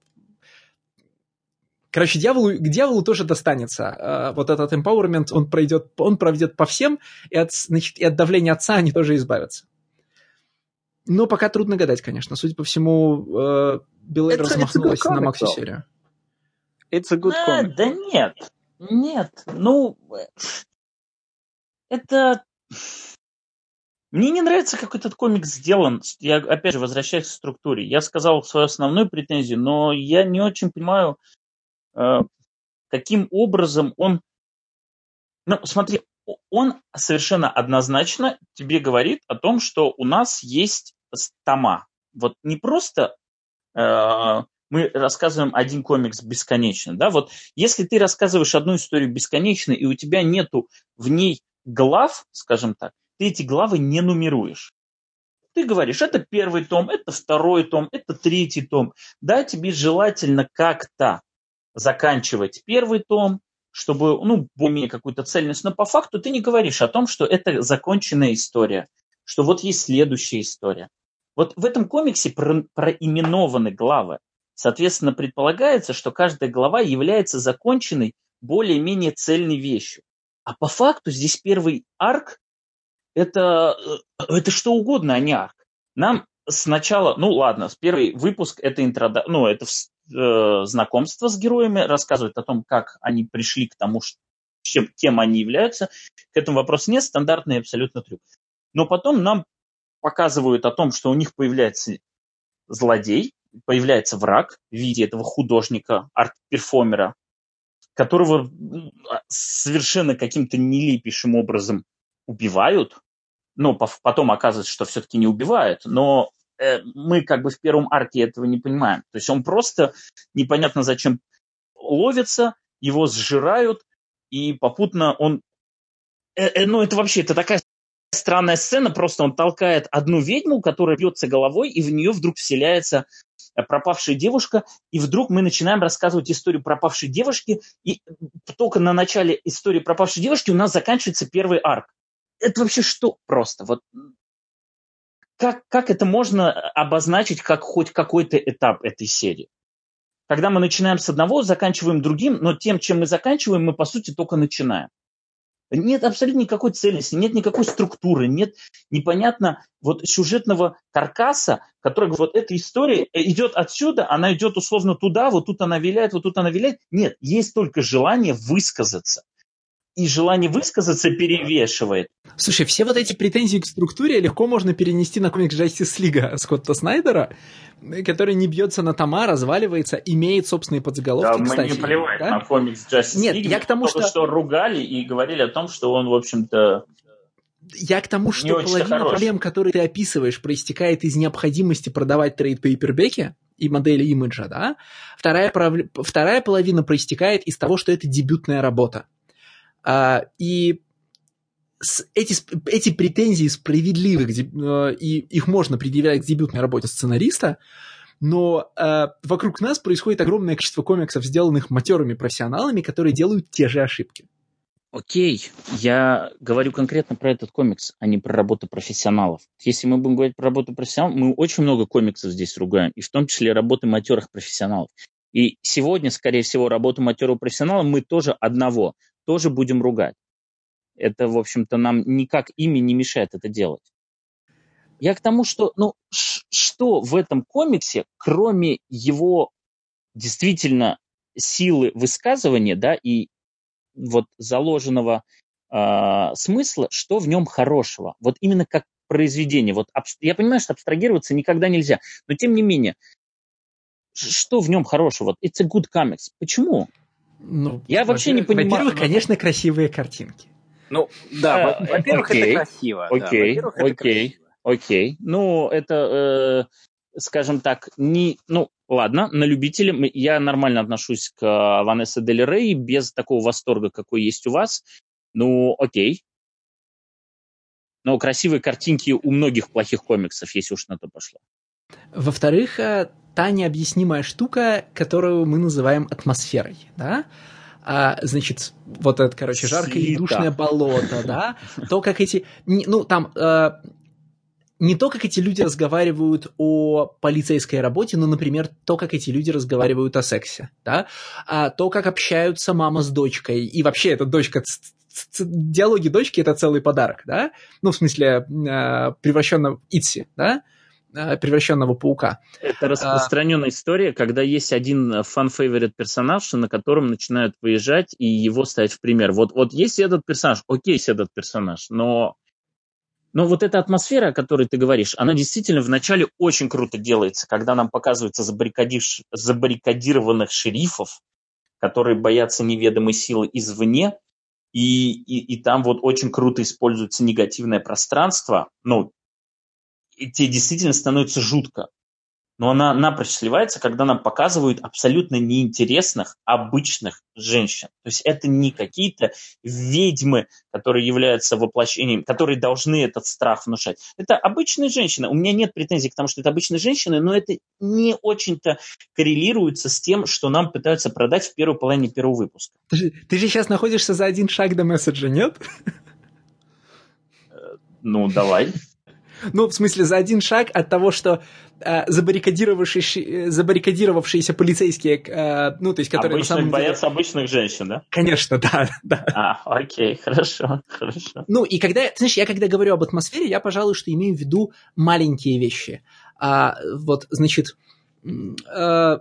Короче, дьяволу, к дьяволу тоже достанется. А, вот этот empowerment, он пройдет, он проведет по всем, и от, значит, и от давления отца они тоже избавятся. Но пока трудно гадать, конечно. Судя по всему, э, Билл Эйр размахнулась на макси-серию. It's a good а, comic. Да нет, нет, ну, это мне не нравится, как этот комик сделан. Я, опять же, возвращаюсь к структуре. Я сказал свою основную претензию, но я не очень понимаю, э, каким образом он... Ну, смотри, он совершенно однозначно тебе говорит о том, что у нас есть тома. Вот не просто э, мы рассказываем один комикс бесконечно, да, вот если ты рассказываешь одну историю бесконечно, и у тебя нету в ней глав, скажем так, ты эти главы не нумеруешь. Ты говоришь, это первый том, это второй том, это третий том. Да, тебе желательно как-то заканчивать первый том, чтобы, ну, более какую-то цельность, но по факту ты не говоришь о том, что это законченная история, что вот есть следующая история. Вот в этом комиксе про, проименованы главы. Соответственно, предполагается, что каждая глава является законченной, более-менее цельной вещью. А по факту здесь первый арк это, э, это что угодно, а не арк. Нам сначала, ну ладно, первый выпуск это интрода, ну это э, знакомство с героями, рассказывает о том, как они пришли к тому, чем, кем они являются. К этому вопросу нет, стандартный абсолютно трюк. Но потом нам показывают о том, что у них появляется злодей, появляется враг в виде этого художника, арт-перформера, которого совершенно каким-то нелепейшим образом убивают, ну, потом оказывается, что все-таки не убивают, но э, мы как бы в первом арке этого не понимаем. То есть он просто непонятно зачем ловится, его сжирают, и попутно он... Э, э, ну, это вообще, это такая странная сцена, просто он толкает одну ведьму, которая бьется головой, и в нее вдруг вселяется пропавшая девушка, и вдруг мы начинаем рассказывать историю пропавшей девушки, и только на начале истории пропавшей девушки у нас заканчивается первый арк это вообще что просто? Вот как, как это можно обозначить как хоть какой-то этап этой серии? Когда мы начинаем с одного, заканчиваем другим, но тем, чем мы заканчиваем, мы, по сути, только начинаем. Нет абсолютно никакой цельности, нет никакой структуры, нет непонятно вот сюжетного каркаса, который вот эта история идет отсюда, она идет условно туда, вот тут она виляет, вот тут она виляет. Нет, есть только желание высказаться и желание высказаться перевешивает. Слушай, все вот эти претензии к структуре легко можно перенести на комикс Justice League Скотта Снайдера, который не бьется на тома, разваливается, имеет собственные подзаголовки, да, кстати. мы не плевать да? на комикс Justice Нет, League. я к тому, что... что ругали и говорили о том, что он, в общем-то, я к тому, что половина хорош. проблем, которые ты описываешь, проистекает из необходимости продавать трейд-пейпербеки и модели имиджа, да? Вторая, вторая половина проистекает из того, что это дебютная работа. А, и эти, эти претензии справедливы, э, и их можно предъявлять к дебютной работе сценариста, но э, вокруг нас происходит огромное количество комиксов, сделанных матерыми профессионалами, которые делают те же ошибки. Окей, я говорю конкретно про этот комикс, а не про работу профессионалов. Если мы будем говорить про работу профессионалов, мы очень много комиксов здесь ругаем, и в том числе работы матерых профессионалов. И сегодня, скорее всего, работу матерого профессионала мы тоже одного тоже будем ругать. Это, в общем-то, нам никак ими не мешает это делать. Я к тому, что, ну, что в этом комиксе, кроме его действительно силы высказывания, да, и вот заложенного э, смысла, что в нем хорошего. Вот именно как произведение. Вот я понимаю, что абстрагироваться никогда нельзя, но тем не менее, что в нем хорошего? Вот it's a good comics. Почему? Ну, я вообще не понимаю. Во-первых, конечно, красивые картинки. Ну, да, а, во-первых, окей, это красиво. Окей, да, окей, окей. Ну, это, э, скажем так, не, ну, ладно, на любителя. Я нормально отношусь к Ванессе Дель Рей, без такого восторга, какой есть у вас. Ну, окей. Но красивые картинки у многих плохих комиксов, если уж на то пошло. Во-вторых, э, та необъяснимая штука, которую мы называем атмосферой, да? а, значит, вот это, короче, жаркое и душное болото, да, то, как эти, ну, там, э, не то, как эти люди разговаривают о полицейской работе, но, например, то, как эти люди разговаривают о сексе, да, а то, как общаются мама с дочкой, и вообще эта дочка диалоги дочки это целый подарок, да? Ну, в смысле, э, превращенного Итси, да? Э, превращенного паука. Это распространенная а, история, когда есть один фан-фейворит персонаж, на котором начинают выезжать и его ставить в пример. Вот, вот есть этот персонаж, окей, есть этот персонаж, но, но вот эта атмосфера, о которой ты говоришь, она действительно вначале очень круто делается, когда нам показываются забаррикадированных шерифов, которые боятся неведомой силы извне, и, и, и там вот очень круто используется негативное пространство, ну, и тебе действительно становится жутко. Но она напрочь сливается, когда нам показывают абсолютно неинтересных, обычных женщин. То есть это не какие-то ведьмы, которые являются воплощением, которые должны этот страх внушать. Это обычные женщины. У меня нет претензий к тому, что это обычные женщины, но это не очень-то коррелируется с тем, что нам пытаются продать в первой половине первого выпуска. Ты же, ты же сейчас находишься за один шаг до месседжа, нет? Ну, давай. Ну, в смысле, за один шаг от того, что э, забаррикадировавшиеся, э, забаррикадировавшиеся полицейские, э, ну, то есть, которые Обычных, на самом деле... боятся обычных женщин, да? Конечно, да, да. А, окей, хорошо, хорошо. Ну, и когда, ты знаешь, я когда говорю об атмосфере, я, пожалуй, что имею в виду маленькие вещи. А, вот, значит, э,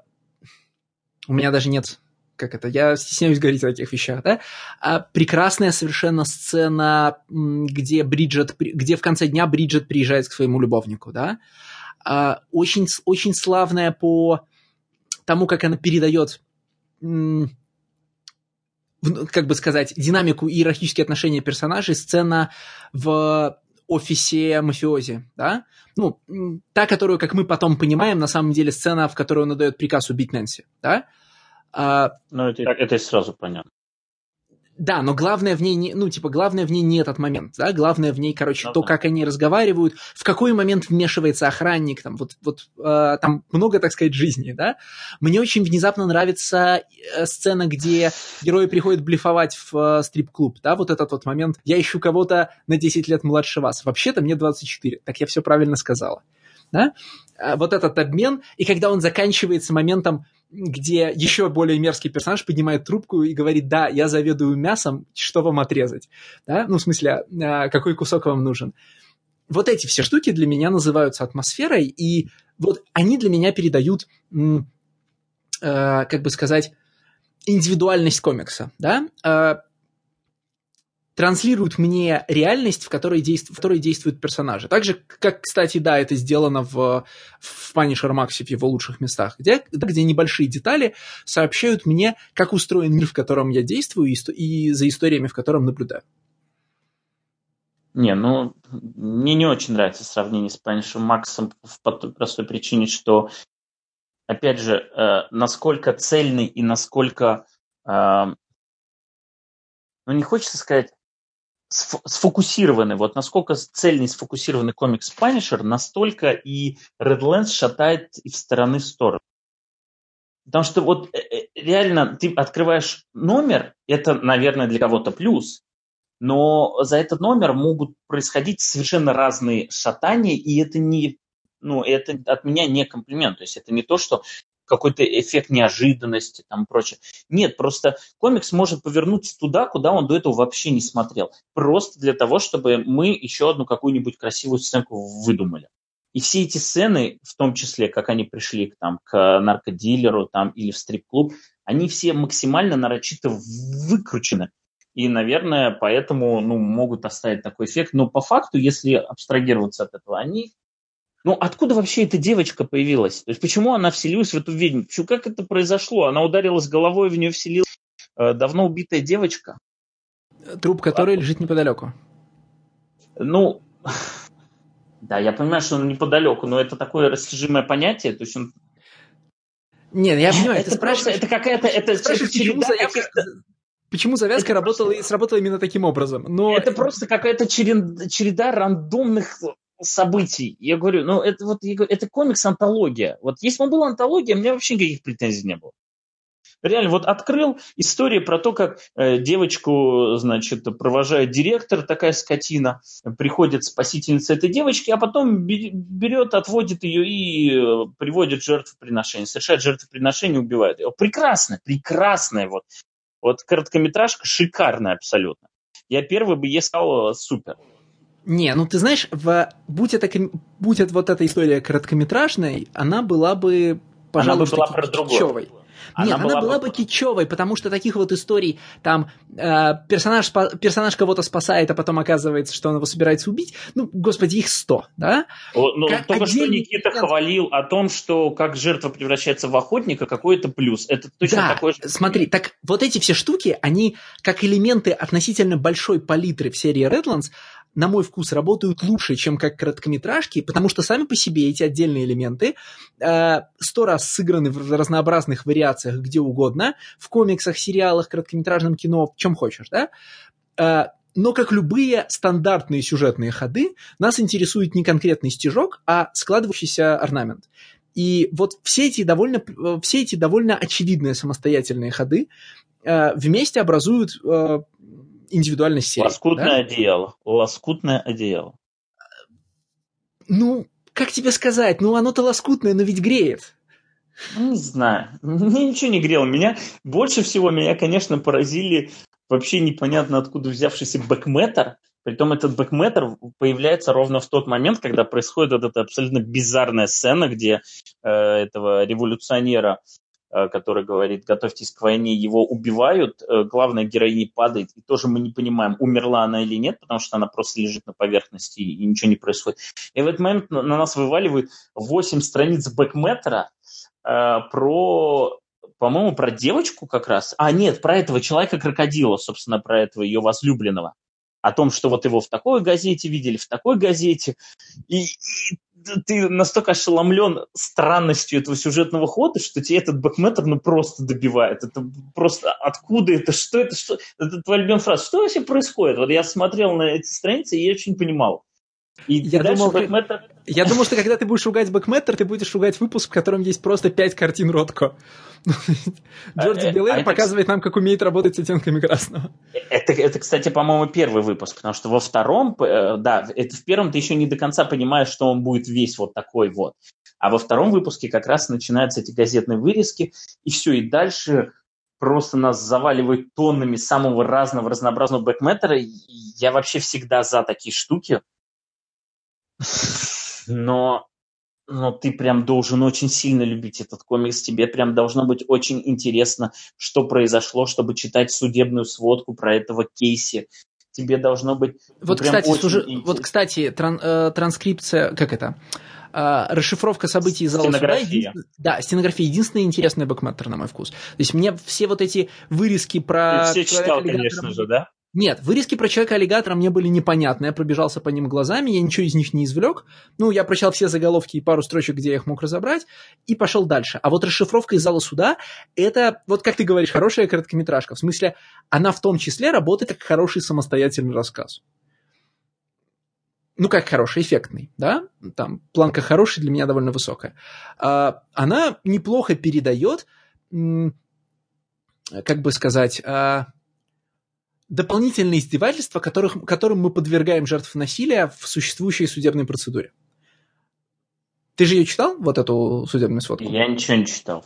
у меня даже нет как это, я стесняюсь говорить о таких вещах, да, а прекрасная совершенно сцена, где Бриджет, где в конце дня Бриджет приезжает к своему любовнику, да, а, очень, очень славная по тому, как она передает как бы сказать, динамику и иерархические отношения персонажей, сцена в офисе мафиози, да? Ну, та, которую, как мы потом понимаем, на самом деле сцена, в которой он отдает приказ убить Нэнси, да? А, ну, это, это сразу понятно. Да, но главное в ней не, ну, типа, главное в ней не этот момент, да, главное в ней, короче, ну, то, да. как они разговаривают, в какой момент вмешивается охранник, там, вот, вот, э, там много, так сказать, жизни, да. Мне очень внезапно нравится э, сцена, где герои приходят блефовать в э, стрип-клуб, да, вот этот вот момент, я ищу кого-то на 10 лет младше вас, вообще-то мне 24, так я все правильно сказала, да. А вот этот обмен, и когда он заканчивается моментом, где еще более мерзкий персонаж поднимает трубку и говорит, да, я заведую мясом, что вам отрезать? Да? Ну, в смысле, а, какой кусок вам нужен? Вот эти все штуки для меня называются атмосферой, и вот они для меня передают, э, как бы сказать, индивидуальность комикса. Да? Транслируют мне реальность, в которой, действ... в которой действуют персонажи. Так же, как, кстати, да, это сделано в, в Punisher Max в его лучших местах, где, где небольшие детали сообщают мне, как устроен мир, в котором я действую, и, и за историями, в котором наблюдаю. Не, ну, мне не очень нравится сравнение с Punisher Максом по той простой причине, что, опять же, э, насколько цельный и насколько э, ну, не хочется сказать сфокусированы, вот насколько цельный сфокусированный комикс Punisher, настолько и Redlands шатает и в стороны в сторону. Потому что вот э, э, реально ты открываешь номер, это, наверное, для кого-то плюс, но за этот номер могут происходить совершенно разные шатания, и это не, ну, это от меня не комплимент. То есть это не то, что какой-то эффект неожиданности там прочее. Нет, просто комикс может повернуться туда, куда он до этого вообще не смотрел. Просто для того, чтобы мы еще одну какую-нибудь красивую сценку выдумали. И все эти сцены, в том числе, как они пришли там, к наркодилеру там, или в стрип-клуб, они все максимально нарочито выкручены. И, наверное, поэтому ну, могут оставить такой эффект. Но по факту, если абстрагироваться от этого, они ну, откуда вообще эта девочка появилась? То есть, почему она вселилась в эту ведьму? Почему, как это произошло? Она ударилась головой, в нее вселилась э, давно убитая девочка. Труп которой а, лежит неподалеку. Ну, да, я понимаю, что он неподалеку, но это такое растяжимое понятие, то есть он... Нет, я понимаю, это просто, это какая-то, это почему заявка, почему завязка это работала просто... и сработала именно таким образом. Но... Это просто какая-то череда, череда рандомных событий. Я говорю, ну это вот это комикс-антология. Вот если бы была антология, у меня вообще никаких претензий не было. Реально, вот открыл историю про то, как э, девочку, значит, провожает директор, такая скотина, приходит спасительница этой девочки, а потом берет, отводит ее и э, приводит жертвоприношение, совершает жертвоприношение, убивает ее. Прекрасно, прекрасная вот. Вот короткометражка шикарная абсолютно. Я первый бы ей сказал супер. Не, ну ты знаешь, в, будь, это, будь это вот эта история короткометражной, она была бы, пожалуй, она бы была про другое. Нет, она, была, была бы кичевой, потому что таких вот историй, там, э, персонаж, персонаж кого-то спасает, а потом оказывается, что он его собирается убить, ну, господи, их сто, да? О, ну, как только отдельный... что Никита хвалил о том, что как жертва превращается в охотника, какой это плюс. Это точно да, такой же... смотри, так вот эти все штуки, они как элементы относительно большой палитры в серии Redlands, на мой вкус, работают лучше, чем как короткометражки, потому что сами по себе эти отдельные элементы э, сто раз сыграны в разнообразных вариациях где угодно, в комиксах, сериалах, короткометражном кино, в чем хочешь, да? Э, но, как любые стандартные сюжетные ходы, нас интересует не конкретный стежок, а складывающийся орнамент. И вот все эти довольно, все эти довольно очевидные самостоятельные ходы э, вместе образуют э, индивидуальность серии. Лоскутное да? одеяло. Лоскутное одеяло. Ну, как тебе сказать? Ну, оно-то лоскутное, но ведь греет. Ну, не знаю. Мне ничего не грело. Меня больше всего меня, конечно, поразили вообще непонятно откуда взявшийся бэкметр. Притом этот бэкметр появляется ровно в тот момент, когда происходит вот эта абсолютно бизарная сцена, где э, этого революционера который говорит, готовьтесь к войне, его убивают, э, главная героиня падает, и тоже мы не понимаем, умерла она или нет, потому что она просто лежит на поверхности и ничего не происходит. И в этот момент на нас вываливают 8 страниц бэкметра э, про по-моему, про девочку как раз. А, нет, про этого человека-крокодила, собственно, про этого ее возлюбленного. О том, что вот его в такой газете видели, в такой газете. И, и ты настолько ошеломлен странностью этого сюжетного хода, что тебе этот бэкметр ну просто добивает. Это просто откуда это, что это, что... Это твоя любимая фраза. Что вообще происходит? Вот я смотрел на эти страницы, и я очень понимал. И я думал, бэкметр... я думал, что когда ты будешь ругать бэкметр, ты будешь ругать выпуск, в котором есть просто пять картин Ротко. Джордж Беллер показывает нам, как умеет работать с оттенками красного. Это, это, кстати, по-моему, первый выпуск, потому что во втором, э, да, это в первом ты еще не до конца понимаешь, что он будет весь вот такой вот. А во втором выпуске как раз начинаются эти газетные вырезки, и все, и дальше просто нас заваливают тоннами самого разного, разнообразного бэкметера. Я вообще всегда за такие штуки. Но но ты прям должен очень сильно любить этот комикс, тебе прям должно быть очень интересно, что произошло, чтобы читать судебную сводку про этого Кейси. Тебе должно быть... Вот, кстати, сужи... вот, кстати, тран... э, транскрипция, как это? Э, расшифровка событий из зала суда. Един... Да, стенография единственный интересный бэкметтер, на мой вкус. То есть мне все вот эти вырезки про... Ты все читал, конечно же, да? Нет, вырезки про человека-аллигатора мне были непонятны. Я пробежался по ним глазами, я ничего из них не извлек. Ну, я прочитал все заголовки и пару строчек, где я их мог разобрать, и пошел дальше. А вот расшифровка из зала суда – это, вот как ты говоришь, хорошая короткометражка. В смысле, она в том числе работает как хороший самостоятельный рассказ. Ну, как хороший, эффектный, да? Там планка хорошая, для меня довольно высокая. А, она неплохо передает, как бы сказать, а, дополнительные издевательства, которых, которым мы подвергаем жертв насилия в существующей судебной процедуре. Ты же ее читал, вот эту судебную сводку? Я ничего не читал.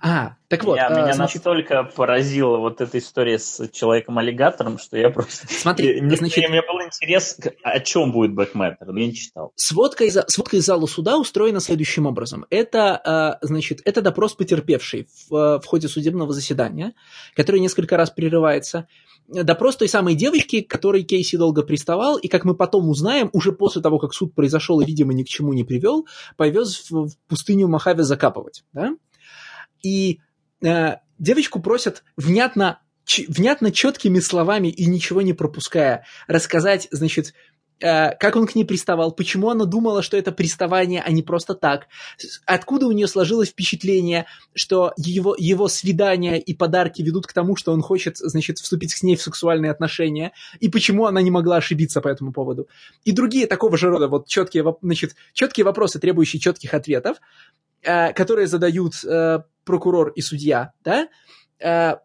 А, так вот. Меня, а, меня значит... настолько поразила вот эта история с человеком-аллигатором, что я просто... Смотри, мне, значит... Мне был интерес, о чем будет бэкметтер, но я не читал. Сводка из, сводка из зала суда устроена следующим образом. Это, а, значит, это допрос потерпевшей в, в ходе судебного заседания, который несколько раз прерывается. Допрос той самой девочки, к которой Кейси долго приставал, и, как мы потом узнаем, уже после того, как суд произошел и, видимо, ни к чему не привел, повез в, в пустыню Мохаве закапывать. Да? И э, девочку просят внятно, ч, внятно четкими словами и ничего не пропуская рассказать, значит, э, как он к ней приставал, почему она думала, что это приставание, а не просто так, откуда у нее сложилось впечатление, что его, его свидания и подарки ведут к тому, что он хочет, значит, вступить с ней в сексуальные отношения, и почему она не могла ошибиться по этому поводу. И другие такого же рода вот четкие, значит, четкие вопросы, требующие четких ответов, которые задают э, прокурор и судья, да, э,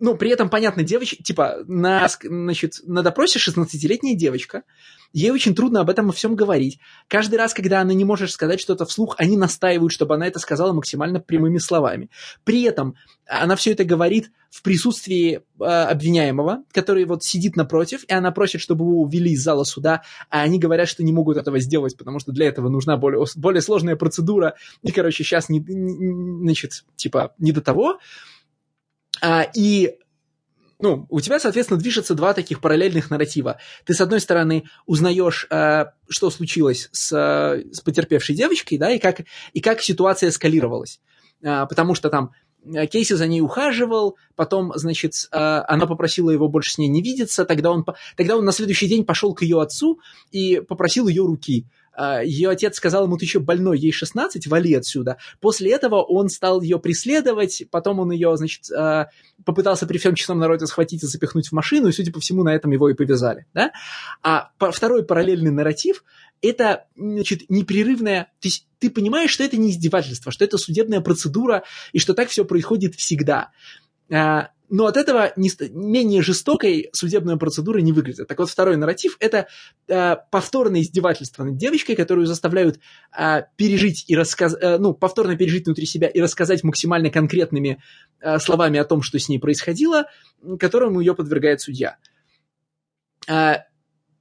ну, при этом, понятно, девочка, типа, на, значит, на допросе 16-летняя девочка, ей очень трудно об этом во всем говорить. Каждый раз, когда она не может сказать что-то вслух, они настаивают, чтобы она это сказала максимально прямыми словами. При этом она все это говорит в присутствии э, обвиняемого, который вот сидит напротив, и она просит, чтобы его увели из зала суда, а они говорят, что не могут этого сделать, потому что для этого нужна более, более сложная процедура, и, короче, сейчас, не, не, значит, типа, не до того. А, и ну, у тебя, соответственно, движется два таких параллельных нарратива. Ты, с одной стороны, узнаешь, э, что случилось с, с потерпевшей девочкой, да, и как, и как ситуация эскалировалась. Э, потому что там э, Кейси за ней ухаживал, потом, значит, она попросила его больше с ней не видеться, тогда он, тогда он на следующий день пошел к ее отцу и попросил ее руки. А, ее отец сказал ему, ты еще больной, ей 16, вали отсюда. После этого он стал ее преследовать, потом он ее, значит, а, попытался при всем честном народе схватить и запихнуть в машину, и, судя по всему, на этом его и повязали. Да? А второй параллельный нарратив – это, значит, непрерывное... То есть ты понимаешь, что это не издевательство, что это судебная процедура, и что так все происходит всегда. А, но от этого не, менее жестокой судебная процедура не выглядит. Так вот, второй нарратив – это э, повторное издевательство над девочкой, которую заставляют э, пережить и рассказать, э, ну, повторно пережить внутри себя и рассказать максимально конкретными э, словами о том, что с ней происходило, которому ее подвергает судья. Э,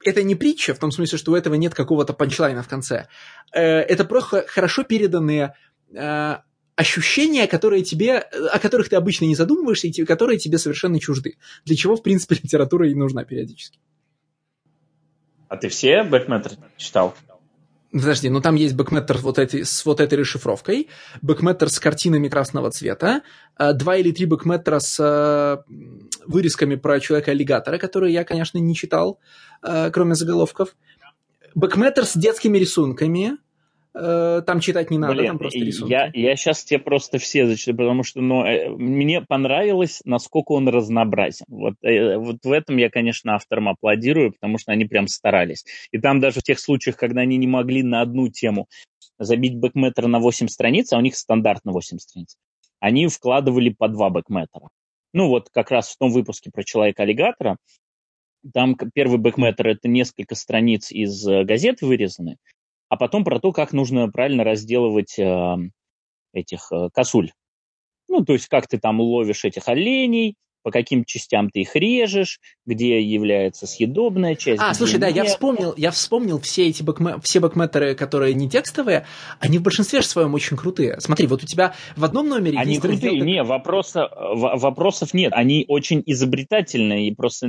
это не притча, в том смысле, что у этого нет какого-то панчлайна в конце. Э, это просто хорошо переданные э, ощущения, которые тебе, о которых ты обычно не задумываешься, и которые тебе совершенно чужды. Для чего, в принципе, литература и нужна периодически. А ты все бэкметр читал? Подожди, ну там есть бэкметтер вот эти, с вот этой расшифровкой, бэкметтер с картинами красного цвета, а, два или три бэкметтера с э, вырезками про человека-аллигатора, которые я, конечно, не читал, э, кроме заголовков, бэкметтер с детскими рисунками, там читать не надо, Блин, там просто рисунки. Я, я сейчас тебе просто все зачитаю, потому что ну, э, мне понравилось, насколько он разнообразен. Вот, э, вот в этом я, конечно, авторам аплодирую, потому что они прям старались. И там даже в тех случаях, когда они не могли на одну тему забить бэкметр на 8 страниц, а у них стандартно 8 страниц, они вкладывали по два бэкметра. Ну вот как раз в том выпуске про человека-аллигатора, там первый бэкметр – это несколько страниц из газеты вырезаны, а потом про то, как нужно правильно разделывать э, этих э, косуль. Ну, то есть, как ты там ловишь этих оленей, по каким частям ты их режешь, где является съедобная часть. А, слушай, да, я вспомнил, я вспомнил все эти бэкме, все бэкметеры, которые не текстовые, они в большинстве своем очень крутые. Смотри, вот у тебя в одном номере они крутые, раздел... не, вопроса, вопросов нет, они очень изобретательные и просто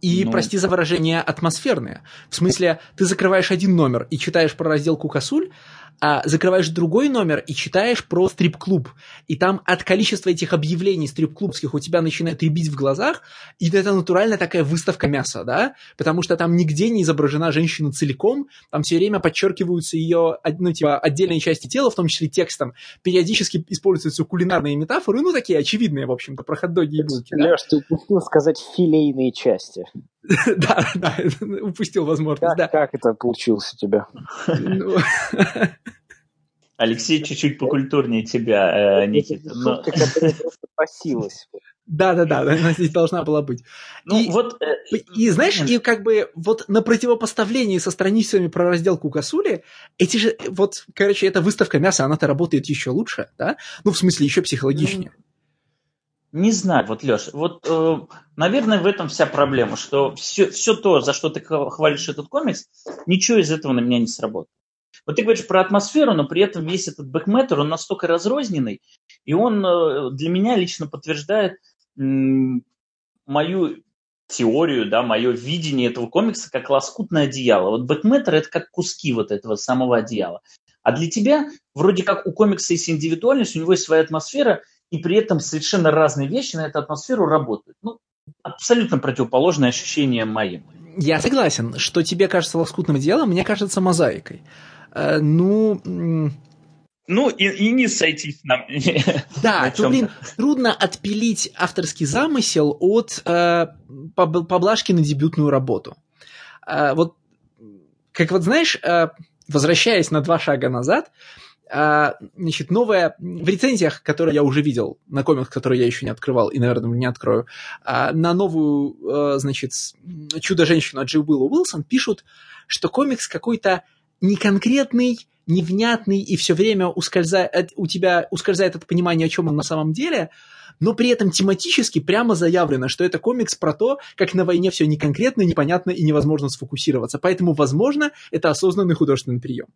и, ну... прости за выражение, атмосферные. В смысле, ты закрываешь один номер и читаешь про разделку косуль, а закрываешь другой номер и читаешь про стрип-клуб. И там от количества этих объявлений стрип-клубских у тебя начинает рябить в глазах, и это натуральная такая выставка мяса, да? Потому что там нигде не изображена женщина целиком, там все время подчеркиваются ее, ну, типа, отдельные части тела, в том числе текстом. Периодически используются кулинарные метафоры, ну, такие очевидные, в общем-то, про хот-доги и булки. Леш, да? ты упустил сказать филейные части. Да, да, упустил возможность, да. Как это получилось у тебя? Ну, Алексей чуть-чуть покультурнее тебя, э, Никита. Но... Шутка, которая просто просилась. Да, да, да, она здесь должна была быть. Ну, и, вот, э, и знаешь, и как бы вот на противопоставлении со страницами про разделку косули, эти же, вот, короче, эта выставка мяса, она-то работает еще лучше, да? Ну, в смысле, еще психологичнее. Не знаю, вот, Леш, вот, э, наверное, в этом вся проблема, что все, все то, за что ты хвалишь этот комикс, ничего из этого на меня не сработает. Вот ты говоришь про атмосферу, но при этом весь этот бэкметтер, он настолько разрозненный, и он э, для меня лично подтверждает мою теорию, да, мое видение этого комикса как лоскутное одеяло. Вот бэкметтер – это как куски вот этого самого одеяла. А для тебя, вроде как у комикса есть индивидуальность, у него есть своя атмосфера, и при этом совершенно разные вещи на эту атмосферу работают. Ну, абсолютно противоположное ощущение моим. Я согласен, что тебе кажется лоскутным одеялом, мне кажется мозаикой. Э, ну, ну, и, и не сойтись нам. Да, тут, блин, трудно отпилить авторский замысел от э, поблажки на дебютную работу. Э, вот, как вот знаешь, э, возвращаясь на два шага назад, э, значит, новая, в рецензиях, которые я уже видел, на комикс, который я еще не открывал и, наверное, не открою, э, на новую, э, значит, «Чудо-женщину» от Джи Уилла Уилсон пишут, что комикс какой-то неконкретный, невнятный и все время ускользает, у тебя ускользает от понимания, о чем он на самом деле, но при этом тематически прямо заявлено, что это комикс про то, как на войне все неконкретно, непонятно и невозможно сфокусироваться. Поэтому, возможно, это осознанный художественный прием.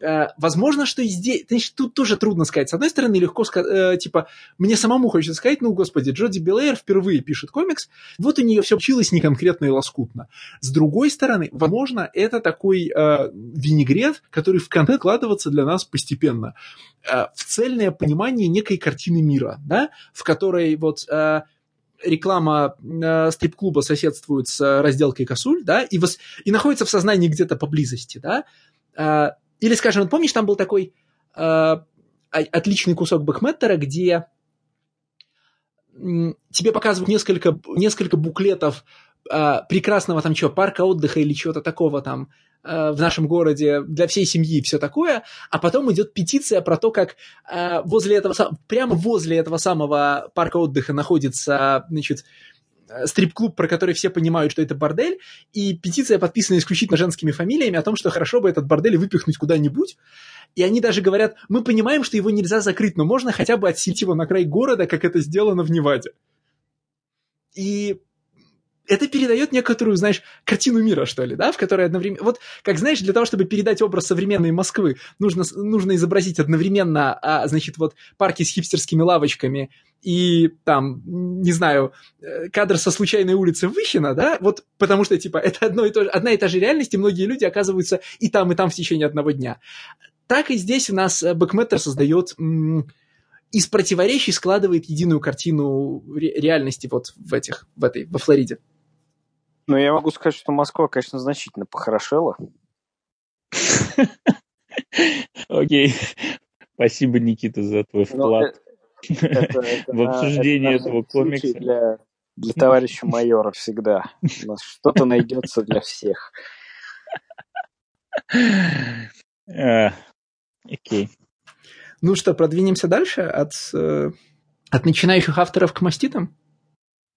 Э, возможно, что и здесь... Значит, тут тоже трудно сказать. С одной стороны, легко сказать, э, типа, мне самому хочется сказать, ну, господи, Джоди Белэйр впервые пишет комикс, вот у нее все получилось неконкретно и лоскутно. С другой стороны, возможно, это такой э, винегрет, который в контент вкладываться для нас постепенно. Э, в цельное понимание некой картины мира, да, в которой вот... Э, реклама э, стрип-клуба соседствует с разделкой косуль, да, и, вос... и находится в сознании где-то поблизости, да, э, или, скажем, помнишь, там был такой э, отличный кусок Бэкметтера, где тебе показывают несколько, несколько буклетов э, прекрасного там что, парка отдыха или чего-то такого там э, в нашем городе для всей семьи и все такое, а потом идет петиция про то, как э, возле этого, прямо возле этого самого парка отдыха находится, значит, Э, стрип-клуб, про который все понимают, что это бордель, и петиция подписана исключительно женскими фамилиями о том, что хорошо бы этот бордель выпихнуть куда-нибудь. И они даже говорят, мы понимаем, что его нельзя закрыть, но можно хотя бы отселить его на край города, как это сделано в Неваде. И это передает некоторую, знаешь, картину мира, что ли, да, в которой одновременно... Вот, как знаешь, для того, чтобы передать образ современной Москвы, нужно, нужно изобразить одновременно, а, значит, вот парки с хипстерскими лавочками и там, не знаю, э, кадр со случайной улицы Выхина, да, вот потому что, типа, это одно и то же, одна и та же реальность, и многие люди оказываются и там, и там в течение одного дня. Так и здесь у нас Бэкметтер создает из противоречий складывает единую картину ре- реальности вот в этих, в этой, во Флориде. Ну, я могу сказать, что Москва, конечно, значительно похорошела. Окей. Спасибо, Никита, за твой ну, вклад в обсуждение этого комикса. Для, товарища майора всегда. У нас что-то найдется для всех. Окей. Ну что, продвинемся дальше от, э, от начинающих авторов к маститам?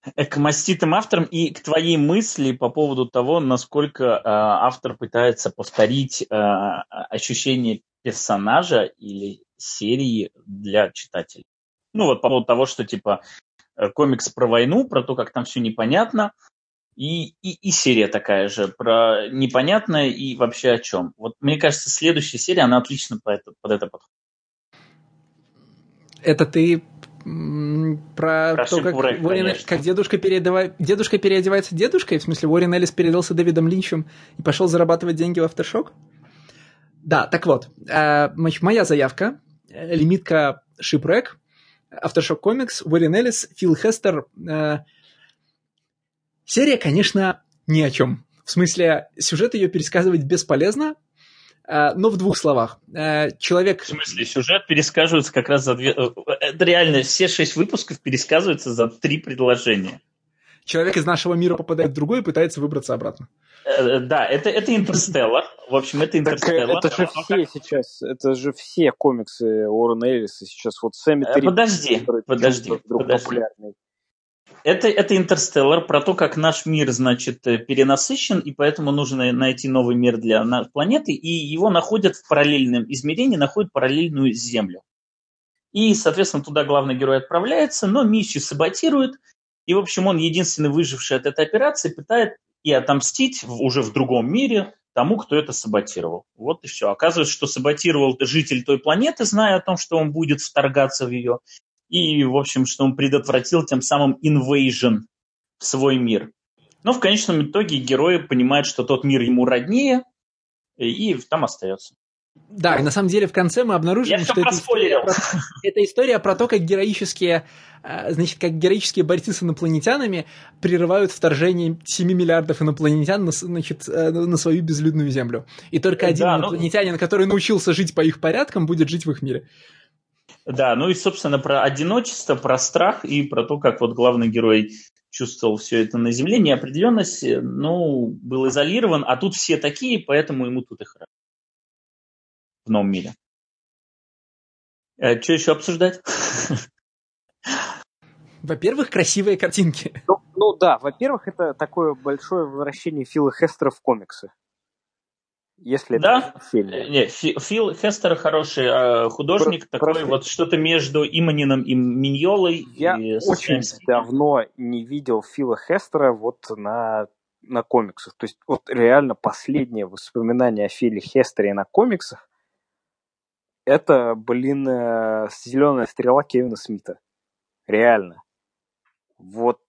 К маститым авторам и к твоей мысли по поводу того, насколько э, автор пытается повторить э, ощущение персонажа или серии для читателей. Ну вот по поводу того, что типа э, комикс про войну, про то, как там все непонятно, и, и, и серия такая же, про непонятное и вообще о чем. Вот мне кажется, следующая серия, она отлично под это, под это подходит. Это ты про Прошу то, как, Бурек, Уоррен, как дедушка, переодевает, дедушка переодевается дедушкой, в смысле Уоррен Эллис переоделся Дэвидом Линчем и пошел зарабатывать деньги в Aftershock? Да, так вот, э, моя заявка, э, лимитка Shipwreck, Aftershock Comics, Уоррен Эллис, Фил Хестер. Э, серия, конечно, ни о чем. В смысле, сюжет ее пересказывать бесполезно, но в двух словах. Э, человек... В смысле, сюжет пересказывается как раз за две... Э, это реально, все шесть выпусков пересказываются за три предложения. Человек из нашего мира попадает в другой и пытается выбраться обратно. Да, это, это Интерстеллар. В общем, это Интерстеллар. это же все сейчас, это же все комиксы Уоррена Эллиса сейчас. Вот Сэмми Подожди, подожди, подожди. Популярный. Это, это Интерстеллар, про то, как наш мир, значит, перенасыщен, и поэтому нужно найти новый мир для планеты, и его находят в параллельном измерении, находят параллельную Землю. И, соответственно, туда главный герой отправляется, но миссию саботирует, и, в общем, он единственный выживший от этой операции, пытает и отомстить уже в другом мире тому, кто это саботировал. Вот и все. Оказывается, что саботировал житель той планеты, зная о том, что он будет вторгаться в ее, и, в общем, что он предотвратил тем самым invasion в свой мир. Но в конечном итоге герой понимает, что тот мир ему роднее, и там остается. Да, и на самом деле в конце мы обнаружим, что это история, про, это история про то, как героические, э, значит, как героические борцы с инопланетянами прерывают вторжение 7 миллиардов инопланетян на, значит, э, на свою безлюдную Землю. И только один да, ну инопланетянин, ну... который научился жить по их порядкам, будет жить в их мире. Да, ну и, собственно, про одиночество, про страх и про то, как вот главный герой чувствовал все это на Земле, неопределенность, ну, был изолирован, а тут все такие, поэтому ему тут и хорошо в новом мире. Э, что еще обсуждать? Во-первых, красивые картинки. Ну, ну да, во-первых, это такое большое возвращение Фила Хестера в комиксы. Если да? Не, Фил Хестер хороший э, художник, Про, такой просто... вот что-то между Иманином и Миньолой. Я и очень давно не видел Фила Хестера вот на, на комиксах. То есть вот реально последнее воспоминание о Филе Хестере на комиксах это, блин, э, зеленая стрела Кевина Смита. Реально. Вот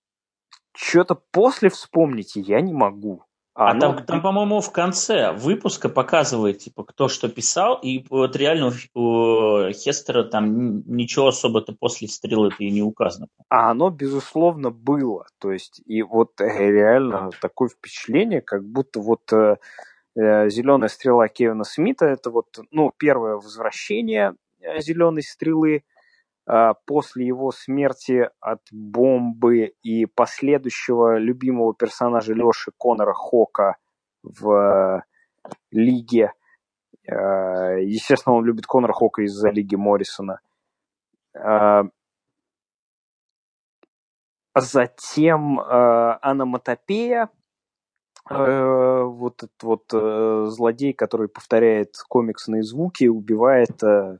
что-то после вспомните я не могу. А, а там, там, по-моему, в конце выпуска показывает, типа, кто что писал, и вот реально у Хестера там ничего особо-то после стрелы-то и не указано. А оно, безусловно, было. То есть, и вот э, реально такое впечатление, как будто вот э, Э, зеленая стрела Кевина Смита. Это вот, ну, первое возвращение э, зеленой стрелы после его смерти от бомбы и последующего любимого персонажа Леши Конора Хока в э, лиге. Естественно, он любит Конора Хока из-за лиги Моррисона. Затем Аноматопея, Э, вот этот вот э, злодей, который повторяет комиксные звуки, убивает э,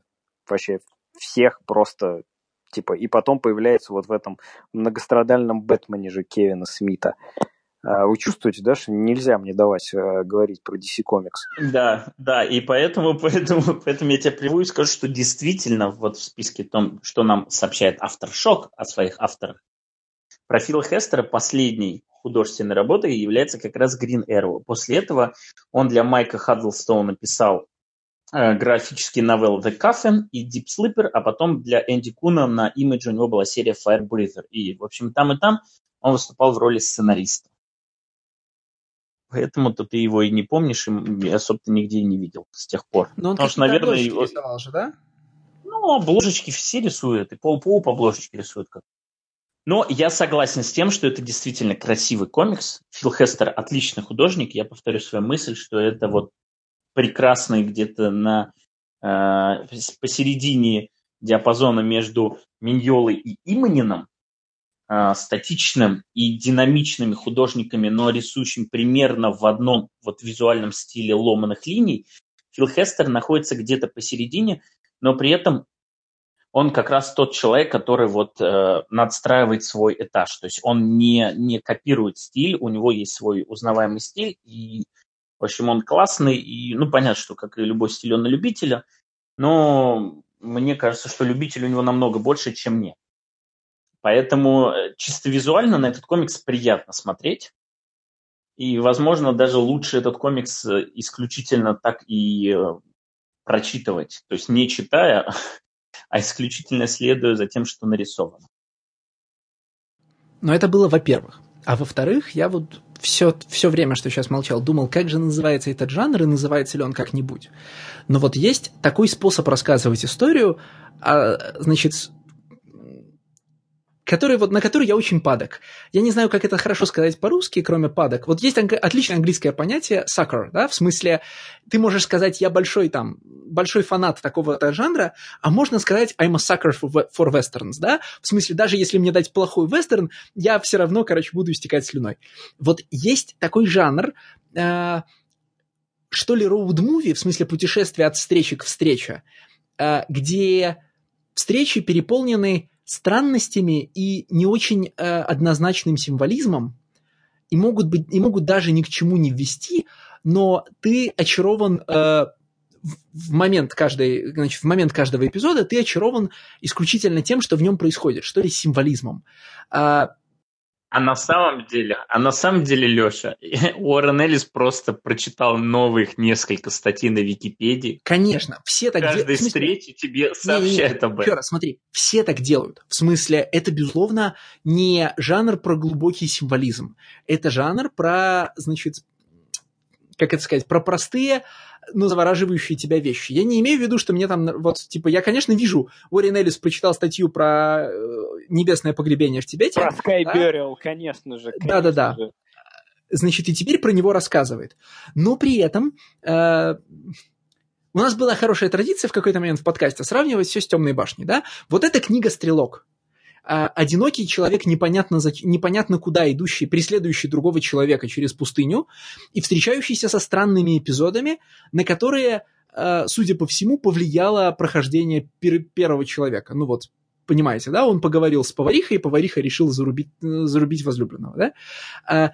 вообще всех просто типа, и потом появляется вот в этом многострадальном Бэтмене же Кевина Смита. А вы чувствуете, да, что нельзя мне давать э, говорить про DC Comics? Да, да, и поэтому, поэтому, поэтому я тебя приведу и скажу, что действительно вот в списке том, что нам сообщает Авторшок о своих авторах, про Фила Хестера последний художественной работой является как раз Green Arrow. После этого он для Майка Хаддлстоуна написал графический новелл The Coffin и Deep Sleeper, а потом для Энди Куна на Image у него была серия Fire Breather. И, в общем, там и там он выступал в роли сценариста. Поэтому то ты его и не помнишь, и особо ты нигде и не видел с тех пор. Но он Потому что, наверное, его... рисовал же, да? Ну, обложечки все рисуют, и Пол Поуп обложечки рисует как но я согласен с тем, что это действительно красивый комикс. Фил Хестер отличный художник. Я повторю свою мысль, что это вот прекрасный где-то на э, посередине диапазона между Миньолой и Иманином, э, статичным и динамичными художниками, но рисующим примерно в одном вот визуальном стиле ломаных линий. Фил Хестер находится где-то посередине, но при этом он как раз тот человек, который вот э, надстраивает свой этаж. То есть он не, не копирует стиль, у него есть свой узнаваемый стиль, и, в общем, он классный, и, ну, понятно, что, как и любой стиль, он на любителя, но мне кажется, что любитель у него намного больше, чем мне. Поэтому э, чисто визуально на этот комикс приятно смотреть. И, возможно, даже лучше этот комикс э, исключительно так и э, прочитывать. То есть не читая, а исключительно следуя за тем, что нарисовано. Но это было во-первых. А во-вторых, я вот все, все время, что сейчас молчал, думал, как же называется этот жанр и называется ли он как-нибудь. Но вот есть такой способ рассказывать историю, а, значит, который, вот, на который я очень падок. Я не знаю, как это хорошо сказать по-русски, кроме падок. Вот есть анг- отличное английское понятие sucker, да, в смысле, ты можешь сказать, я большой там, большой фанат такого-то жанра, а можно сказать, I'm a sucker for, for westerns, да, в смысле, даже если мне дать плохой вестерн, я все равно, короче, буду истекать слюной. Вот есть такой жанр, э, что ли, роуд-муви, в смысле путешествия от встречи к встрече, э, где встречи переполнены странностями и не очень э, однозначным символизмом, и могут, быть, и могут даже ни к чему не ввести, но ты очарован э, в момент каждой, значит, в момент каждого эпизода ты очарован исключительно тем, что в нем происходит, что ли, символизмом. А, а на самом деле, а на самом деле, Леша, Уоррен Эллис просто прочитал новых несколько статей на Википедии. Конечно, все так делают. Каждой де... встрече тебе сообщают не, не, об этом. Еще смотри, все так делают. В смысле, это, безусловно, не жанр про глубокий символизм. Это жанр про, значит, как это сказать, про простые ну, завораживающие тебя вещи. Я не имею в виду, что мне там, вот, типа, я, конечно, вижу, Уоррен Эллис прочитал статью про э, небесное погребение в Тибете. Про Sky да? Burial, конечно же. Да-да-да. Значит, и теперь про него рассказывает. Но при этом э, у нас была хорошая традиция в какой-то момент в подкасте сравнивать все с «Темной башней», да? Вот эта книга «Стрелок», одинокий человек, непонятно, непонятно куда идущий, преследующий другого человека через пустыню и встречающийся со странными эпизодами, на которые, а, судя по всему, повлияло прохождение пер первого человека. Ну вот, понимаете, да? Он поговорил с поварихой, и повариха решил зарубить, зарубить возлюбленного, да? А,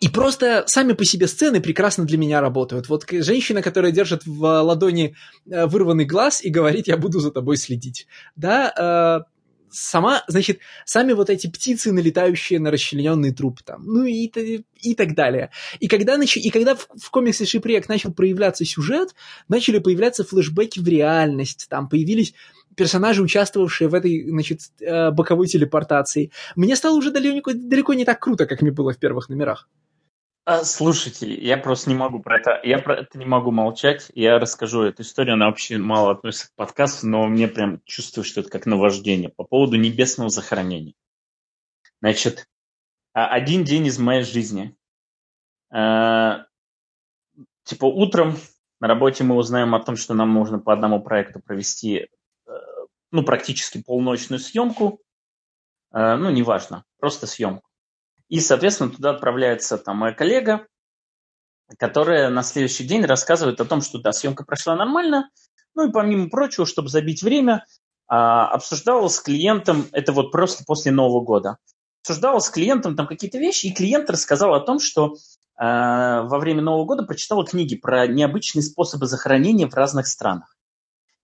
и просто сами по себе сцены прекрасно для меня работают. Вот женщина, которая держит в ладони вырванный глаз и говорит, я буду за тобой следить. Да, сама, значит, сами вот эти птицы, налетающие на расчлененный труп там, ну и, и так далее. И когда, нач... и когда в, в комиксе Шипрек начал проявляться сюжет, начали появляться флешбеки в реальность, там появились персонажи, участвовавшие в этой, значит, э, боковой телепортации. Мне стало уже далеко, далеко не так круто, как мне было в первых номерах. А, слушайте, я просто не могу про это, я про это не могу молчать. Я расскажу эту историю, она вообще мало относится к подкасту, но мне прям чувствую, что это как наваждение по поводу небесного захоронения. Значит, а, один день из моей жизни. А, типа утром на работе мы узнаем о том, что нам нужно по одному проекту провести э, ну, практически полночную съемку. Ну, неважно, просто съемку. И, соответственно, туда отправляется там моя коллега, которая на следующий день рассказывает о том, что да, съемка прошла нормально, ну и помимо прочего, чтобы забить время, а, обсуждала с клиентом, это вот просто после Нового года, обсуждала с клиентом там какие-то вещи, и клиент рассказал о том, что э, во время Нового года прочитала книги про необычные способы захоронения в разных странах.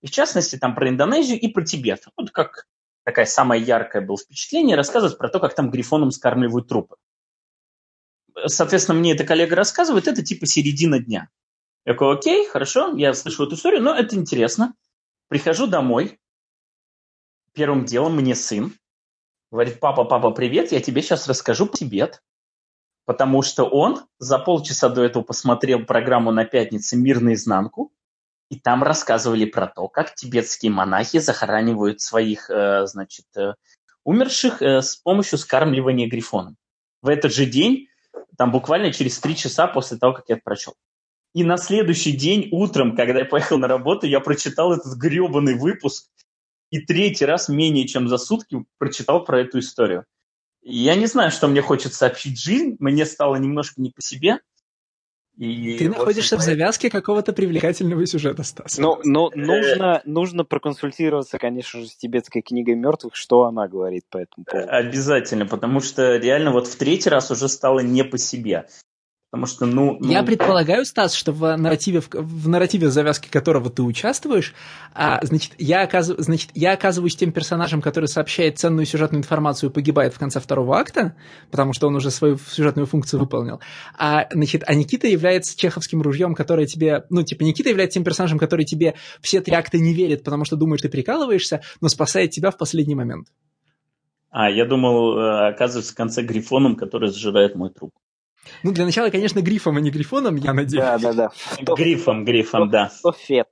И в частности, там про Индонезию и про Тибет. Вот как такая самая яркое было впечатление, рассказывать про то, как там грифоном скармливают трупы. Соответственно, мне эта коллега рассказывает, это типа середина дня. Я такой, окей, хорошо, я слышу эту историю, но это интересно. Прихожу домой, первым делом мне сын говорит, папа, папа, привет, я тебе сейчас расскажу про Тибет. Потому что он за полчаса до этого посмотрел программу на пятнице «Мир наизнанку», и там рассказывали про то, как тибетские монахи захоранивают своих, э, значит, э, умерших э, с помощью скармливания грифоном. В этот же день, там буквально через три часа после того, как я это прочел. И на следующий день утром, когда я поехал на работу, я прочитал этот гребаный выпуск и третий раз менее чем за сутки прочитал про эту историю. Я не знаю, что мне хочет сообщить жизнь, мне стало немножко не по себе – и Ты находишься в завязке какого-то привлекательного сюжета, Стас. Ну, но ну, нужно, нужно проконсультироваться, конечно же, с тибетской книгой мертвых, что она говорит по этому поводу. Обязательно, потому что реально вот в третий раз уже стало не по себе. Потому что, ну, ну... Я предполагаю, Стас, что в нарративе, в, в нарративе, завязки которого ты участвуешь, а, значит, я оказыв, значит, я оказываюсь тем персонажем, который сообщает ценную сюжетную информацию и погибает в конце второго акта, потому что он уже свою сюжетную функцию выполнил. А, значит, а Никита является чеховским ружьем, которое тебе... Ну, типа, Никита является тем персонажем, который тебе все три акта не верит, потому что думает, ты прикалываешься, но спасает тебя в последний момент. А, я думал, э, оказывается, в конце грифоном, который сжирает мой труп. Ну, для начала, конечно, грифом, а не грифоном, я надеюсь. Да, да, да. Грифом, грифом, да. Стофет.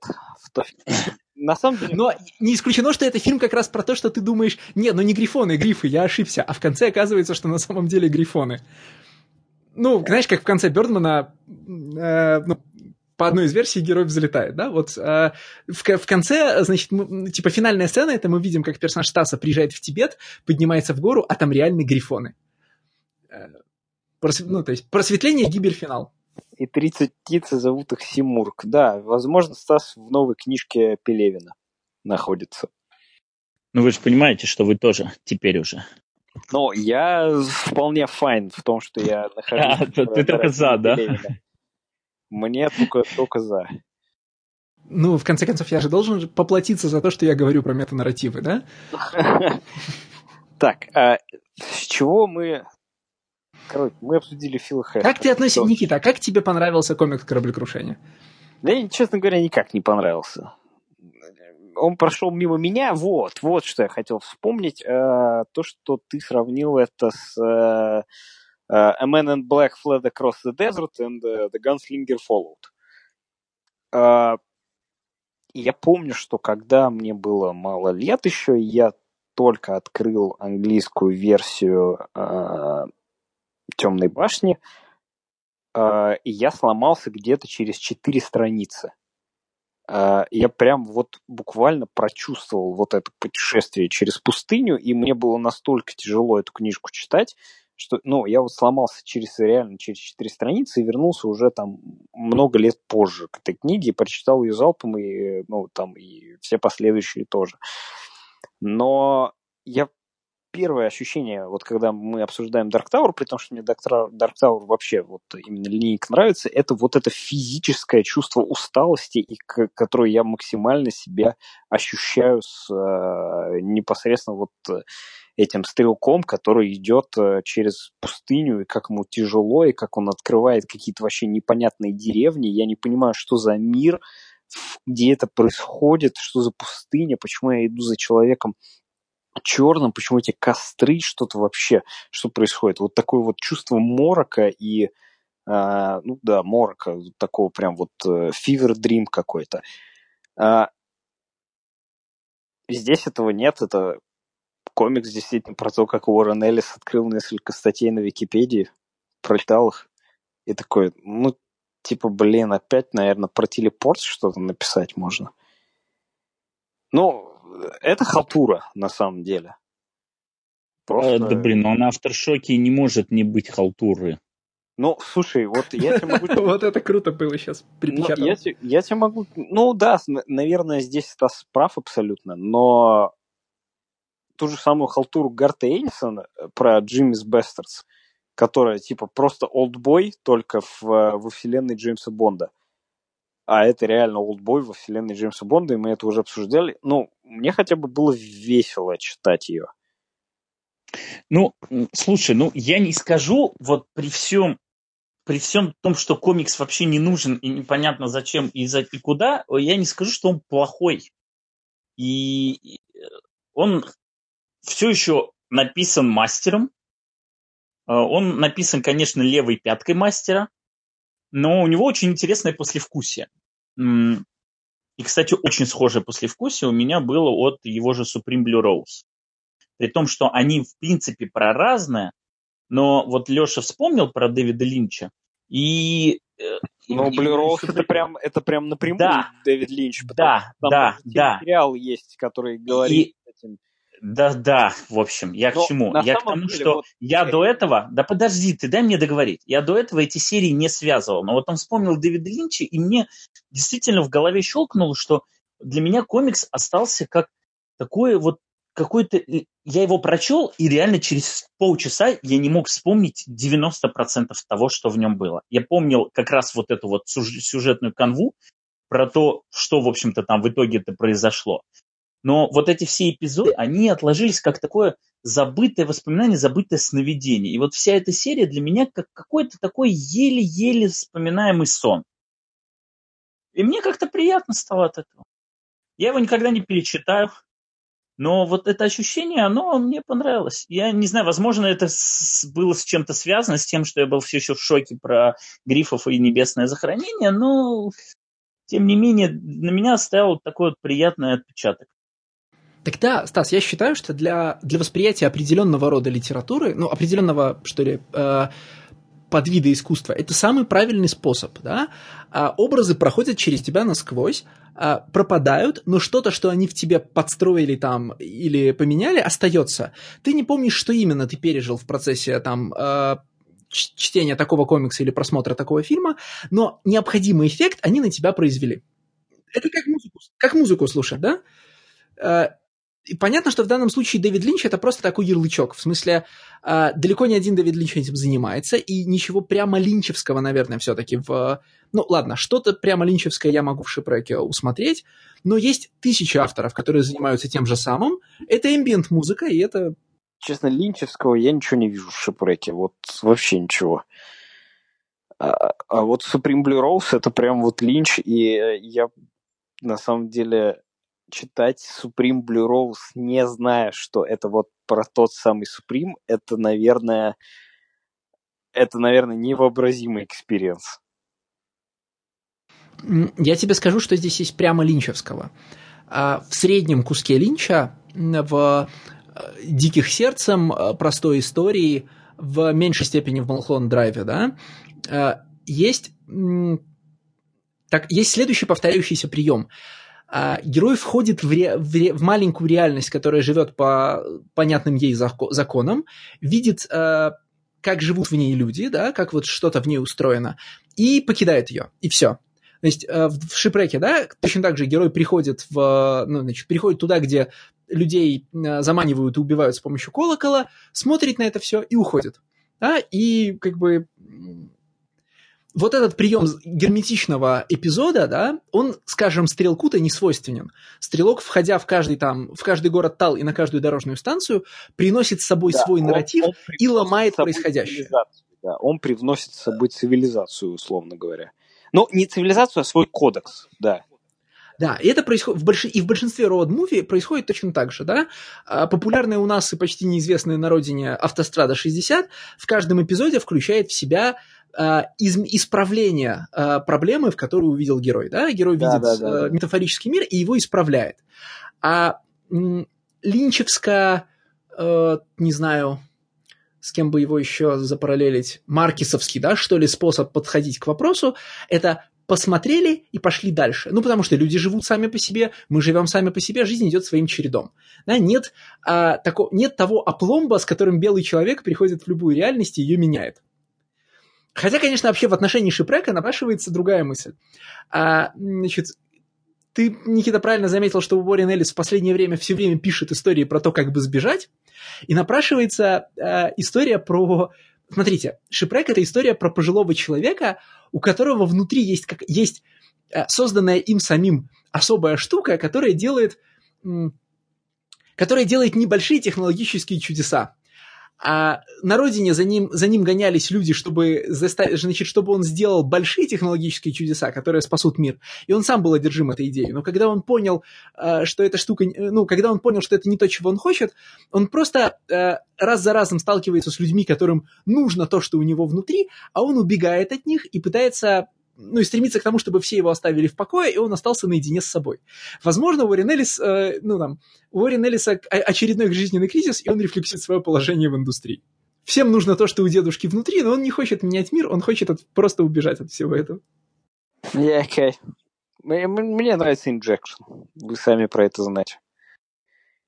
на самом деле... Но не исключено, что это фильм как раз про то, что ты думаешь, нет, ну не грифоны, грифы, я ошибся. А в конце оказывается, что на самом деле грифоны. Ну, знаешь, как в конце Бёрдмана, э, ну, по одной из версий герой взлетает, да, вот э, в, в конце, значит, мы, типа финальная сцена, это мы видим, как персонаж Стаса приезжает в Тибет, поднимается в гору, а там реальные грифоны. Э, прос, ну, то есть просветление, гибель, финал. И 30 птиц зовут их Симург. Да, возможно, Стас в новой книжке Пелевина находится. Ну вы же понимаете, что вы тоже теперь уже. Ну, я вполне файн в том, что я нахожусь... А, ты только за, да? Мне только, только за. Ну, в конце концов, я же должен поплатиться за то, что я говорю про метанарративы, да? Так, а с чего мы... Короче, мы обсудили Фила Хэша. Как ты относишься, Никита, а как тебе понравился комикс «Кораблекрушение»? Да, честно говоря, никак не понравился. Он прошел мимо меня, вот, вот что я хотел вспомнить. Э, то, что ты сравнил это с э, uh, A Man in Black Fled Across the Desert and uh, The Gunslinger Followed. Я помню, что когда мне было мало лет еще, я только открыл английскую версию Темной башни, uh, и я сломался где-то через четыре страницы. Uh, я прям вот буквально прочувствовал вот это путешествие через пустыню, и мне было настолько тяжело эту книжку читать, что, ну, я вот сломался через, реально через четыре страницы и вернулся уже там много лет позже к этой книге, прочитал ее залпом, и, ну, там, и все последующие тоже. Но я первое ощущение, вот когда мы обсуждаем Dark Tower, при том, что мне Dark, Tower вообще вот именно линейка нравится, это вот это физическое чувство усталости, и к, которое я максимально себя ощущаю с э, непосредственно вот этим стрелком, который идет э, через пустыню, и как ему тяжело, и как он открывает какие-то вообще непонятные деревни. Я не понимаю, что за мир, где это происходит, что за пустыня, почему я иду за человеком черным, почему эти костры, что-то вообще, что происходит. Вот такое вот чувство морока и, э, ну да, морока, такого прям вот э, fever какой-то. Э, здесь этого нет, это комикс действительно про то, как Уоррен Эллис открыл несколько статей на Википедии, прочитал их, и такой, ну, типа, блин, опять, наверное, про телепорт что-то написать можно. Ну, это халтура, на самом деле. Просто... Э, да, блин, но на авторшоке не может не быть халтуры. Ну, слушай, вот я тебе могу... Вот это круто было сейчас припечатано. Ну, я тебе могу... Ну да, наверное, здесь Стас прав абсолютно, но ту же самую халтуру Гарта Энисона э, про Джиммис Бестерс, которая типа просто олдбой, только в, э, во вселенной Джеймса Бонда. А это реально олдбой во вселенной Джеймса Бонда, и мы это уже обсуждали. Ну, мне хотя бы было весело читать ее. Ну, слушай, ну я не скажу, вот при всем при всем том, что комикс вообще не нужен и непонятно зачем и, за, и куда, я не скажу, что он плохой. И он все еще написан мастером. Э, он написан, конечно, левой пяткой мастера, но у него очень интересное послевкусие. И, кстати, очень схожее послевкусие у меня было от его же Supreme Blue Rose. При том, что они, в принципе, про разное, но вот Леша вспомнил про Дэвида Линча, и э, ну, Blue Rose это прям, это прям напрямую да, Дэвид Линч. Да, да, да. Сериал есть, который говорит и, да, да, в общем, я Но к чему? Я к тому, деле, что вот... я до этого, да подожди, ты дай мне договорить. Я до этого эти серии не связывал. Но вот он вспомнил Дэвида Линча, и мне действительно в голове щелкнуло, что для меня комикс остался как такое вот какой-то... Я его прочел, и реально через полчаса я не мог вспомнить 90% того, что в нем было. Я помнил как раз вот эту вот сюжетную канву, про то, что, в общем-то, там в итоге это произошло. Но вот эти все эпизоды, они отложились как такое забытое воспоминание, забытое сновидение. И вот вся эта серия для меня как какой-то такой еле-еле вспоминаемый сон. И мне как-то приятно стало от этого. Я его никогда не перечитаю, но вот это ощущение, оно мне понравилось. Я не знаю, возможно, это с, было с чем-то связано, с тем, что я был все еще в шоке про грифов и небесное захоронение, но тем не менее, на меня оставил такой вот приятный отпечаток. Тогда, Стас, я считаю, что для, для восприятия определенного рода литературы, ну, определенного, что ли, э, подвида искусства, это самый правильный способ, да? А образы проходят через тебя насквозь, а, пропадают, но что-то, что они в тебе подстроили там или поменяли, остается. Ты не помнишь, что именно ты пережил в процессе там э, чтения такого комикса или просмотра такого фильма, но необходимый эффект они на тебя произвели. Это как музыку, как музыку слушать, да? И понятно, что в данном случае Дэвид Линч это просто такой ярлычок. В смысле, э, далеко не один Дэвид Линч этим занимается, и ничего прямо линчевского, наверное, все-таки в... Ну, ладно, что-то прямо линчевское я могу в шипреке усмотреть, но есть тысячи авторов, которые занимаются тем же самым. Это ambient музыка, и это... Честно, линчевского я ничего не вижу в шипреке, вот вообще ничего. А, а вот Supreme Blue Rose это прям вот линч, и я на самом деле читать Supreme Blue Rose, не зная, что это вот про тот самый Supreme, это, наверное, это, наверное, невообразимый experience. Я тебе скажу, что здесь есть прямо линчевского. А, в среднем куске Линча в э, «Диких сердцем», э, простой истории, в меньшей степени в Малхолланд Драйве, да, э, есть, так, есть следующий повторяющийся прием – а, герой входит в, ре, в, ре, в маленькую реальность, которая живет по понятным ей законам, видит, а, как живут в ней люди, да, как вот что-то в ней устроено, и покидает ее, и все. То есть а, в, в шипреке, да, точно так же герой приходит в, ну, значит, приходит туда, где людей а, заманивают и убивают с помощью колокола, смотрит на это все и уходит. Да, и как бы вот этот прием герметичного эпизода, да, он, скажем, стрелку-то не свойственен. Стрелок, входя в каждый там, в каждый город Тал и на каждую дорожную станцию, приносит с собой да, свой он, нарратив он и ломает происходящее. Да, он привносит с собой цивилизацию, условно говоря. Ну, не цивилизацию, а свой кодекс, да. Да, и это происходит в больш... и в большинстве роуд-муви происходит точно так же, да. А, популярная у нас и почти неизвестная на родине «Автострада 60» в каждом эпизоде включает в себя из, исправление а, проблемы, в которую увидел герой. Да? Герой да, видит да, да. метафорический мир и его исправляет. А Линчевская, э, не знаю, с кем бы его еще запараллелить, маркисовский, да, что ли, способ подходить к вопросу, это посмотрели и пошли дальше. Ну, потому что люди живут сами по себе, мы живем сами по себе, жизнь идет своим чередом. Да, нет, а, тако, нет того опломба, с которым белый человек приходит в любую реальность и ее меняет. Хотя, конечно, вообще в отношении шипрека напрашивается другая мысль. А, значит, ты, Никита, правильно заметил, что Уоррен Эллис в последнее время все время пишет истории про то, как бы сбежать, и напрашивается э, история про... Смотрите, шипрек – это история про пожилого человека, у которого внутри есть, как, есть э, созданная им самим особая штука, которая делает, которая делает небольшие технологические чудеса. А на родине за ним, за ним гонялись люди, чтобы, заставить, значит, чтобы он сделал большие технологические чудеса, которые спасут мир. И он сам был одержим этой идеей. Но когда он понял, э, что эта штука... Ну, когда он понял, что это не то, чего он хочет, он просто э, раз за разом сталкивается с людьми, которым нужно то, что у него внутри, а он убегает от них и пытается ну, и стремится к тому, чтобы все его оставили в покое, и он остался наедине с собой. Возможно, Уоррен Эллис, э, ну, там, у Уоррен Эллиса очередной жизненный кризис, и он рефлексирует свое положение в индустрии. Всем нужно то, что у дедушки внутри, но он не хочет менять мир, он хочет от, просто убежать от всего этого. Yeah, okay. Мне, мне нравится Injection. Вы сами про это знаете.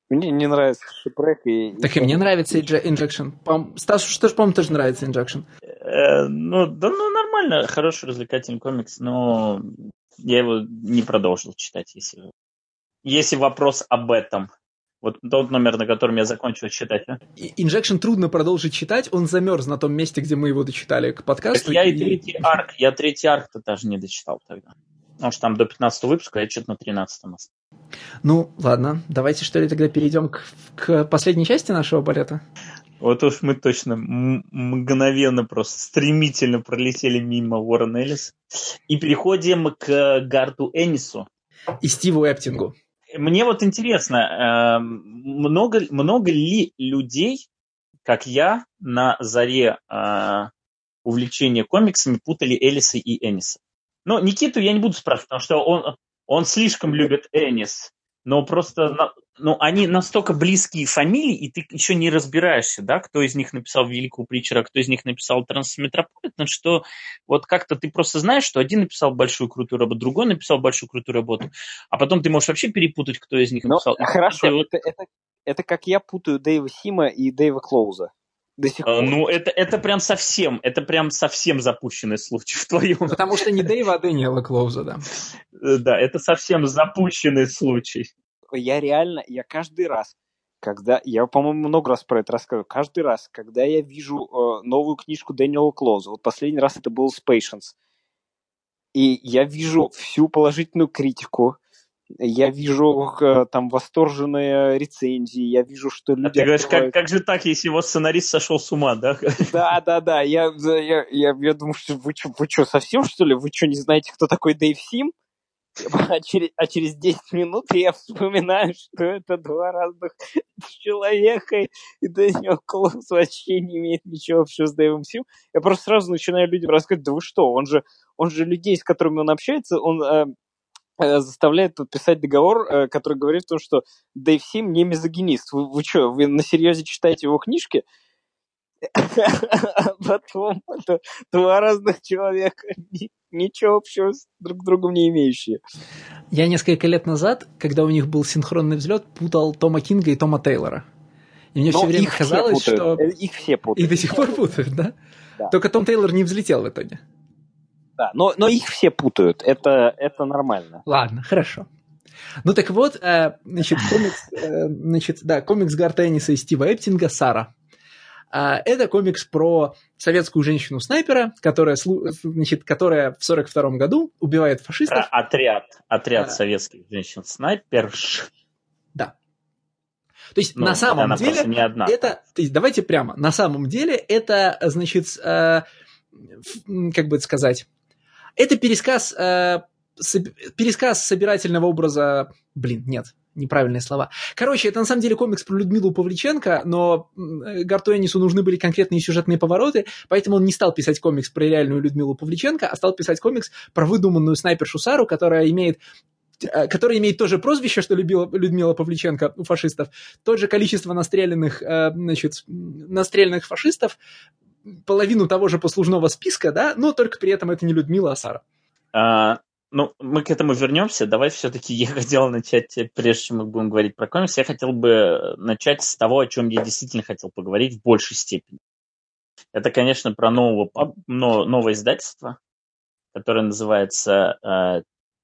Мне не нравится Шипрек. И... Так и мне нравится Injection. Стасу что ж, по-моему, тоже нравится Injection. Э, ну, да, ну, нормально, хороший развлекательный комикс, но я его не продолжил читать, если, если вопрос об этом. Вот тот номер, на котором я закончил читать. А? Injection трудно продолжить читать, он замерз на том месте, где мы его дочитали к подкасту. Так я и третий арк, я третий арк-то даже не дочитал тогда. Потому что там до 15 выпуска, а я что-то на 13 остался. Ну, ладно, давайте что ли тогда перейдем к, к последней части нашего балета. Вот уж мы точно мгновенно, просто стремительно пролетели мимо Уоррен Эллис. И переходим к Гарду Эннису. И Стиву Эптингу. Мне вот интересно, эм, много, много ли людей, как я, на заре э, увлечения комиксами путали Эллиса и Энниса? Ну, Никиту я не буду спрашивать, потому что он, он слишком любит Энис. Но просто ну, они настолько близкие фамилии, и ты еще не разбираешься, да, кто из них написал Великого Притчера, кто из них написал Трансметрополитен, что вот как-то ты просто знаешь, что один написал большую крутую работу, другой написал большую крутую работу, а потом ты можешь вообще перепутать, кто из них ну, написал. Но, хорошо, это, это, это, это как я путаю Дэйва Сима и Дэйва Клоуза до сих а, пор. Ну, это, это прям совсем, это прям совсем запущенный случай в твоем. Потому что не Дэйва, а Дэниела Клоуза, да. Э, да, это совсем запущенный случай. Я реально, я каждый раз, когда, я, по-моему, много раз про это рассказывал, каждый раз, когда я вижу э, новую книжку Дэниела Клоуза, вот последний раз это был Patience, и я вижу всю положительную критику, я вижу э, там восторженные рецензии, я вижу, что люди... А ты говоришь, открывают... как, как же так, если его сценарист сошел с ума, да? Да, да, да, я, я, я, я думаю, что вы что, вы что, совсем что ли? Вы что, не знаете, кто такой Дэйв Сим? А через, а через 10 минут я вспоминаю, что это два разных человека, и Дэниел Клоус вообще не имеет ничего общего с Дэйвом Сим. Я просто сразу начинаю людям рассказывать, да вы что, он же, он же людей, с которыми он общается, он Э, заставляет подписать договор, э, который говорит о том, что Дэйв Сим не мизогинист. Вы, вы что, вы на серьезе читаете его книжки? Потом это два разных человека, ничего общего с друг другом не имеющие. Я несколько лет назад, когда у них был синхронный взлет, путал Тома Кинга и Тома Тейлора. И мне Но все время казалось, что... Их все путают. И до сих пор путают, да? да? Только Том Тейлор не взлетел в итоге. Да, но, но их все путают, это, это нормально. Ладно, хорошо. Ну так вот, э, значит, комикс, э, значит, да, комикс Гарта Энниса и Стива Эптинга «Сара». А, это комикс про советскую женщину-снайпера, которая, значит, которая в 42 году убивает фашистов. Про отряд, отряд а, советских женщин-снайперш. Да. То есть ну, на самом деле не одна. это, то есть давайте прямо, на самом деле это, значит, э, как бы это сказать, это пересказ, э, соб, пересказ собирательного образа... Блин, нет, неправильные слова. Короче, это на самом деле комикс про Людмилу Павличенко, но Гарту Энису нужны были конкретные сюжетные повороты, поэтому он не стал писать комикс про реальную Людмилу Павличенко, а стал писать комикс про выдуманную снайпершу Сару, которая имеет э, которая имеет то же прозвище, что любила Людмила Павличенко у фашистов, то же количество настреленных, э, значит, настреленных фашистов, половину того же послужного списка, да, но только при этом это не Людмила, а Сара. А, ну, мы к этому вернемся. Давай все-таки я хотел начать, прежде чем мы будем говорить про комикс, я хотел бы начать с того, о чем я действительно хотел поговорить в большей степени. Это, конечно, про нового, но, новое издательство, которое называется uh,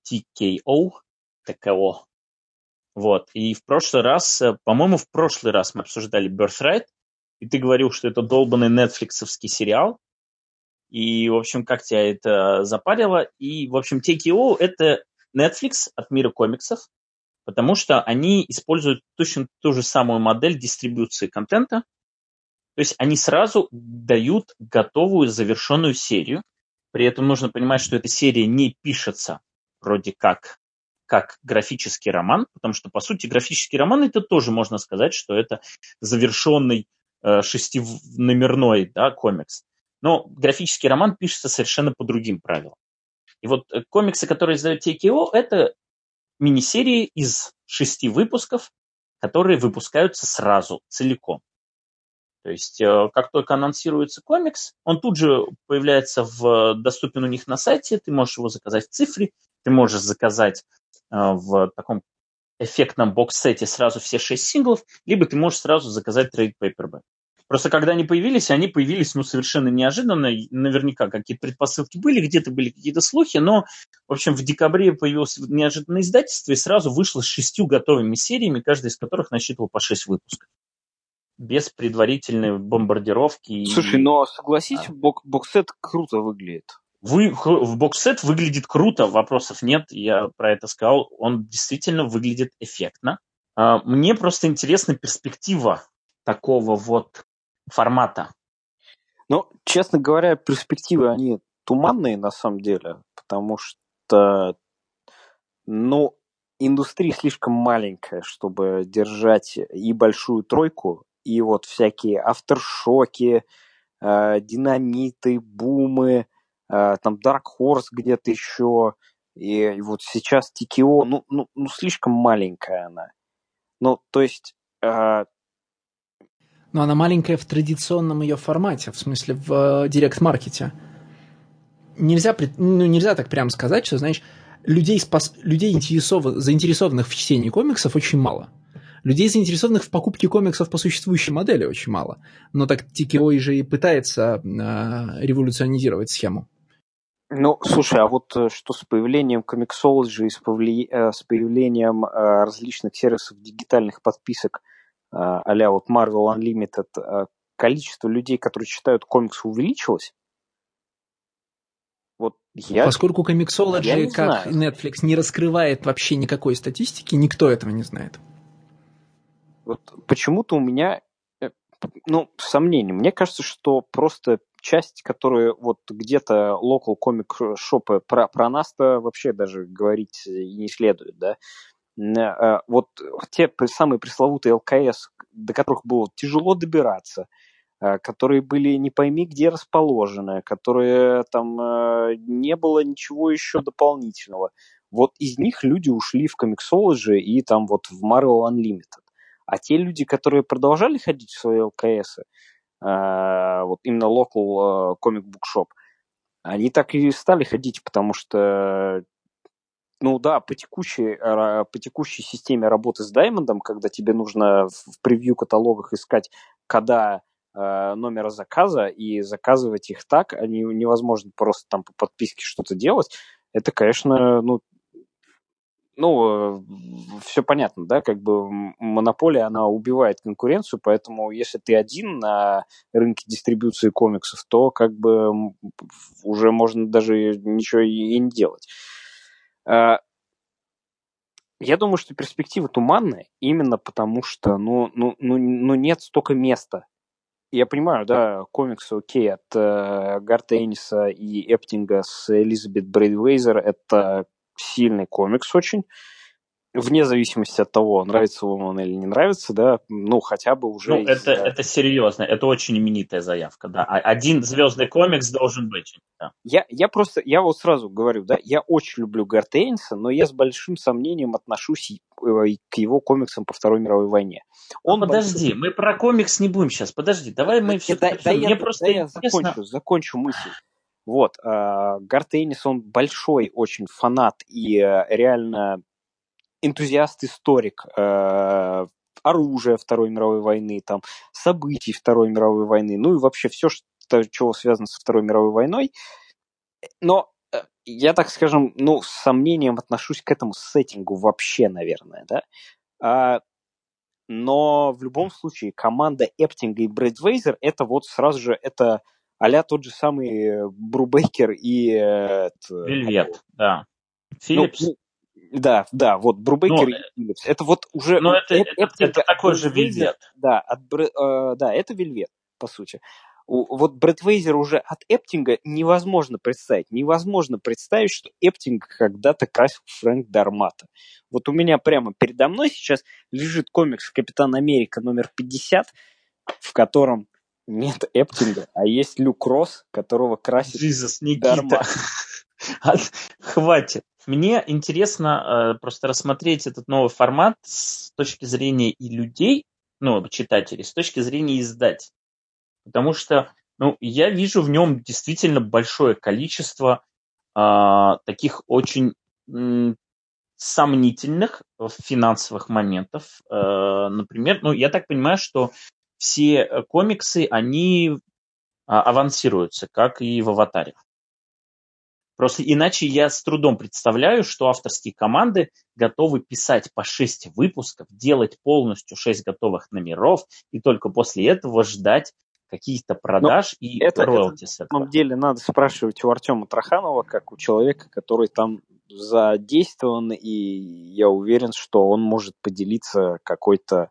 TKO, ТКО. Вот. И в прошлый раз, э, по-моему, в прошлый раз мы обсуждали Birthright, и ты говорил, что это долбанный нетфликсовский сериал, и, в общем, как тебя это запарило. И, в общем, TKO – это Netflix от мира комиксов, потому что они используют точно ту же самую модель дистрибуции контента. То есть они сразу дают готовую завершенную серию. При этом нужно понимать, что эта серия не пишется вроде как как графический роман, потому что, по сути, графический роман это тоже можно сказать, что это завершенный шестиномерной да, комикс. Но графический роман пишется совершенно по другим правилам. И вот э, комиксы, которые издает TKO, это мини-серии из шести выпусков, которые выпускаются сразу, целиком. То есть, э, как только анонсируется комикс, он тут же появляется в, доступен у них на сайте, ты можешь его заказать в цифре, ты можешь заказать в таком эффектном бокс-сете сразу все шесть синглов, либо ты можешь сразу заказать трейд paperback. Просто когда они появились, они появились ну, совершенно неожиданно. Наверняка какие-то предпосылки были, где-то были какие-то слухи, но, в общем, в декабре появилось неожиданное издательство и сразу вышло с шестью готовыми сериями, каждая из которых насчитывал по шесть выпусков. Без предварительной бомбардировки. Слушай, но согласись, да. бок боксет круто выглядит. Вы, в боксет выглядит круто, вопросов нет, я про это сказал. Он действительно выглядит эффектно. А, мне просто интересна перспектива такого вот формата? Ну, честно говоря, перспективы, они туманные на самом деле, потому что, ну, индустрия слишком маленькая, чтобы держать и большую тройку, и вот всякие авторшоки, э, динамиты, бумы, э, там Dark Horse где-то еще, и вот сейчас TKO, ну, ну, ну, слишком маленькая она. Ну, то есть... Э... Но она маленькая в традиционном ее формате, в смысле в директ-маркете. Нельзя, ну, нельзя так прямо сказать, что, знаешь, людей, спас... людей интересов... заинтересованных в чтении комиксов очень мало. Людей, заинтересованных в покупке комиксов по существующей модели, очень мало. Но так TKO же и пытается э, революционизировать схему. Ну, слушай, а вот э, что с появлением Comixology, с, повли... Э, с появлением э, различных сервисов дигитальных подписок а вот Marvel Unlimited, количество людей, которые читают комиксы, увеличилось? Вот я... Поскольку Comixology, как знаю. Netflix, не раскрывает вообще никакой статистики, никто этого не знает. Вот почему-то у меня, ну, сомнения. Мне кажется, что просто часть, которая вот где-то local комик шопы про, про нас-то вообще даже говорить и не следует, да. Э, вот те самые пресловутые ЛКС, до которых было тяжело добираться, э, которые были не пойми где расположены, которые там э, не было ничего еще дополнительного. Вот из них люди ушли в Comixology и там вот в Marvel Unlimited. А те люди, которые продолжали ходить в свои ЛКСы, Э, вот именно local comic book shop, они так и стали ходить, потому что ну да, по текущей, по текущей системе работы с Даймондом, когда тебе нужно в превью каталогах искать кода э, номера заказа и заказывать их так, они невозможно просто там по подписке что-то делать, это, конечно, ну, ну, э, все понятно, да, как бы монополия, она убивает конкуренцию, поэтому если ты один на рынке дистрибуции комиксов, то как бы уже можно даже ничего и не делать. А, я думаю, что перспектива туманная именно потому, что ну, ну, ну, ну нет столько места. Я понимаю, да, комиксы окей от э, Гарта Эниса и Эптинга с Элизабет Брейдвейзер это сильный комикс очень, вне зависимости от того, нравится вам он или не нравится, да, ну, хотя бы уже... Ну, из... это, это серьезно, это очень именитая заявка, да. А один звездный комикс должен быть. Да. Я, я просто, я вот сразу говорю, да, я очень люблю Гартейнса, но я с большим сомнением отношусь э, к его комиксам по Второй мировой войне. Он ну, подожди, большой... мы про комикс не будем сейчас, подожди, давай мы все... Да, да, Мне я, просто да я закончу, закончу мысль. Вот, э, Гарт Энис, он большой очень фанат и э, реально энтузиаст-историк э, оружия Второй мировой войны, там, событий Второй мировой войны, ну и вообще все, что, чего связано со Второй мировой войной. Но я, так скажем, ну, с сомнением отношусь к этому сеттингу вообще, наверное, да. А, но в любом случае команда Эптинга и Брэдвейзер это вот сразу же это а тот же самый э, Брубейкер и... Э, Вельвет, да. Филлипс. Ну, да, да, вот Брубейкер но, и Филлипс. Это вот уже... Но это, это, это, это такой же Вельвет. Да, от, э, да, это Вельвет, по сути. У, вот Брайтвайзер уже от Эптинга невозможно представить. Невозможно представить, что Эптинг когда-то красил Фрэнк Д'Армата. Вот у меня прямо передо мной сейчас лежит комикс «Капитан Америка» номер 50, в котором нет Эптинга, а есть Люк Росс, которого красит Jesus, Никита. Хватит. Мне интересно э, просто рассмотреть этот новый формат с точки зрения и людей, ну, читателей, с точки зрения издать. Потому что ну, я вижу в нем действительно большое количество э, таких очень м, сомнительных финансовых моментов. Э, например, ну, я так понимаю, что все э, комиксы, они а, авансируются, как и в «Аватаре». Просто иначе я с трудом представляю, что авторские команды готовы писать по 6 выпусков, делать полностью 6 готовых номеров и только после этого ждать каких-то продаж Но и это, роялти это, На самом деле надо спрашивать у Артема Троханова, как у человека, который там задействован, и я уверен, что он может поделиться какой-то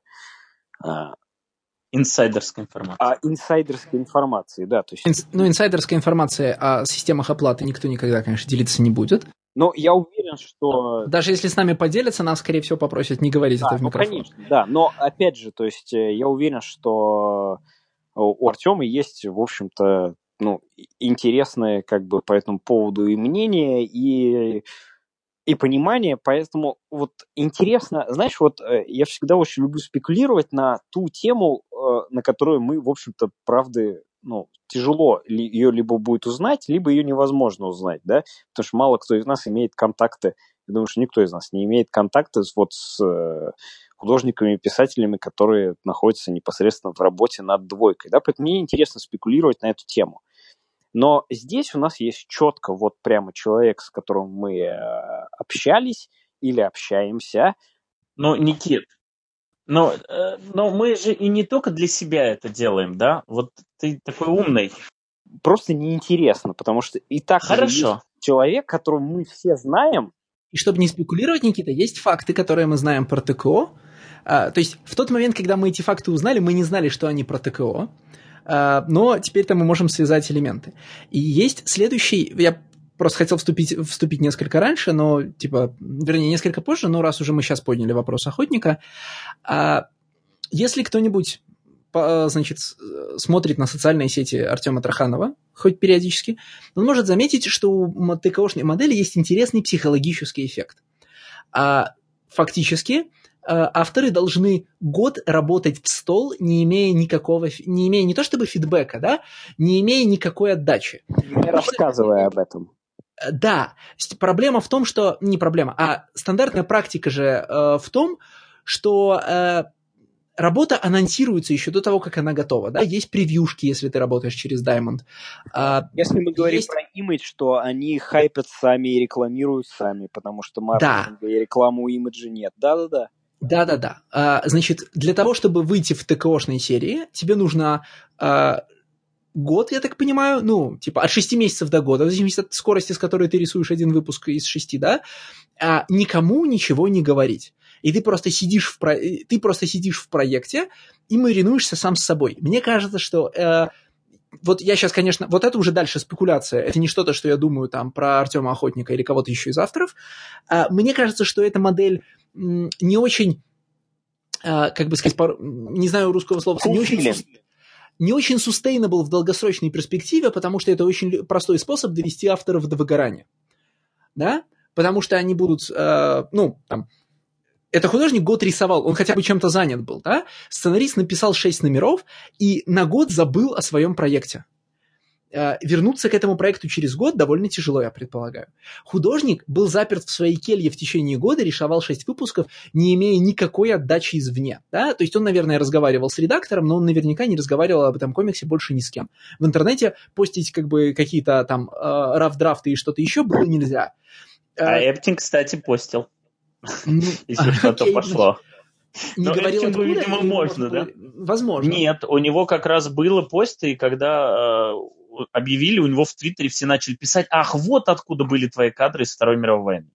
а, Инсайдерская информация. А инсайдерской информации, да. То есть... Инс, ну, инсайдерская информация о системах оплаты никто никогда, конечно, делиться не будет. Но я уверен, что... Даже если с нами поделятся, нас, скорее всего, попросят не говорить да, это в ну, микрофон. конечно, да. Но, опять же, то есть э, я уверен, что у Артема есть, в общем-то, ну, интересное как бы по этому поводу и мнение, и и понимание, поэтому вот интересно, знаешь, вот э, я всегда очень люблю спекулировать на ту тему, э, на которую мы, в общем-то, правды, ну, тяжело ее либо будет узнать, либо ее невозможно узнать, да, потому что мало кто из нас имеет контакты, я думаю, что никто из нас не имеет контакты вот с э, художниками, писателями, которые находятся непосредственно в работе над двойкой, да, поэтому мне интересно спекулировать на эту тему. Но здесь у нас есть четко вот прямо человек, с которым мы общались или общаемся. Но, Никит, но, э, но мы же и не только для себя это делаем, да? Вот ты такой умный. Просто неинтересно, потому что и так Хорошо. человек, которого мы все знаем. И чтобы не спекулировать, Никита, есть факты, которые мы знаем про ТКО. А, то есть в тот момент, когда мы эти факты узнали, мы не знали, что они про ТКО. А, но теперь-то мы можем связать элементы. И есть следующий, я просто хотел вступить, вступить несколько раньше, но, типа, вернее, несколько позже, но раз уже мы сейчас подняли вопрос охотника, а если кто-нибудь значит, смотрит на социальные сети Артема Траханова, хоть периодически, он может заметить, что у ТКОшной модели есть интересный психологический эффект. А фактически Э, авторы должны год работать в стол, не имея никакого, не имея не то чтобы фидбэка, да, не имея никакой отдачи. Не рассказывая об этом. Э, да, проблема в том, что не проблема, а стандартная практика же э, в том, что э, работа анонсируется еще до того, как она готова, да, есть превьюшки, если ты работаешь через Diamond. А, если мы говорим есть... про имидж, что они хайпят сами и рекламируют сами, потому что маркетинга да. и рекламу имиджа нет, да-да-да. Да-да-да. А, значит, для того, чтобы выйти в ТКОшной серии, тебе нужно а, год, я так понимаю, ну, типа от 6 месяцев до года, в зависимости от скорости, с которой ты рисуешь один выпуск из 6, да, а, никому ничего не говорить. И ты просто сидишь в, про... ты просто сидишь в проекте и маринуешься сам с собой. Мне кажется, что э, вот я сейчас, конечно, вот это уже дальше спекуляция. Это не что-то, что я думаю там про Артема Охотника или кого-то еще из авторов. А, мне кажется, что эта модель не очень, а, как бы сказать, не знаю русского слова, не очень, не очень sustainable в долгосрочной перспективе, потому что это очень простой способ довести авторов до выгорания. Да? Потому что они будут, э, ну, там, это художник год рисовал, он хотя бы чем-то занят был, да? Сценарист написал шесть номеров и на год забыл о своем проекте. Э, вернуться к этому проекту через год довольно тяжело, я предполагаю. Художник был заперт в своей келье в течение года, рисовал шесть выпусков, не имея никакой отдачи извне. Да? То есть он, наверное, разговаривал с редактором, но он наверняка не разговаривал об этом комиксе больше ни с кем. В интернете постить как бы какие-то там э, раф-драфты и что-то еще было нельзя. А э, Эптинг, кстати, постил. Ну, Если что-то пошло. Не Но говорил откуда, видимо, можно, да? Возможно. Нет, у него как раз было посты, и когда объявили, у него в Твиттере все начали писать, ах, вот откуда были твои кадры из Второй мировой войны.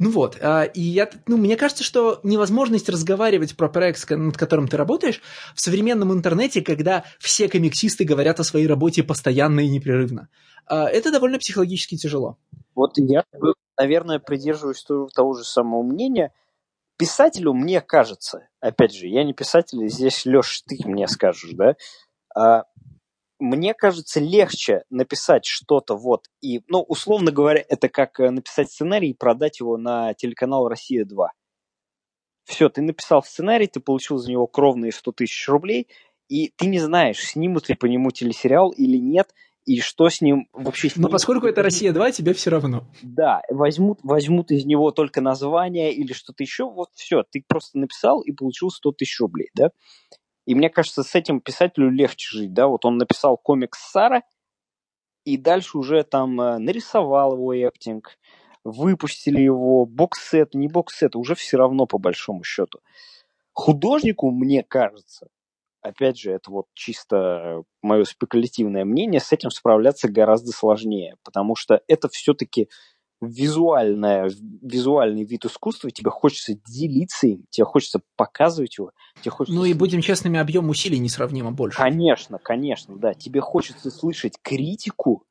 Ну вот, а, и я, ну, мне кажется, что невозможность разговаривать про проект, над которым ты работаешь, в современном интернете, когда все комиксисты говорят о своей работе постоянно и непрерывно, а, это довольно психологически тяжело. Вот я, наверное, придерживаюсь того же самого мнения. Писателю, мне кажется, опять же, я не писатель, здесь, Леш, ты мне скажешь, да, а, мне кажется, легче написать что-то вот и, ну, условно говоря, это как э, написать сценарий и продать его на телеканал «Россия-2». Все, ты написал сценарий, ты получил за него кровные 100 тысяч рублей, и ты не знаешь, снимут ли по нему телесериал или нет, и что с ним вообще... С Но поскольку это «Россия-2», тебе все равно. Да, возьмут, возьмут из него только название или что-то еще, вот все, ты просто написал и получил 100 тысяч рублей, да? И мне кажется, с этим писателю легче жить, да, вот он написал комикс Сара, и дальше уже там э, нарисовал его Эптинг, выпустили его, боксет, не боксет, уже все равно по большому счету. Художнику, мне кажется, опять же, это вот чисто мое спекулятивное мнение, с этим справляться гораздо сложнее, потому что это все-таки визуальное, визуальный вид искусства, тебе хочется делиться им, тебе хочется показывать его. Тебе хочется... Ну и будем честными, объем усилий несравнимо больше. Конечно, конечно, да. Тебе хочется слышать критику,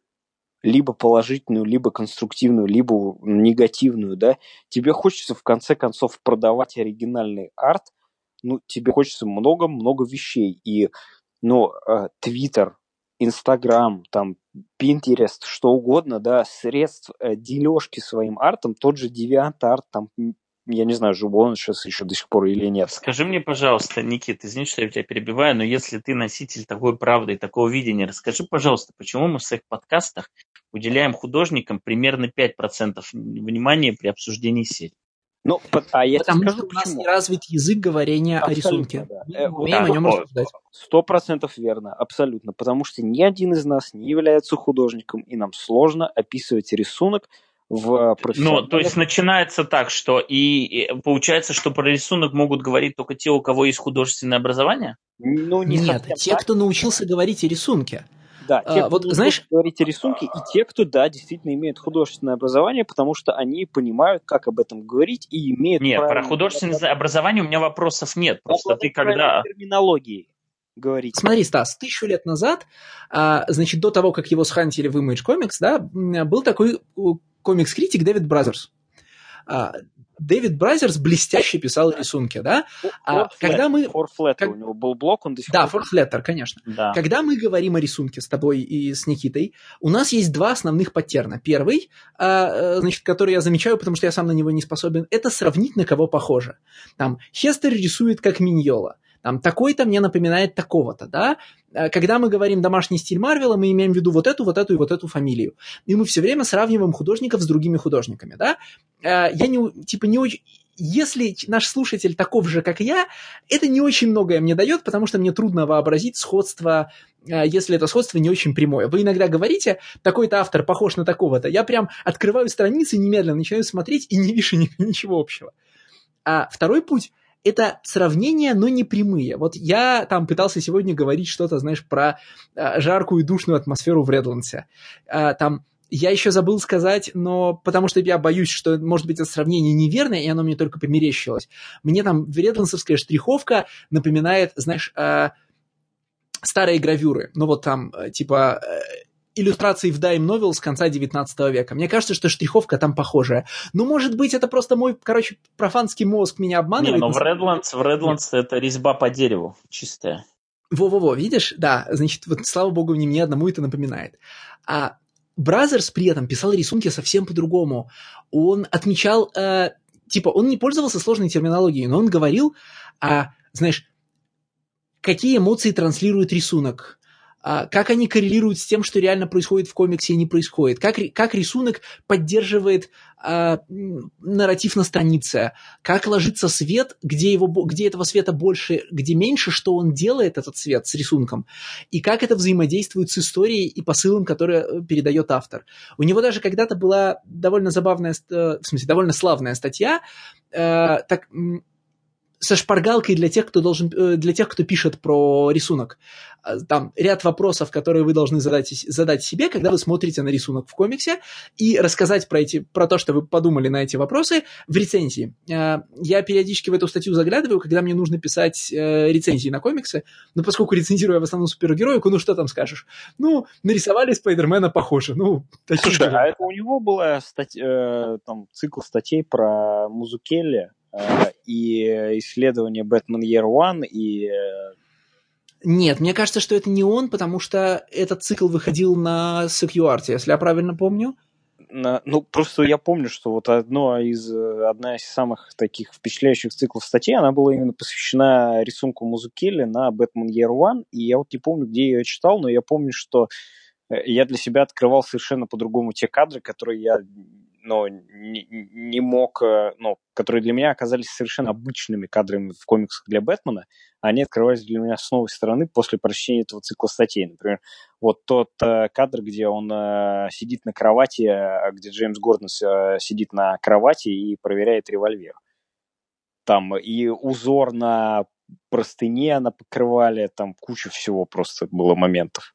либо положительную, либо конструктивную, либо негативную, да. Тебе хочется в конце концов продавать оригинальный арт, ну, тебе хочется много-много вещей. И, ну, Твиттер, Инстаграм, там, Pinterest, что угодно, да, средств э, дележки своим артом, тот же DeviantArt, там, я не знаю, жив он сейчас еще до сих пор или нет. Скажи мне, пожалуйста, Никит, извини, что я тебя перебиваю, но если ты носитель такой правды и такого видения, расскажи, пожалуйста, почему мы в своих подкастах уделяем художникам примерно 5% внимания при обсуждении серии? Ну, а я Потому скажу, что у нас не развит язык говорения абсолютно, о рисунке. Да. Мы э, умеем да, о нем рассуждать. Сто процентов верно, абсолютно. Потому что ни один из нас не является художником, и нам сложно описывать рисунок в Ну, то есть начинается так, что и, и получается, что про рисунок могут говорить только те, у кого есть художественное образование? Ну, не Нет, те, так. кто научился говорить о рисунке. Да, те, а, вот, знаешь, говорить о рисунке, и те, кто, да, действительно имеют художественное образование, потому что они понимают, как об этом говорить, и имеют... Нет, про художественное образование у меня вопросов нет. Просто ты когда... терминологии говорить. Смотри, Стас, тысячу лет назад, а, значит, до того, как его схантили в Image Comics, да, был такой комикс-критик Дэвид Бразерс. Дэвид Бразерс блестяще писал рисунки, да? А, когда мы... Форфлеттер, как... у него был блок, он до сих Да, Форфлеттер, конечно. Да. Когда мы говорим о рисунке с тобой и с Никитой, у нас есть два основных паттерна. Первый, а, э, значит, который я замечаю, потому что я сам на него не способен, это сравнить, на кого похоже. Там, Хестер рисует как Миньола там, такой-то мне напоминает такого-то, да, э, когда мы говорим домашний стиль Марвела, мы имеем в виду вот эту, вот эту и вот эту фамилию. И мы все время сравниваем художников с другими художниками, да. Э, я не, типа, не очень... Если наш слушатель таков же, как я, это не очень многое мне дает, потому что мне трудно вообразить сходство, э, если это сходство не очень прямое. Вы иногда говорите, такой-то автор похож на такого-то. Я прям открываю страницы немедленно, начинаю смотреть и не вижу ничего общего. А второй путь это сравнения, но не прямые. Вот я там пытался сегодня говорить что-то, знаешь, про э, жаркую и душную атмосферу в Редландсе. Э, там я еще забыл сказать, но потому что я боюсь, что, может быть, это сравнение неверное, и оно мне только померещилось. Мне там редландсовская штриховка напоминает, знаешь, э, старые гравюры. Ну вот там, э, типа, э, иллюстраций в Dime Novel с конца 19 века. Мне кажется, что штриховка там похожая. Ну, может быть, это просто мой, короче, профанский мозг меня обманывает. Не, но в Redlands, в Redlands это резьба по дереву чистая. Во-во-во, видишь? Да, значит, вот слава богу, не мне одному это напоминает. А Бразерс при этом писал рисунки совсем по-другому. Он отмечал, э, типа, он не пользовался сложной терминологией, но он говорил, а, знаешь, какие эмоции транслирует рисунок, как они коррелируют с тем, что реально происходит в комиксе и не происходит, как, как рисунок поддерживает а, нарратив на странице, как ложится свет, где, его, где этого света больше, где меньше, что он делает, этот свет с рисунком, и как это взаимодействует с историей и посылом, который э, передает автор. У него даже когда-то была довольно забавная, э, в смысле, довольно славная статья, э, так, со шпаргалкой для тех, кто должен, э, для тех, кто пишет про рисунок. А, там ряд вопросов, которые вы должны задать, задать себе, когда вы смотрите на рисунок в комиксе, и рассказать про, эти, про то, что вы подумали на эти вопросы в рецензии. А, я периодически в эту статью заглядываю, когда мне нужно писать э, рецензии на комиксы, но поскольку рецензирую я в основном супергероику, ну что там скажешь? Ну, нарисовали Спайдермена похоже. Ну, Слушай, а это у него была стать, э, там, цикл статей про Музукелли, Э, и исследование Batman Year One и э, нет, мне кажется, что это не он, потому что этот цикл выходил на SecuArt, если я правильно помню. На, ну, просто я помню, что вот одно из, одна из самых таких впечатляющих циклов статей, она была именно посвящена рисунку Музукели на Batman Year One, и я вот не помню, где я ее читал, но я помню, что э, я для себя открывал совершенно по-другому те кадры, которые я но не, не мог, э, ну, которые для меня оказались совершенно обычными кадрами в комиксах для Бэтмена, они открывались для меня с новой стороны после прочтения этого цикла статей. Например, вот тот э, кадр, где он э, сидит на кровати, э, где Джеймс Гордон э, сидит на кровати и проверяет револьвер. Там и узор на простыне на покрывале, там куча всего просто было моментов.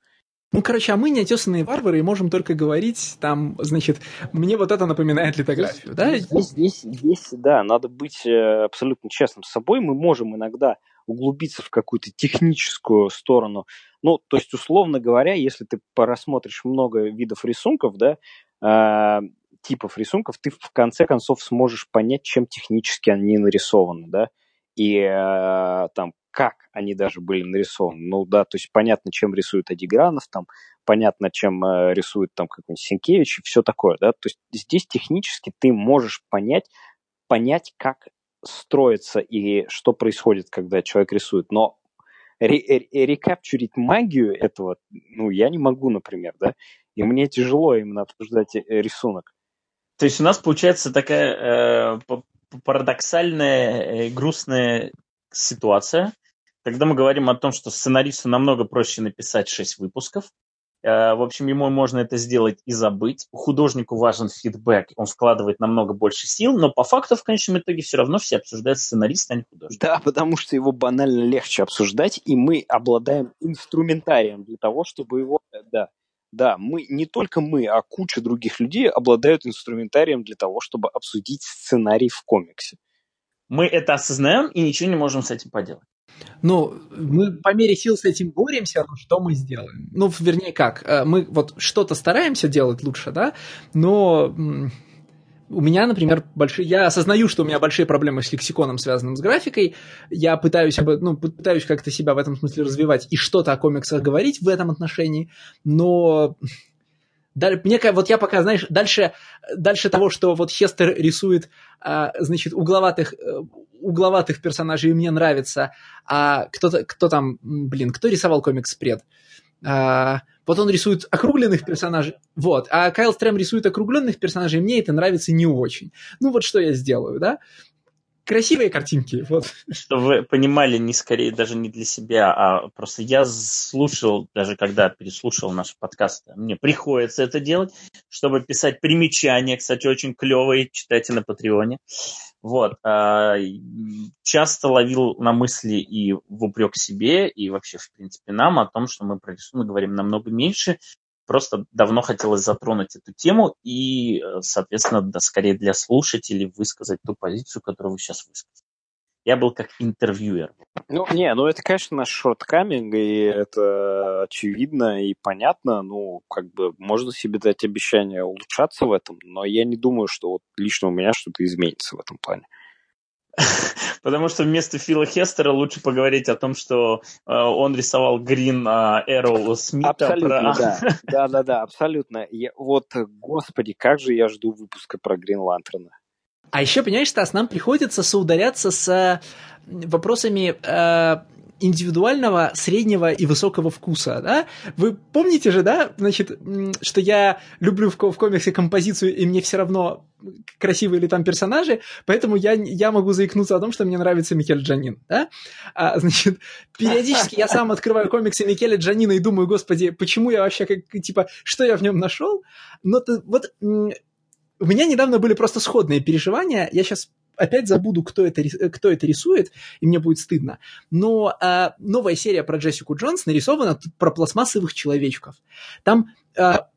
Ну, короче, а мы неотесанные варвары и можем только говорить, там, значит, мне вот это напоминает литографию, здесь, да? Здесь, здесь, здесь, да, надо быть э, абсолютно честным с собой. Мы можем иногда углубиться в какую-то техническую сторону. Ну, то есть, условно говоря, если ты порассмотришь много видов рисунков, да, э, типов рисунков, ты в конце концов сможешь понять, чем технически они нарисованы, да. И э, там как они даже были нарисованы. Ну да, то есть понятно, чем рисует Адигранов, там понятно, чем э, рисует там какой-нибудь Сенкевич и все такое, да. То есть здесь технически ты можешь понять, понять, как строится и что происходит, когда человек рисует. Но ре- рекапчурить магию этого, ну, я не могу, например, да, и мне тяжело именно обсуждать э, рисунок. То есть у нас получается такая э, парадоксальная, э, грустная ситуация, когда мы говорим о том, что сценаристу намного проще написать 6 выпусков, Э, в общем, ему можно это сделать и забыть. Художнику важен фидбэк, он вкладывает намного больше сил, но по факту в конечном итоге все равно все обсуждают сценариста, а не художника. Да, потому что его банально легче обсуждать, и мы обладаем инструментарием для того, чтобы его... Э, да, да, мы, не только мы, а куча других людей обладают инструментарием для того, чтобы обсудить сценарий в комиксе. Мы это осознаем и ничего не можем с этим поделать. Ну, мы по мере сил с этим боремся, но что мы сделаем? Ну, вернее, как? Э, мы вот что-то стараемся делать лучше, да, но у меня, например, большие... Я осознаю, что у меня большие проблемы с лексиконом, связанным с графикой. Я пытаюсь, об... ну, пытаюсь как-то себя в этом смысле развивать и что-то о комиксах говорить в этом отношении, но мне, вот я пока, знаешь, дальше, дальше того, что вот Хестер рисует, а, значит, угловатых, э, угловатых персонажей мне нравится, а кто-то, кто там, блин, кто рисовал комикс пред? Вот он рисует округленных персонажей, вот, а Кайл Стрэм рисует округленных персонажей, мне это нравится не очень. Ну вот что я сделаю, да? Красивые картинки. Вот. Чтобы вы понимали, не скорее даже не для себя, а просто я слушал, даже когда переслушал наш подкаст, мне приходится это делать, чтобы писать примечания, кстати, очень клевые, читайте на Патреоне. Вот. А, часто ловил на мысли и в упрек себе, и вообще, в принципе, нам о том, что мы про рисунок говорим намного меньше, Просто давно хотелось затронуть эту тему и, э, соответственно, да, скорее для слушателей высказать ту позицию, которую вы сейчас высказали. Я был как интервьюер. Ну, не, ну это, конечно, наш шорткаминг, и это очевидно и понятно. Ну, как бы можно себе дать обещание улучшаться в этом, но я не думаю, что вот лично у меня что-то изменится в этом плане. Потому что вместо Фила Хестера лучше поговорить о том, что э, он рисовал Грин э, Эрол Смита. Абсолютно, про... да. Да, да, да, абсолютно. Я, вот, господи, как же я жду выпуска про Грин Лантерна. А еще, понимаешь, Стас, нам приходится соударяться с вопросами э, индивидуального, среднего и высокого вкуса, да? Вы помните же, да, значит, что я люблю в, в комиксе композицию, и мне все равно красивые ли там персонажи, поэтому я, я могу заикнуться о том, что мне нравится Микель Джанин, да? А, значит, периодически я сам открываю комиксы Микеля Джанина и думаю, господи, почему я вообще, как, типа, что я в нем нашел? Но вот у меня недавно были просто сходные переживания, я сейчас опять забуду, кто это, кто это рисует, и мне будет стыдно. Но а, новая серия про Джессику Джонс нарисована про пластмассовых человечков. Там, а,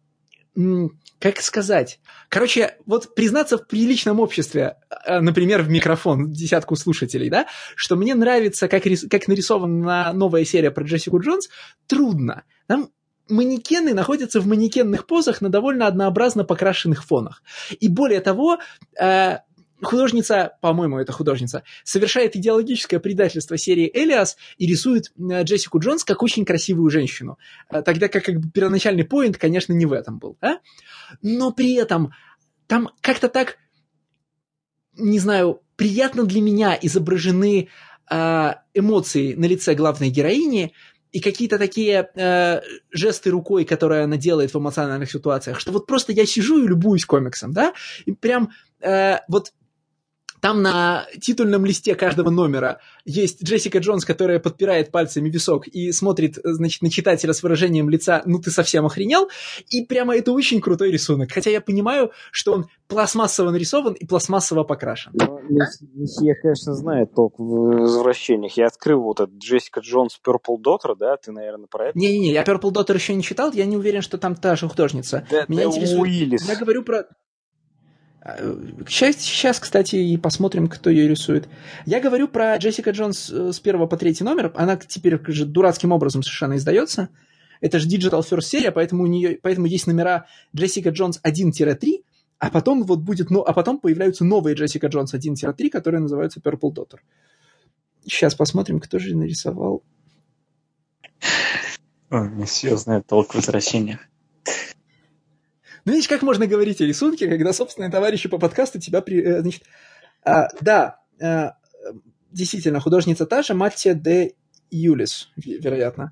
как сказать, короче, вот признаться в приличном обществе, а, например, в микрофон десятку слушателей, да, что мне нравится, как, рис, как нарисована новая серия про Джессику Джонс, трудно. Там манекены находятся в манекенных позах на довольно однообразно покрашенных фонах. И более того, э, художница, по-моему, это художница, совершает идеологическое предательство серии Элиас и рисует э, Джессику Джонс как очень красивую женщину. Э, тогда как, как бы первоначальный поинт, конечно, не в этом был. А? Но при этом там как-то так, не знаю, приятно для меня изображены э, эмоции на лице главной героини, и какие-то такие э, жесты рукой, которые она делает в эмоциональных ситуациях, что вот просто я сижу и любуюсь комиксом, да, и прям э, вот там на титульном листе каждого номера есть Джессика Джонс, которая подпирает пальцами висок и смотрит, значит, на читателя с выражением лица «ну ты совсем охренел?» И прямо это очень крутой рисунок. Хотя я понимаю, что он пластмассово нарисован и пластмассово покрашен. Ну, я, конечно, знаю толк в возвращениях. Я открыл вот этот Джессика Джонс Purple Daughter, да? Ты, наверное, про это? Не-не-не, я Purple Daughter еще не читал, я не уверен, что там та же художница. Да, Меня да интересует... Уиллис. Я говорю про... Сейчас, сейчас, кстати, и посмотрим, кто ее рисует. Я говорю про Джессика Джонс э, с первого по третий номер. Она теперь же дурацким образом совершенно издается. Это же Digital First серия, поэтому у нее, поэтому есть номера Джессика Джонс 1-3, а потом вот будет, ну, а потом появляются новые Джессика Джонс 1-3, которые называются Purple Daughter. Сейчас посмотрим, кто же нарисовал. О, толк в возвращениях. Ну, видишь, как можно говорить о рисунке, когда собственные товарищи по подкасту тебя... При... Э, значит, а, да, а, действительно, художница та же, Маттия де Юлис, вероятно.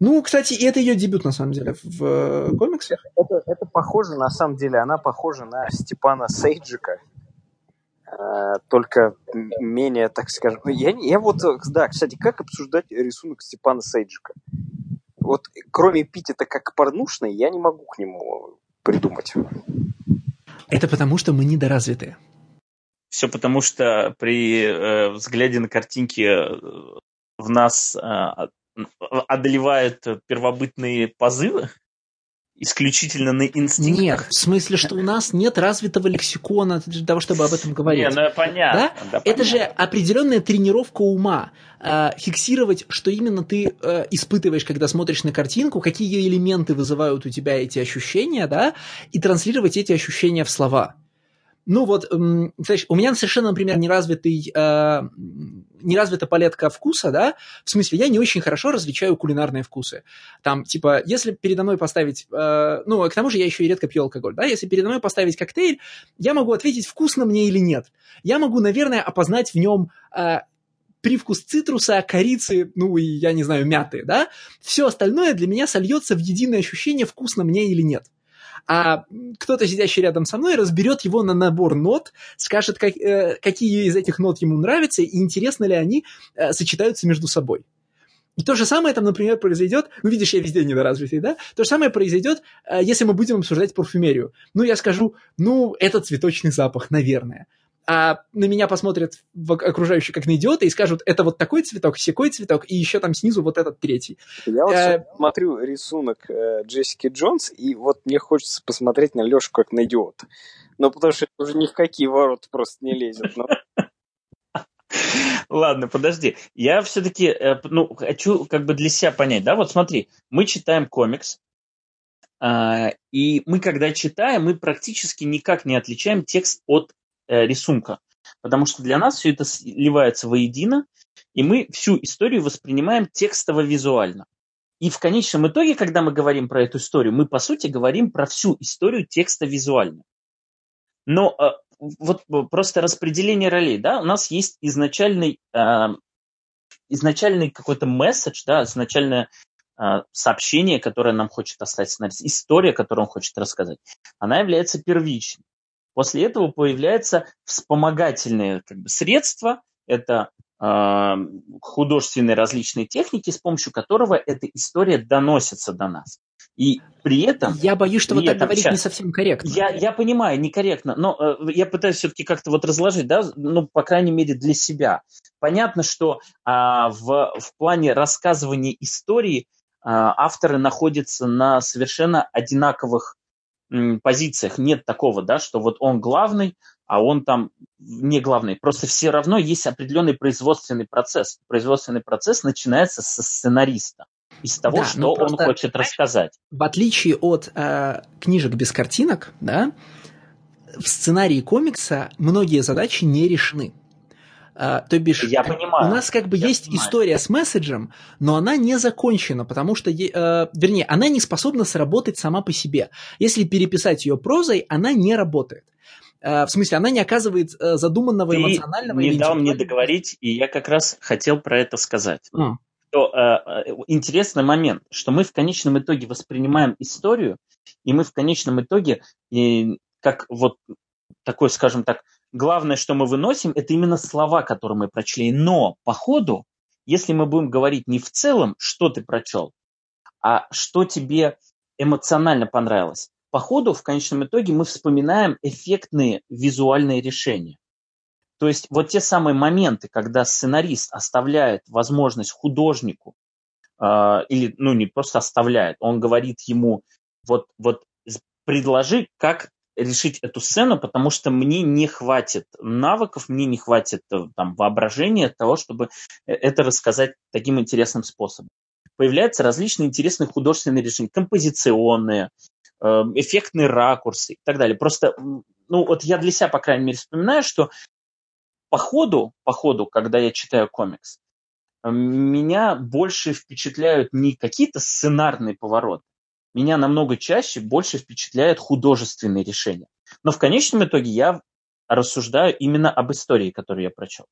Ну, кстати, и это ее дебют, на самом деле, в э, комиксах. Это, это похоже, на самом деле, она похожа на Степана Сейджика, только менее, так скажем... Ну, я, я вот, да, кстати, как обсуждать рисунок Степана Сейджика? Вот кроме эпитета как порнушный, я не могу к нему придумать. Это потому, что мы недоразвитые. Все потому, что при э, взгляде на картинки э, в нас э, одолевают первобытные позывы? Исключительно на инстинктах? Нет, в смысле, что у нас нет развитого лексикона для того, чтобы об этом говорить. Не, ну понятно. Да? Да, Это понятно. же определенная тренировка ума. Э, фиксировать, что именно ты э, испытываешь, когда смотришь на картинку, какие элементы вызывают у тебя эти ощущения, да, и транслировать эти ощущения в слова. Ну вот, знаешь, у меня совершенно, например, неразвитый, э, неразвита палетка вкуса, да, в смысле, я не очень хорошо различаю кулинарные вкусы. Там, типа, если передо мной поставить, э, ну, к тому же я еще и редко пью алкоголь, да, если передо мной поставить коктейль, я могу ответить, вкусно мне или нет. Я могу, наверное, опознать в нем э, привкус цитруса, корицы, ну и, я не знаю, мяты, да. Все остальное для меня сольется в единое ощущение, вкусно мне или нет а кто-то, сидящий рядом со мной, разберет его на набор нот, скажет, как, э, какие из этих нот ему нравятся и интересно ли они э, сочетаются между собой. И то же самое там, например, произойдет, ну, видишь, я везде недоразвитый, да? То же самое произойдет, э, если мы будем обсуждать парфюмерию. Ну, я скажу, ну, это цветочный запах, наверное а на меня посмотрят окружающие как на идиота и скажут, это вот такой цветок, секой цветок, и еще там снизу вот этот третий. Я вот э... смотрю рисунок э, Джессики Джонс, и вот мне хочется посмотреть на Лешу как на идиота. Ну, потому что это уже ни в какие ворота просто не лезет. Но... Ладно, подожди. Я все-таки э, ну, хочу как бы для себя понять, да, вот смотри, мы читаем комикс, э, и мы, когда читаем, мы практически никак не отличаем текст от рисунка. Потому что для нас все это сливается воедино, и мы всю историю воспринимаем текстово-визуально. И в конечном итоге, когда мы говорим про эту историю, мы, по сути, говорим про всю историю текста-визуально. Но э, вот просто распределение ролей, да, у нас есть изначальный, э, изначальный какой-то месседж, да, изначальное э, сообщение, которое нам хочет оставить история, которую он хочет рассказать, она является первичной. После этого появляются вспомогательные как бы, средства, это э, художественные различные техники, с помощью которого эта история доносится до нас. И при этом... Я боюсь, что вот это говорить сейчас, не совсем корректно. Я, я понимаю, некорректно, но э, я пытаюсь все-таки как-то вот разложить, да, ну, по крайней мере, для себя. Понятно, что э, в, в плане рассказывания истории э, авторы находятся на совершенно одинаковых позициях нет такого, да, что вот он главный, а он там не главный. Просто все равно есть определенный производственный процесс. Производственный процесс начинается со сценариста, из того, да, что он хочет рассказать. В отличие от э, книжек без картинок, да, в сценарии комикса многие задачи не решены. А, то бишь, я понимаю. у нас как бы я есть понимаю. история с месседжем, но она не закончена, потому что, э, вернее, она не способна сработать сама по себе. Если переписать ее прозой, она не работает. Э, в смысле, она не оказывает э, задуманного Ты эмоционального... не дал мне договорить, и я как раз хотел про это сказать. А. Что, э, интересный момент, что мы в конечном итоге воспринимаем историю, и мы в конечном итоге, и, как вот такой, скажем так, главное, что мы выносим, это именно слова, которые мы прочли. Но по ходу, если мы будем говорить не в целом, что ты прочел, а что тебе эмоционально понравилось, по ходу в конечном итоге мы вспоминаем эффектные визуальные решения. То есть вот те самые моменты, когда сценарист оставляет возможность художнику, э, или ну не просто оставляет, он говорит ему, вот, вот предложи, как решить эту сцену, потому что мне не хватит навыков, мне не хватит э, там, воображения того, чтобы э, это рассказать таким интересным способом. Появляются различные интересные художественные решения, композиционные, э, эффектные ракурсы и так далее. Просто, ну вот я для себя, по крайней мере, вспоминаю, что по ходу, по ходу, когда я читаю комикс, меня больше впечатляют не какие-то сценарные повороты, меня намного чаще больше впечатляют художественные решения. Но в конечном итоге я рассуждаю именно об истории, которую я прочел.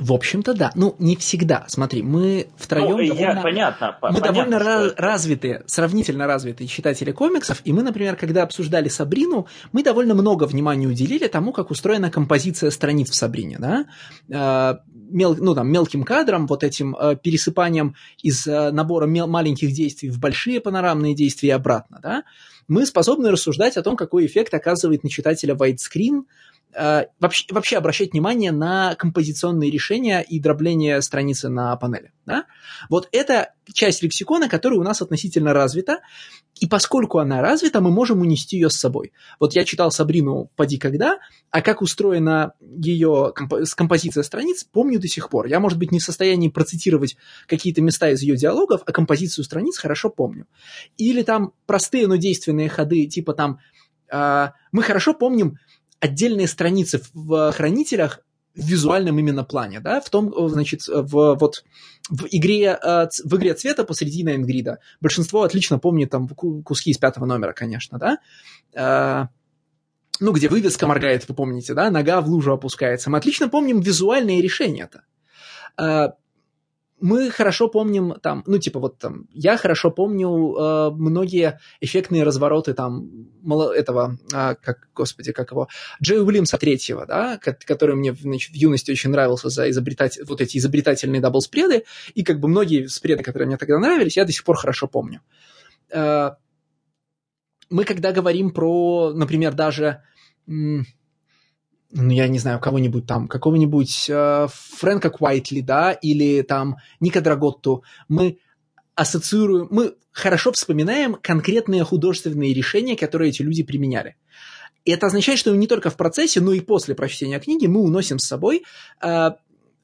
В общем-то, да. Ну, не всегда. Смотри, мы втроем ну, довольно, я, понятно, мы понятно, довольно ra- развитые, сравнительно развитые читатели комиксов, и мы, например, когда обсуждали Сабрину, мы довольно много внимания уделили тому, как устроена композиция страниц в Сабрине, да? Э, мел, ну, там, мелким кадром, вот этим э, пересыпанием из э, набора мел- маленьких действий в большие панорамные действия и обратно, да? Мы способны рассуждать о том, какой эффект оказывает на читателя widescreen, вообще, вообще обращать внимание на композиционные решения и дробление страницы на панели. Да? Вот это часть лексикона, которая у нас относительно развита, и поскольку она развита, мы можем унести ее с собой. Вот я читал Сабрину «Поди когда», а как устроена ее комп- композиция страниц, помню до сих пор. Я, может быть, не в состоянии процитировать какие-то места из ее диалогов, а композицию страниц хорошо помню. Или там простые, но действенные ходы, типа там э, мы хорошо помним отдельные страницы в хранителях в визуальном именно плане, да, в том, значит, в, вот, в игре, э, в игре цвета посреди Найнгрида. Большинство отлично помнит там куски из пятого номера, конечно, да, э, ну, где вывеска моргает, вы помните, да, нога в лужу опускается. Мы отлично помним визуальные решения-то. Мы хорошо помним там, ну, типа вот там, я хорошо помню э, многие эффектные развороты там мало, этого, э, как, господи, как его, Джей Уильямса третьего, да, который мне значит, в юности очень нравился за изобретать, вот эти изобретательные double-spread ы, и как бы многие спреды, которые мне тогда нравились, я до сих пор хорошо помню. Э, мы когда говорим про, например, даже ну, я не знаю, кого-нибудь там, какого-нибудь э, Фрэнка Куайтли, да, или там Ника Драготту, мы ассоциируем, мы хорошо вспоминаем конкретные художественные решения, которые эти люди применяли. И это означает, что не только в процессе, но и после прочтения книги мы уносим с собой э,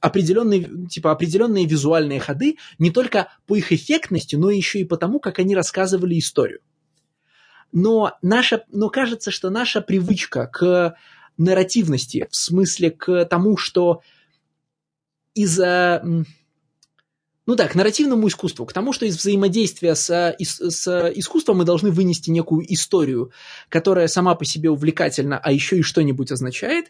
определенные, типа, определенные визуальные ходы не только по их эффектности, но еще и по тому, как они рассказывали историю. Но, наша, но кажется, что наша привычка к нарративности, в смысле к тому, что из-за ну да, к нарративному искусству, к тому, что из взаимодействия с, с искусством мы должны вынести некую историю, которая сама по себе увлекательна, а еще и что-нибудь означает,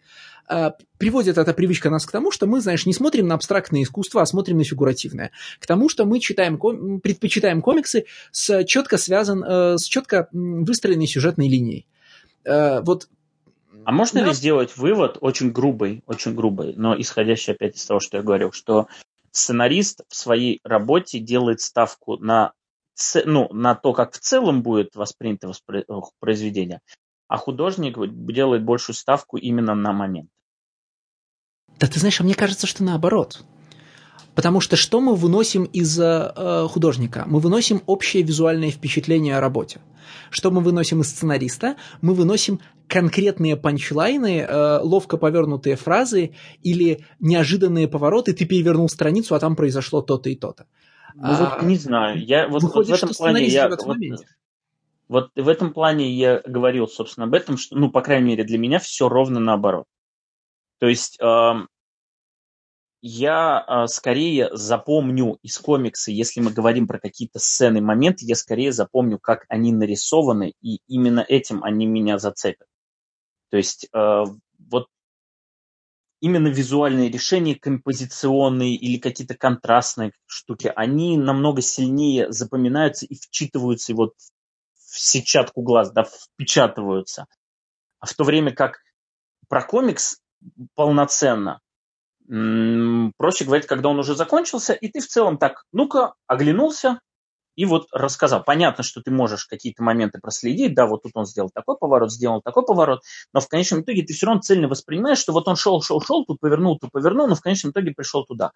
а, приводит эта привычка нас к тому, что мы, знаешь, не смотрим на абстрактное искусство, а смотрим на фигуративное. К тому, что мы читаем, предпочитаем комиксы с четко связан, э, с четко выстроенной сюжетной линией. Э, вот а можно да. ли сделать вывод очень грубый, очень грубый, но исходящий опять из того, что я говорил, что сценарист в своей работе делает ставку на, ну, на то, как в целом будет воспринято произведение, а художник делает большую ставку именно на момент. Да ты знаешь, а мне кажется, что наоборот. Потому что что мы выносим из э, художника? Мы выносим общее визуальное впечатление о работе. Что мы выносим из сценариста? Мы выносим конкретные панчлайны, э, ловко повернутые фразы или неожиданные повороты. Ты перевернул страницу, а там произошло то-то и то-то. Ну, а, вот не знаю. Я, вот, выходит, вот в этом плане я... В вот, вот в этом плане я говорил, собственно, об этом, что, ну, по крайней мере, для меня все ровно наоборот. То есть э, я э, скорее запомню из комикса, если мы говорим про какие-то сцены, моменты, я скорее запомню, как они нарисованы, и именно этим они меня зацепят. То есть э, вот именно визуальные решения, композиционные или какие-то контрастные штуки, они намного сильнее запоминаются и вчитываются и вот в сетчатку глаз, да, впечатываются. А в то время как про комикс полноценно проще говорить, когда он уже закончился, и ты в целом так, ну-ка, оглянулся и вот рассказал. Понятно, что ты можешь какие-то моменты проследить, да, вот тут он сделал такой поворот, сделал такой поворот, но в конечном итоге ты все равно цельно воспринимаешь, что вот он шел, шел, шел, тут повернул, тут повернул, но в конечном итоге пришел туда.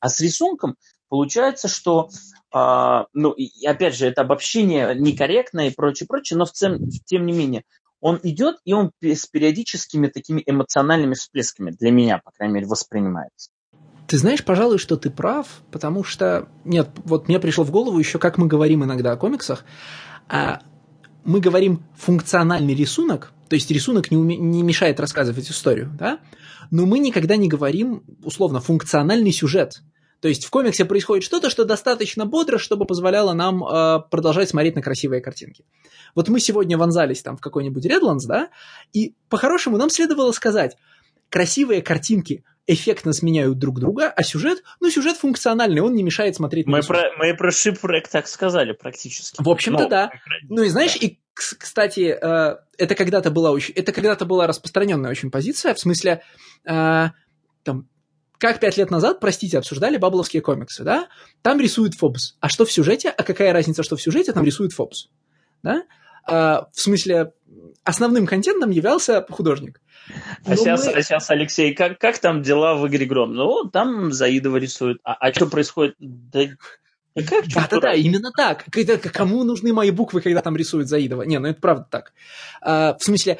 А с рисунком получается, что, э, ну, и опять же, это обобщение некорректное и прочее, прочее, но в цем, тем не менее, он идет, и он с периодическими такими эмоциональными всплесками, для меня, по крайней мере, воспринимается. Ты знаешь, пожалуй, что ты прав, потому что, нет, вот мне пришло в голову еще, как мы говорим иногда о комиксах, а мы говорим функциональный рисунок, то есть рисунок не, уме- не мешает рассказывать историю, да, но мы никогда не говорим, условно, функциональный сюжет. То есть в комиксе происходит что-то, что достаточно бодро, чтобы позволяло нам э, продолжать смотреть на красивые картинки. Вот мы сегодня вонзались там в какой-нибудь Redlands, да, и по-хорошему нам следовало сказать, красивые картинки эффектно сменяют друг друга, а сюжет, ну, сюжет функциональный, он не мешает смотреть мы на про, Мы про шипрек так сказали практически. В общем-то, Но, да. Ну и знаешь, да. и, кстати, э, это когда-то была очень, это когда-то была распространенная очень позиция, в смысле, э, там, как пять лет назад, простите, обсуждали бабловские комиксы, да? Там рисует Фобс. А что в сюжете? А какая разница, что в сюжете там рисует Фобс? Да? А, в смысле, основным контентом являлся художник. А сейчас, мы... а сейчас, Алексей, как, как там дела в игре Гром? Ну, там Заидова рисует. А, а что происходит? Да, Да-да-да, именно так. Когда, кому нужны мои буквы, когда там рисует Заидова? Не, ну это правда так. А, в смысле,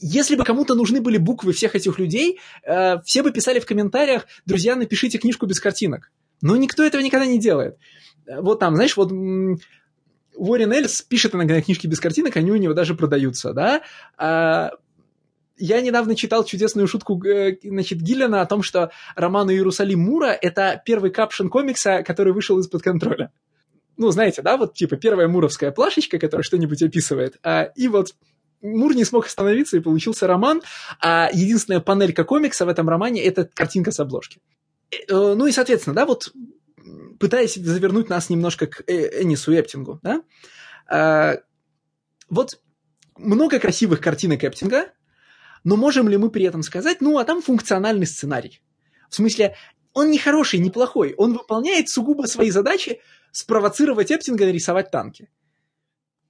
если бы кому-то нужны были буквы всех этих людей, э, все бы писали в комментариях, друзья, напишите книжку без картинок. Но никто этого никогда не делает. Вот там, знаешь, вот Уоррен Эллис пишет иногда книжки без картинок, они у него даже продаются, да. А, я недавно читал чудесную шутку э, значит, Гиллина о том, что роман Иерусалим Мура — это первый капшн комикса, который вышел из-под контроля. Ну, знаете, да, вот типа первая муровская плашечка, которая что-нибудь описывает, а, и вот Мур не смог остановиться, и получился роман, а единственная панелька комикса в этом романе — это картинка с обложки. Э, э, ну и, соответственно, да, вот пытаясь завернуть нас немножко к э, Энису Эптингу, да, а, вот много красивых картинок Эптинга, но можем ли мы при этом сказать, ну, а там функциональный сценарий? В смысле, он не хороший, не плохой, он выполняет сугубо свои задачи спровоцировать Эптинга нарисовать танки.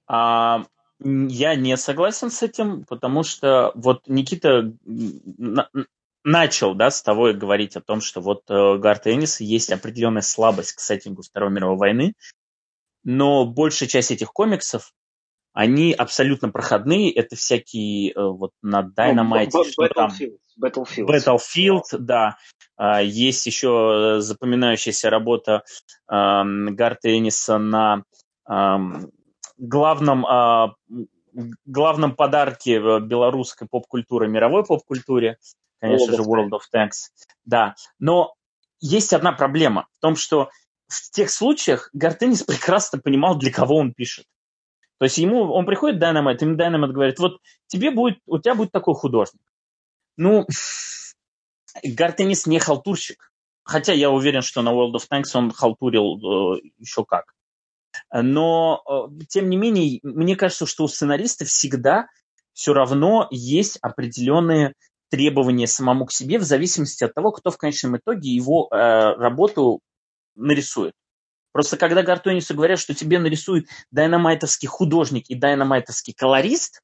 А, я не согласен с этим, потому что вот Никита начал, да, с того и говорить о том, что вот э, Гарта Энниса есть определенная слабость к сеттингу Второй мировой войны, но большая часть этих комиксов, они абсолютно проходные, это всякие э, вот на Dynamite, ну, что там... Battlefield. Battlefield, да. А, есть еще запоминающаяся работа Гарта Энниса на главном, э, главном подарке белорусской поп-культуры, мировой поп-культуре, конечно World же, World of Tanks. Да, но есть одна проблема в том, что в тех случаях Гартенис прекрасно понимал, для кого он пишет. То есть ему, он приходит Dynamite, ему Dynamite говорит, вот тебе будет, у тебя будет такой художник. Ну, Гартенис не халтурщик. Хотя я уверен, что на World of Tanks он халтурил э, еще как. Но, э, тем не менее, мне кажется, что у сценариста всегда все равно есть определенные требования самому к себе в зависимости от того, кто в конечном итоге его э, работу нарисует. Просто когда Гартонису говорят, что тебе нарисует дайнамайтовский художник и дайнамайтовский колорист,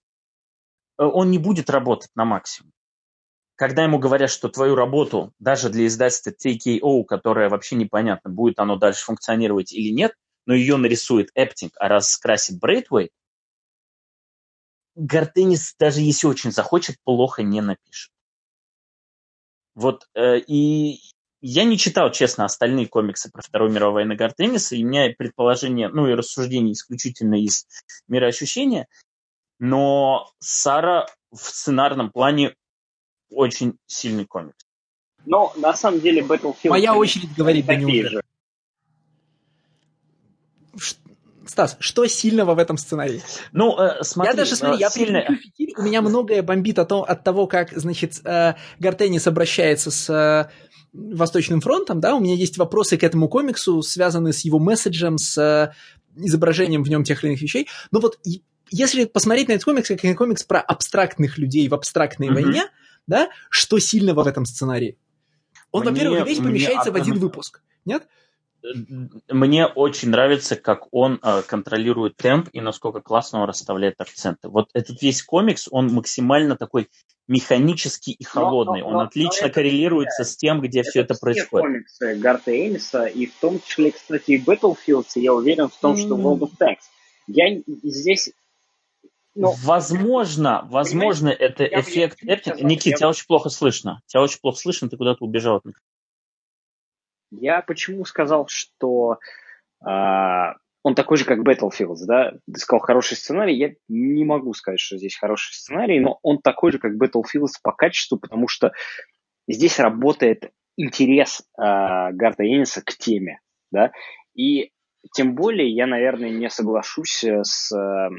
э, он не будет работать на максимум. Когда ему говорят, что твою работу даже для издательства TKO, которое вообще непонятно, будет оно дальше функционировать или нет, но ее нарисует Эптинг, а раскрасит Брейтвей, Гартенис, даже если очень захочет, плохо не напишет. Вот, э, и я не читал, честно, остальные комиксы про Вторую мировую войну Гартениса, и у меня предположение, ну и рассуждение исключительно из мироощущения, но Сара в сценарном плане очень сильный комикс. Но на самом деле Battlefield... Моя очередь говорит Данил. Же. Стас, что сильного в этом сценарии? Ну, э, смотри, я даже смотри, я сильно... фитиль, у меня многое бомбит от, от того, как, значит, э, Гартенис обращается с э, Восточным фронтом, да, у меня есть вопросы к этому комиксу, связанные с его месседжем, с э, изображением в нем тех или иных вещей. Но вот если посмотреть на этот комикс, как на комикс про абстрактных людей в абстрактной mm-hmm. войне, да, что сильного в этом сценарии? Он, мне, во-первых, весь помещается мне... в один выпуск, нет? Мне очень нравится, как он э, контролирует темп и насколько классно он расставляет акценты. Вот этот весь комикс, он максимально такой механический и холодный. Но, но, он но, отлично но коррелируется с тем, где это все это происходит. комиксы Гарта Эймиса, и в том числе, кстати, и Battlefield, я уверен в том, что World of Tanks. Я здесь ну, возможно, возможно, это я, эффект я, Никит, я... тебя очень плохо слышно. Тебя очень плохо слышно, ты куда-то убежал. Я почему сказал, что э, он такой же, как Battlefield, да? Ты сказал хороший сценарий. Я не могу сказать, что здесь хороший сценарий, но он такой же, как Battlefield по качеству, потому что здесь работает интерес э, Гарта Энниса к теме, да, и тем более я, наверное, не соглашусь с э,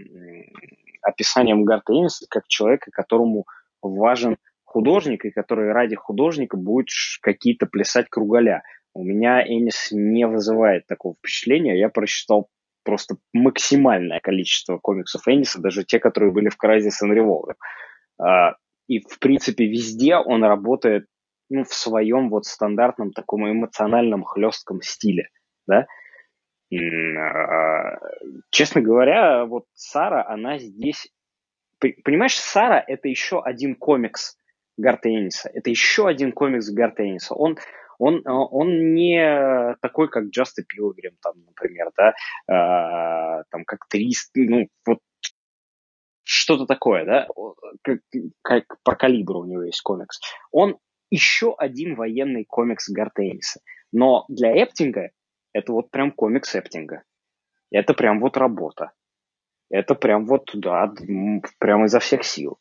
описанием Гарта Энниса как человека, которому важен художник, и который ради художника будет какие-то плясать кругаля. У меня Энис не вызывает такого впечатления. Я прочитал просто максимальное количество комиксов Энниса, даже те, которые были в Crysis and Revolver. А, и, в принципе, везде он работает ну, в своем вот стандартном таком эмоциональном хлестком стиле, да. А, честно говоря, вот Сара, она здесь... Понимаешь, Сара — это еще один комикс Гарта Энниса. Это еще один комикс Гарта Энниса. Он, он, он не такой, как Just Pilgrim, там, например, да, а, там, как Трист, ну, вот что-то такое, да, как, как по калибру у него есть комикс. Он еще один военный комикс Гарта Энниса. Но для Эптинга это вот прям комикс Эптинга. Это прям вот работа. Это прям вот, да, прям изо всех сил.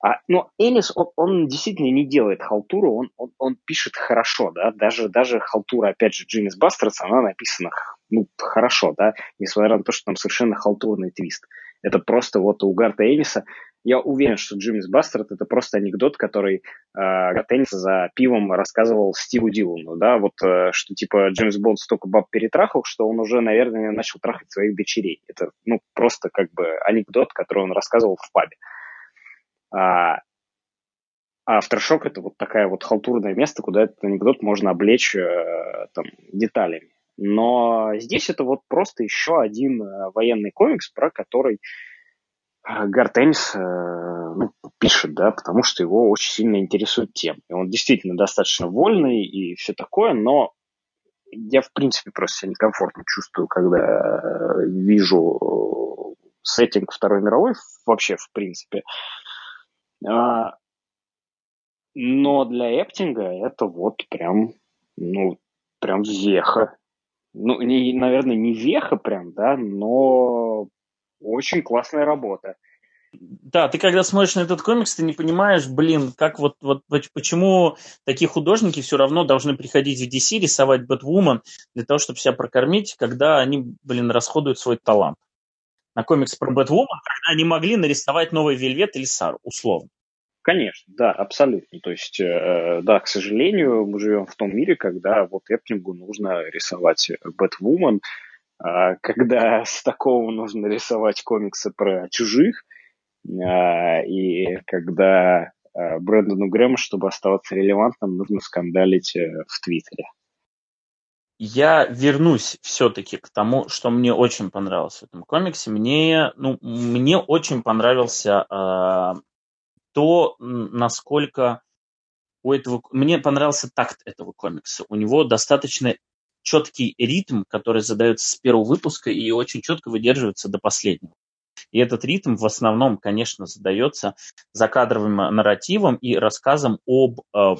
А, но Элис, он, он действительно не делает халтуру, он, он, он пишет хорошо, да, даже, даже халтура, опять же, Джиммис Бастерс, она написана ну, хорошо, да, несмотря на то, что там совершенно халтурный твист. Это просто вот у Гарта Элиса, я уверен, что Джиммис Бастерд это просто анекдот, который э, Гарт Элис за пивом рассказывал Стиву Дилану, да, вот э, что типа Джеймс Бонд столько баб перетрахал, что он уже, наверное, начал трахать своих дочерей. Это, ну, просто как бы анекдот, который он рассказывал в пабе. А, а Aftershock это вот такая вот халтурное место, куда этот анекдот можно облечь э, там, деталями. Но здесь это вот просто еще один э, военный комикс, про который э, Гартенс э, ну, пишет, да, потому что его очень сильно интересует тема. И он действительно достаточно вольный и все такое, но я, в принципе, просто себя некомфортно чувствую, когда вижу сеттинг Второй мировой вообще, в принципе. А, но для Эптинга это вот прям, ну, прям веха. Ну, не, наверное, не веха прям, да, но очень классная работа. Да, ты когда смотришь на этот комикс, ты не понимаешь, блин, как вот, вот почему такие художники все равно должны приходить в DC, рисовать Бэтвумен для того, чтобы себя прокормить, когда они, блин, расходуют свой талант на комикс про Бэтвумен, когда они могли нарисовать новый Вельвет или Сару, условно. Конечно, да, абсолютно. То есть, э, да, к сожалению, мы живем в том мире, когда вот Эптингу нужно рисовать Бэтвумен, а когда с такого нужно рисовать комиксы про чужих, а, и когда э, Брэндону Грэму, чтобы оставаться релевантным, нужно скандалить э, в Твиттере я вернусь все-таки к тому, что мне очень понравилось в этом комиксе. Мне, ну, мне очень понравился э, то, насколько у этого... Мне понравился такт этого комикса. У него достаточно четкий ритм, который задается с первого выпуска и очень четко выдерживается до последнего. И этот ритм в основном, конечно, задается закадровым нарративом и рассказом об, э,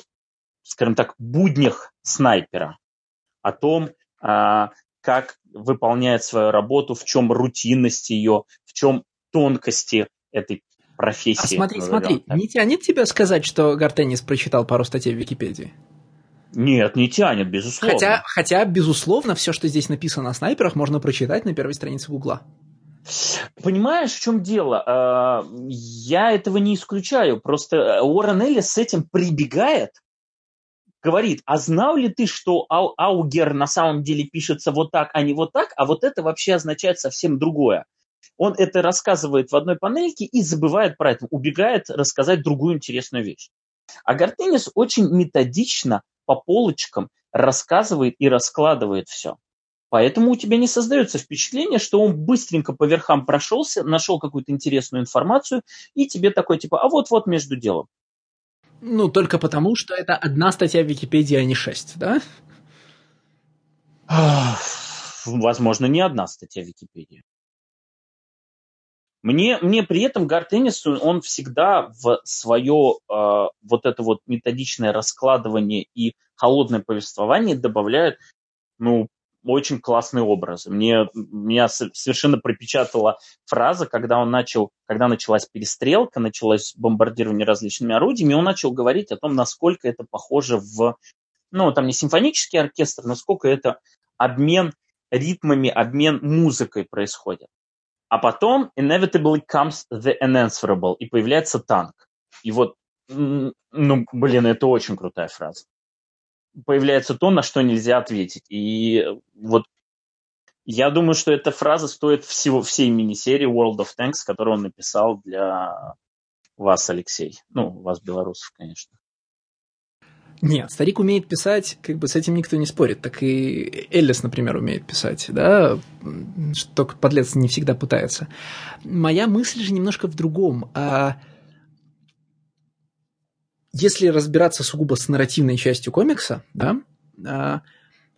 скажем так, буднях снайпера о том, а, как выполняет свою работу, в чем рутинность ее, в чем тонкости этой профессии. А смотри, смотри, так. не тянет тебя сказать, что Гартенис прочитал пару статей в Википедии? Нет, не тянет, безусловно. Хотя, хотя, безусловно, все, что здесь написано о снайперах, можно прочитать на первой странице Гугла. Понимаешь, в чем дело? А, я этого не исключаю. Просто Уоррен Эллис с этим прибегает говорит, а знал ли ты, что ау аугер на самом деле пишется вот так, а не вот так, а вот это вообще означает совсем другое. Он это рассказывает в одной панельке и забывает про это, убегает рассказать другую интересную вещь. А Гартенис очень методично по полочкам рассказывает и раскладывает все. Поэтому у тебя не создается впечатление, что он быстренько по верхам прошелся, нашел какую-то интересную информацию, и тебе такой типа, а вот-вот между делом. Ну, только потому, что это одна статья в Википедии, а не шесть, да? Возможно, не одна статья в Википедии. Мне, мне при этом Гарт Эннис, он всегда в свое э, вот это вот методичное раскладывание и холодное повествование добавляет, ну, очень классный образ. Мне, меня совершенно пропечатала фраза, когда он начал, когда началась перестрелка, началось бомбардирование различными орудиями, он начал говорить о том, насколько это похоже в ну, там не симфонический оркестр, насколько это обмен ритмами, обмен музыкой происходит. А потом inevitably comes the unanswerable, и появляется танк. И вот, ну, блин, это очень крутая фраза. Появляется то, на что нельзя ответить. И вот я думаю, что эта фраза стоит всего, всей мини-серии World of Tanks, которую он написал для вас, Алексей. Ну, вас, белорусов, конечно. Нет, старик умеет писать, как бы с этим никто не спорит. Так и Эллис, например, умеет писать, да, что только подлец не всегда пытается. Моя мысль же немножко в другом. А если разбираться сугубо с нарративной частью комикса, да, а,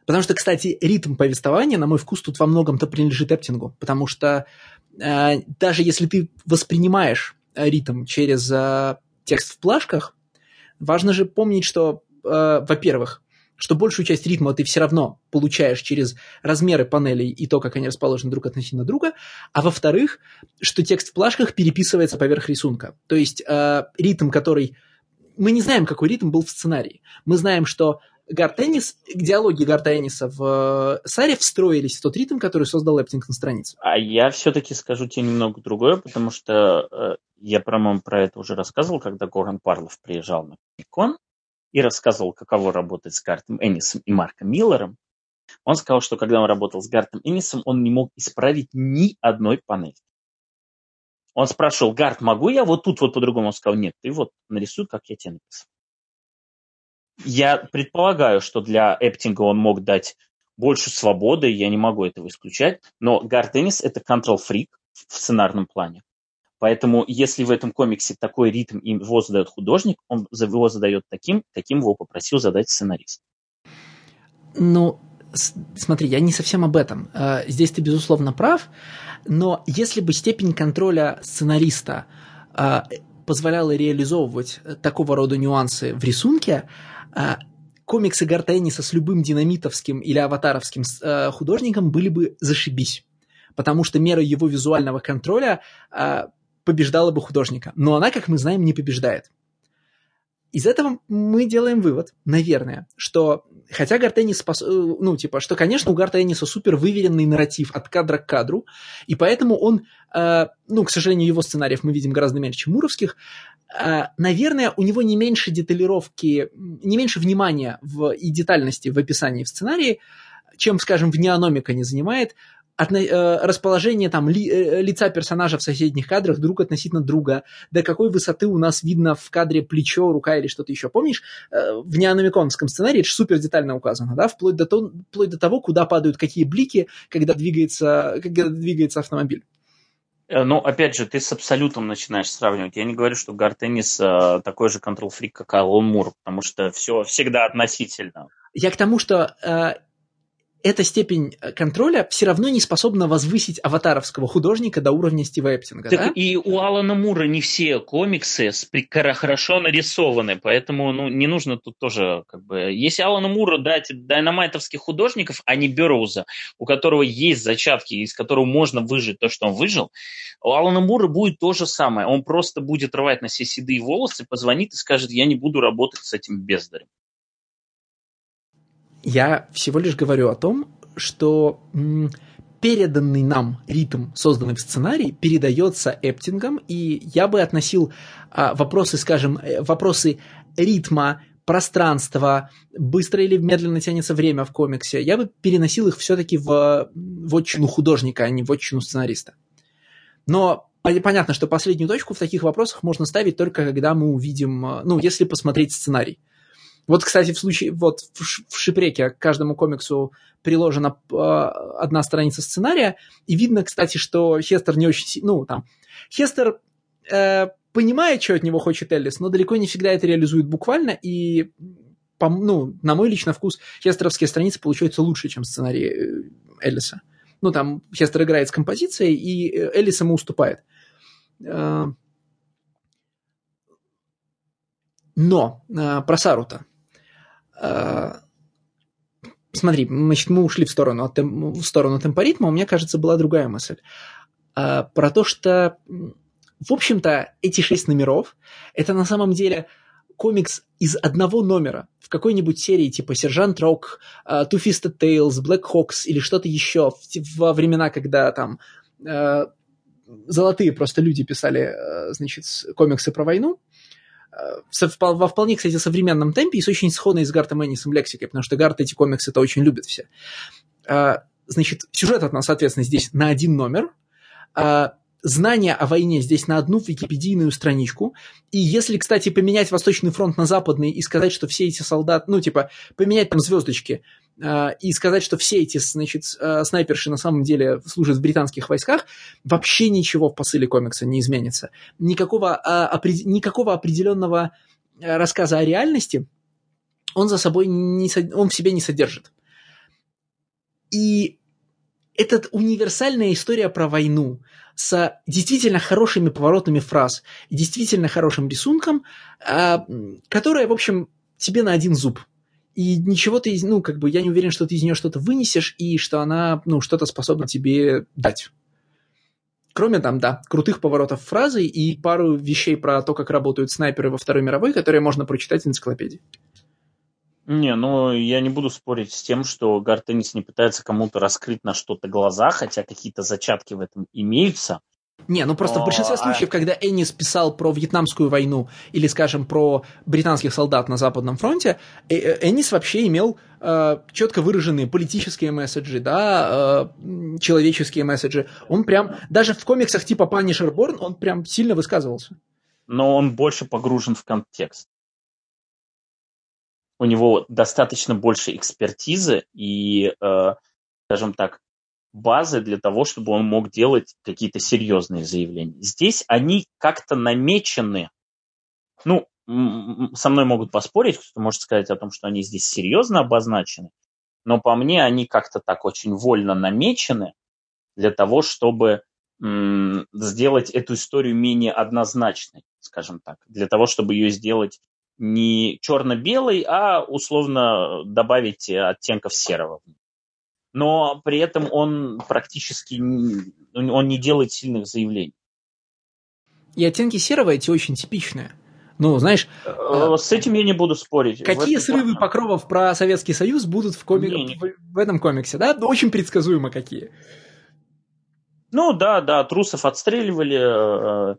потому что, кстати, ритм повествования, на мой вкус, тут во многом-то принадлежит Эптингу, потому что а, даже если ты воспринимаешь ритм через а, текст в плашках, важно же помнить, что э, во-первых, что большую часть ритма ты все равно получаешь через размеры панелей и то, как они расположены друг относительно друга, а во-вторых, что текст в плашках переписывается поверх рисунка. То есть э, ритм, который... Мы не знаем, какой ритм был в сценарии. Мы знаем, что Гартеннис, диалоги Гартенниса в э, Саре встроились в тот ритм, который создал Эптинг на странице. А я все-таки скажу тебе немного другое, потому что э, я, по-моему, про это уже рассказывал, когда Горан Парлов приезжал на Кон, и рассказывал, каково работать с Гартом Эннисом и Марком Миллером, он сказал, что когда он работал с Гартом Эннисом, он не мог исправить ни одной панели. Он спрашивал, Гарт, могу я вот тут вот по-другому? Он сказал, нет, ты вот нарисуй, как я тебе написал. Я предполагаю, что для Эптинга он мог дать больше свободы, я не могу этого исключать, но Гарт Эннис – это контрол-фрик в сценарном плане. Поэтому, если в этом комиксе такой ритм его задает художник, он его задает таким, каким его попросил задать сценарист. Ну, смотри, я не совсем об этом. А, здесь ты, безусловно, прав, но если бы степень контроля сценариста а, позволяла реализовывать такого рода нюансы в рисунке, комиксы Гартенниса с любым динамитовским или аватаровским художником были бы зашибись. Потому что мера его визуального контроля побеждала бы художника. Но она, как мы знаем, не побеждает. Из этого мы делаем вывод, наверное, что хотя Гартенис, спос... Э, ну, типа, что, конечно, у Гартениса супер выверенный нарратив от кадра к кадру, и поэтому он, э, ну, к сожалению, его сценариев мы видим гораздо меньше, чем Муровских, э, наверное, у него не меньше деталировки, не меньше внимания в, и детальности в описании в сценарии, чем, скажем, в неономика не занимает, от, э, расположение там ли, э, лица персонажа в соседних кадрах друг относительно друга, до какой высоты у нас видно в кадре плечо, рука или что-то еще. Помнишь, э, в неономиконском сценарии это супер детально указано, да, вплоть до, то, вплоть до того, куда падают какие блики, когда двигается, когда двигается автомобиль. Э, ну, опять же, ты с абсолютом начинаешь сравнивать. Я не говорю, что Гартеннис э, такой же контрол-фрик, как Алан Мур, потому что все всегда относительно. Я к тому, что э, эта степень э, контроля все равно не способна возвысить аватаровского художника до уровня Стива Эптинга. Так да? и у Алана Мура не все комиксы хорошо нарисованы, поэтому ну, не нужно тут тоже как бы... Если Алана Мура дать дайнамайтовских художников, а не Берроуза, у которого есть зачатки, из которого можно выжить то, что он выжил, у Алана Мура будет то же самое. Он просто будет рвать на все седые волосы, позвонит и скажет, я не буду работать с этим бездарем. Я всего лишь говорю о том, что переданный нам ритм, созданный в сценарии, передается эптингом, и я бы относил а, вопросы, скажем, э, вопросы ритма, пространства, быстро или медленно тянется время в комиксе, я бы переносил их все-таки в, в отчину художника, а не в отчину сценариста. Но понятно, что последнюю точку в таких вопросах можно ставить только когда мы увидим, э, ну, если посмотреть сценарий. Вот, кстати, в случае, вот в Шипреке к каждому комиксу приложена э, одна страница сценария, и видно, кстати, что Хестер не очень, ну, там, Хестер э, понимает, что от него хочет Эллис, но далеко не всегда это реализует буквально, и, по, ну, на мой личный вкус, хестеровские страницы получаются лучше, чем сценарий э, Эллиса. Ну, там Хестер играет с композицией, и Эллис ему уступает. Э, но э, про Сарута. Э, смотри, значит, мы ушли в сторону, от, в сторону темпоритма, у меня, кажется, была другая мысль. Э, про то, что, в общем-то, эти шесть номеров, это на самом деле комикс из одного номера в какой-нибудь серии типа «Сержант Рок», uh, «Two Fisted Tales», «Black Hawks» или что-то еще во времена, когда там золотые просто люди писали, значит, комиксы про войну, во вполне, кстати, современном темпе и с очень сходной с Гартом Эннисом лексикой, потому что Гарт эти комиксы-то очень любят все. Значит, сюжет от нас, соответственно, здесь на один номер, знания о войне здесь на одну википедийную страничку. И если, кстати, поменять Восточный фронт на Западный и сказать, что все эти солдаты, ну, типа, поменять там звездочки э, и сказать, что все эти, значит, э, снайперши на самом деле служат в британских войсках, вообще ничего в посыле комикса не изменится. Никакого, э, опри- никакого определенного рассказа о реальности он за собой не, он в себе не содержит. И это универсальная история про войну с действительно хорошими поворотами фраз действительно хорошим рисунком, а, которая, в общем, тебе на один зуб. И ничего ты, ну, как бы, я не уверен, что ты из нее что-то вынесешь и что она, ну, что-то способна тебе дать. Кроме там, да, крутых поворотов фразы и пару вещей про то, как работают снайперы во Второй мировой, которые можно прочитать в энциклопедии. Не, ну я не буду спорить с тем, что Гартенис не пытается кому-то раскрыть на что-то глаза, хотя какие-то зачатки в этом имеются. Не, ну просто в большинстве случаев, когда Эннис писал про Вьетнамскую войну или, скажем, про британских солдат на Западном фронте, э, э, Эннис вообще имел э, четко выраженные политические месседжи, да, э, человеческие месседжи. Он прям, даже в комиксах типа Punisher Born, он прям сильно высказывался. Но он больше погружен в контекст у него достаточно больше экспертизы и, э, скажем так, базы для того, чтобы он мог делать какие-то серьезные заявления. Здесь они как-то намечены. Ну, со мной могут поспорить, кто может сказать о том, что они здесь серьезно обозначены, но по мне они как-то так очень вольно намечены для того, чтобы сделать эту историю менее однозначной, скажем так, для того, чтобы ее сделать не черно-белый, а условно добавить оттенков серого. Но при этом он практически он не делает сильных заявлений. И оттенки серого эти очень типичные. Ну, знаешь... Э, э, с этим я не буду спорить. Какие срывы плане. покровов про Советский Союз будут в, комик... не, не. в, этом комиксе, да? Очень предсказуемо какие. Ну да, да, трусов отстреливали,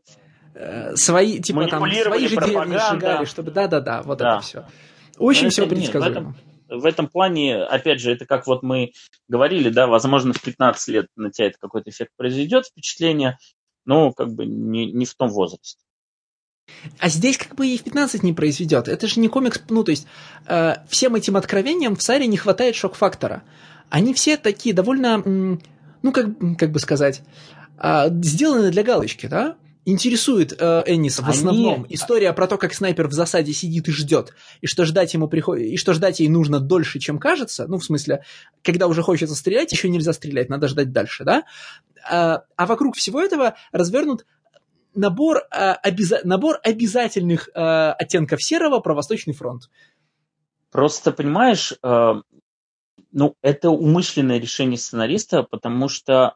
э, свои, типа там, свои же деревни сжигали, чтобы, да-да-да, вот да. это все. Очень все предсказуемо. В этом плане, опять же, это как вот мы говорили, да, возможно, в 15 лет на тебя это какой-то эффект произведет, впечатление, но как бы не, не в том возрасте. А здесь как бы и в 15 не произведет. Это же не комикс, ну, то есть э, всем этим откровениям в Саре не хватает шок-фактора. Они все такие довольно, ну, как, как бы сказать, э, сделаны для галочки, да? Интересует э, Энниса в основном Они... история про то, как снайпер в засаде сидит и ждет, и что ждать ему приходит, и что ждать ей нужно дольше, чем кажется, ну, в смысле, когда уже хочется стрелять, еще нельзя стрелять, надо ждать дальше, да? А, а вокруг всего этого развернут набор, э, обяза... набор обязательных э, оттенков серого про Восточный фронт. Просто, понимаешь, э, ну, это умышленное решение сценариста, потому что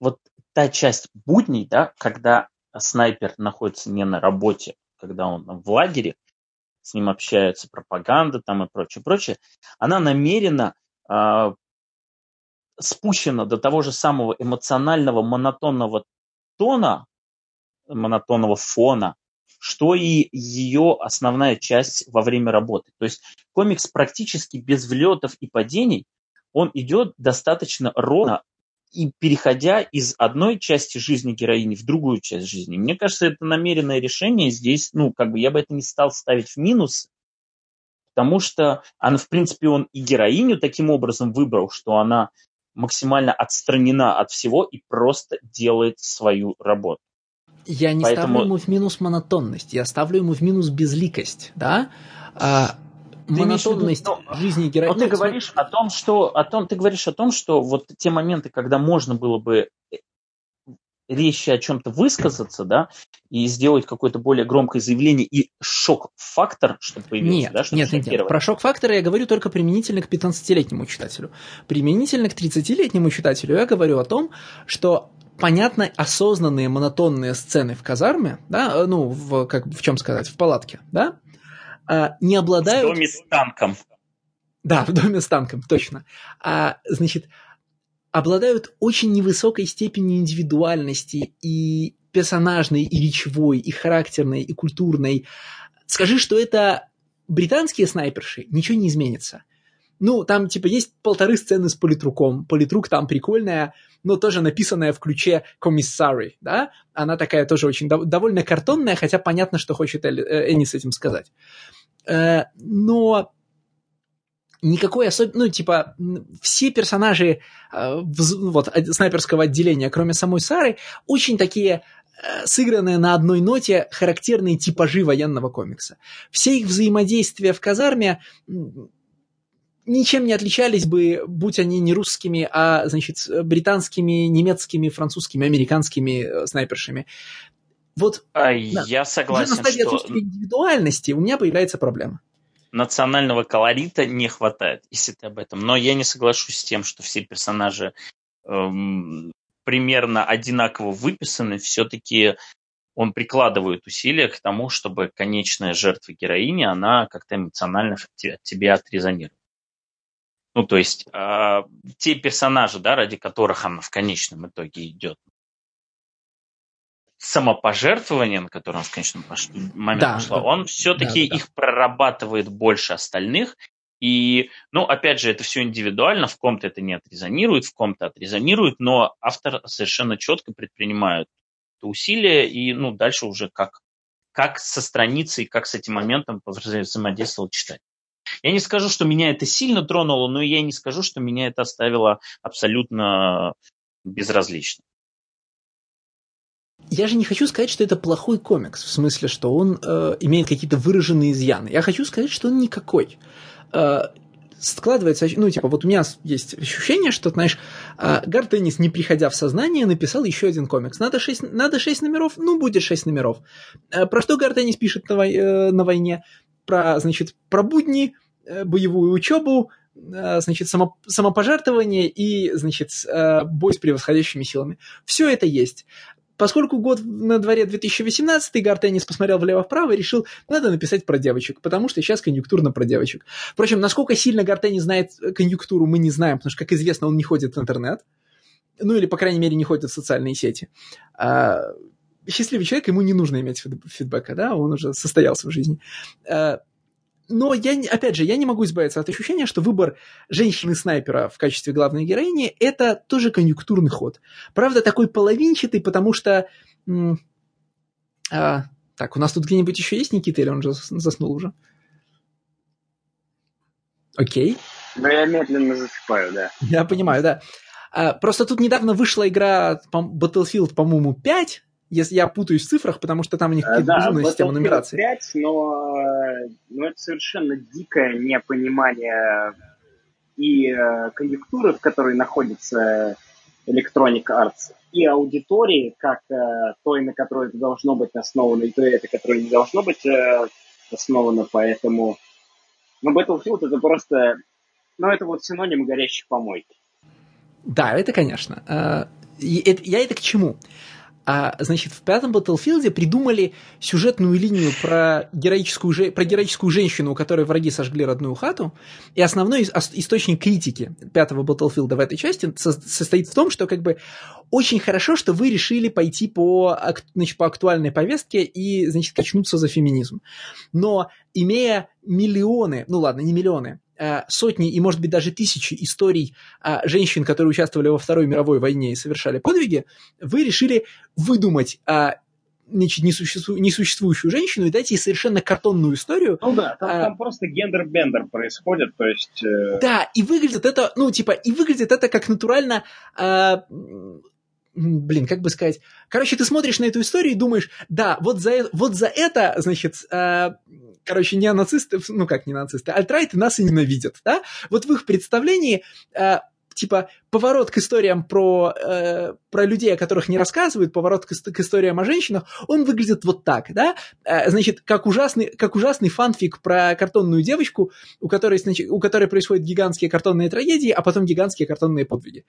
вот та часть будней, да, когда снайпер находится не на работе, когда он в лагере, с ним общаются пропаганда там и прочее, прочее, она намеренно э, спущена до того же самого эмоционального монотонного тона, монотонного фона, что и ее основная часть во время работы. То есть комикс практически без влетов и падений, он идет достаточно ровно и переходя из одной части жизни героини в другую часть жизни. Мне кажется, это намеренное решение здесь, ну, как бы я бы это не стал ставить в минус, потому что она, в принципе, он и героиню таким образом выбрал, что она максимально отстранена от всего и просто делает свою работу. Я не Поэтому... ставлю ему в минус монотонность, я ставлю ему в минус безликость, да? А, монотонность виду, но, жизни героини. Но ты говоришь о том, что о том, ты говоришь о том, что вот те моменты, когда можно было бы э, речи о чем-то высказаться, да, и сделать какое-то более громкое заявление и шок-фактор, чтобы появился, нет, да, чтобы нет, нет, нет, про шок-фактор я говорю только применительно к 15-летнему читателю. Применительно к 30-летнему читателю я говорю о том, что понятно осознанные монотонные сцены в казарме, да, ну, в, как, в чем сказать, в палатке, да, не обладают... В доме с танком. Да, в доме с танком, точно. А, значит, обладают очень невысокой степенью индивидуальности и персонажной, и речевой, и характерной, и культурной. Скажи, что это британские снайперши, ничего не изменится. Ну, там, типа, есть полторы сцены с политруком. Политрук там прикольная, но тоже написанная в ключе комиссары, да? Она такая тоже очень дов- довольно картонная, хотя понятно, что хочет Элли, э, Энни с этим сказать. Э, но никакой особенной, ну, типа, все персонажи э, вот, снайперского отделения, кроме самой Сары, очень такие э, сыгранные на одной ноте характерные типажи военного комикса. Все их взаимодействия в казарме ничем не отличались бы, будь они не русскими, а, значит, британскими, немецкими, французскими, американскими э, снайпершами. Вот а, да, я согласен, уже на стадии что... индивидуальности у меня появляется проблема. Национального колорита не хватает, если ты об этом. Но я не соглашусь с тем, что все персонажи эм, примерно одинаково выписаны. Все-таки он прикладывает усилия к тому, чтобы конечная жертва героини, она как-то эмоционально от тебя отрезонирует. Ну, то есть э, те персонажи, да, ради которых она в конечном итоге идет, самопожертвование, на которое он в конечном момент да, пошло, он все-таки да, да. их прорабатывает больше остальных. И, ну, опять же, это все индивидуально, в ком-то это не отрезонирует, в ком-то отрезонирует, но автор совершенно четко предпринимает усилия, и, ну, дальше уже как, как со страницей, как с этим моментом взаимодействовал читатель. Я не скажу, что меня это сильно тронуло, но я не скажу, что меня это оставило абсолютно безразлично. Я же не хочу сказать, что это плохой комикс, в смысле, что он э, имеет какие-то выраженные изъяны. Я хочу сказать, что он никакой. Э, складывается, ну, типа, вот у меня есть ощущение, что, знаешь, э, Гар Теннис, не приходя в сознание, написал еще один комикс. Надо шесть, надо шесть номеров? Ну, будет шесть номеров. Э, про что Гар Теннис пишет на, вой, э, на войне? Про, значит, про будни, э, боевую учебу, э, значит, само, самопожертвование и, значит, э, бой с превосходящими силами. Все это есть. Поскольку год на дворе 2018, Гар Теннис посмотрел влево-вправо и решил, надо написать про девочек, потому что сейчас конъюнктурно про девочек. Впрочем, насколько сильно Гар Теннис знает конъюнктуру, мы не знаем, потому что, как известно, он не ходит в интернет. Ну, или, по крайней мере, не ходит в социальные сети. Счастливый человек, ему не нужно иметь фидбэка, да, он уже состоялся в жизни. А, но я, опять же, я не могу избавиться от ощущения, что выбор женщины-снайпера в качестве главной героини – это тоже конъюнктурный ход. Правда, такой половинчатый, потому что... а, так, у нас тут где-нибудь еще есть Никита, или он же заснул уже? Окей. Да, я медленно засыпаю, да. Я понимаю, да. А, просто тут недавно вышла игра Battlefield, по-моему, 5, если я путаюсь в цифрах, потому что там у них какая-то да, безумная система нумерации. 5, но, но это совершенно дикое непонимание и э, конъюнктуры, в которой находится Electronic Arts, и аудитории, как э, той, на которой это должно быть основано, и той, это, которой не должно быть э, основано, поэтому... Ну, Battlefield это просто... Ну, это вот синоним горящей помойки. Да, это, конечно. Я это к чему? А, значит, в пятом Battlefield придумали сюжетную линию про героическую, про героическую женщину, у которой враги сожгли родную хату. И основной источник критики пятого Battlefield в этой части состоит в том, что как бы очень хорошо, что вы решили пойти по, значит, по актуальной повестке и, значит, качнуться за феминизм. Но имея миллионы, ну ладно, не миллионы, сотни и, может быть, даже тысячи историй а, женщин, которые участвовали во Второй мировой войне и совершали подвиги, вы решили выдумать значит, несуществу, несуществующую женщину и дать ей совершенно картонную историю. Ну да, там, а, там просто гендер-бендер происходит, то есть... Э... Да, и выглядит это, ну, типа, и выглядит это как натурально... А, блин, как бы сказать... Короче, ты смотришь на эту историю и думаешь, да, вот за, вот за это, значит, а, короче, не нацисты, ну как не нацисты, альтрайты нас и ненавидят, да? Вот в их представлении э, типа поворот к историям про, э, про людей, о которых не рассказывают, поворот к, к историям о женщинах, он выглядит вот так, да? Э, значит, как ужасный, как ужасный фанфик про картонную девочку, у которой, значит, у которой происходят гигантские картонные трагедии, а потом гигантские картонные подвиги.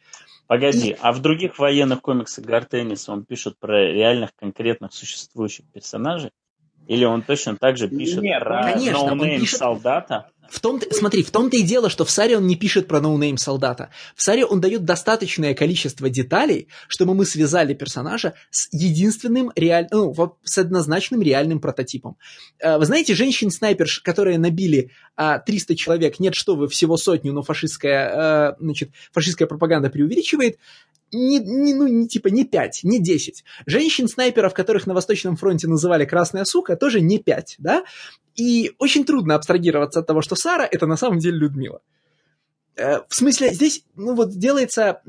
Погоди, И... а в других военных комиксах Гарт Эннис он пишет про реальных конкретных существующих персонажей? Или он точно так же пишет Нет, про конечно, name пишет... солдата? В том смотри, в том-то и дело, что в Саре он не пишет про no-name солдата. В Саре он дает достаточное количество деталей, чтобы мы связали персонажа с единственным реальным, ну, с однозначным реальным прототипом. Э, вы знаете, женщин-снайпер, которые набили 300 человек, нет, что вы, всего сотню, но фашистская, э, значит, фашистская пропаганда преувеличивает, не, не, ну, не, типа не 5, не 10. Женщин-снайперов, которых на Восточном фронте называли «красная сука», тоже не 5, да? И очень трудно абстрагироваться от того, что Сара – это на самом деле Людмила. Э, в смысле, здесь, ну вот, делается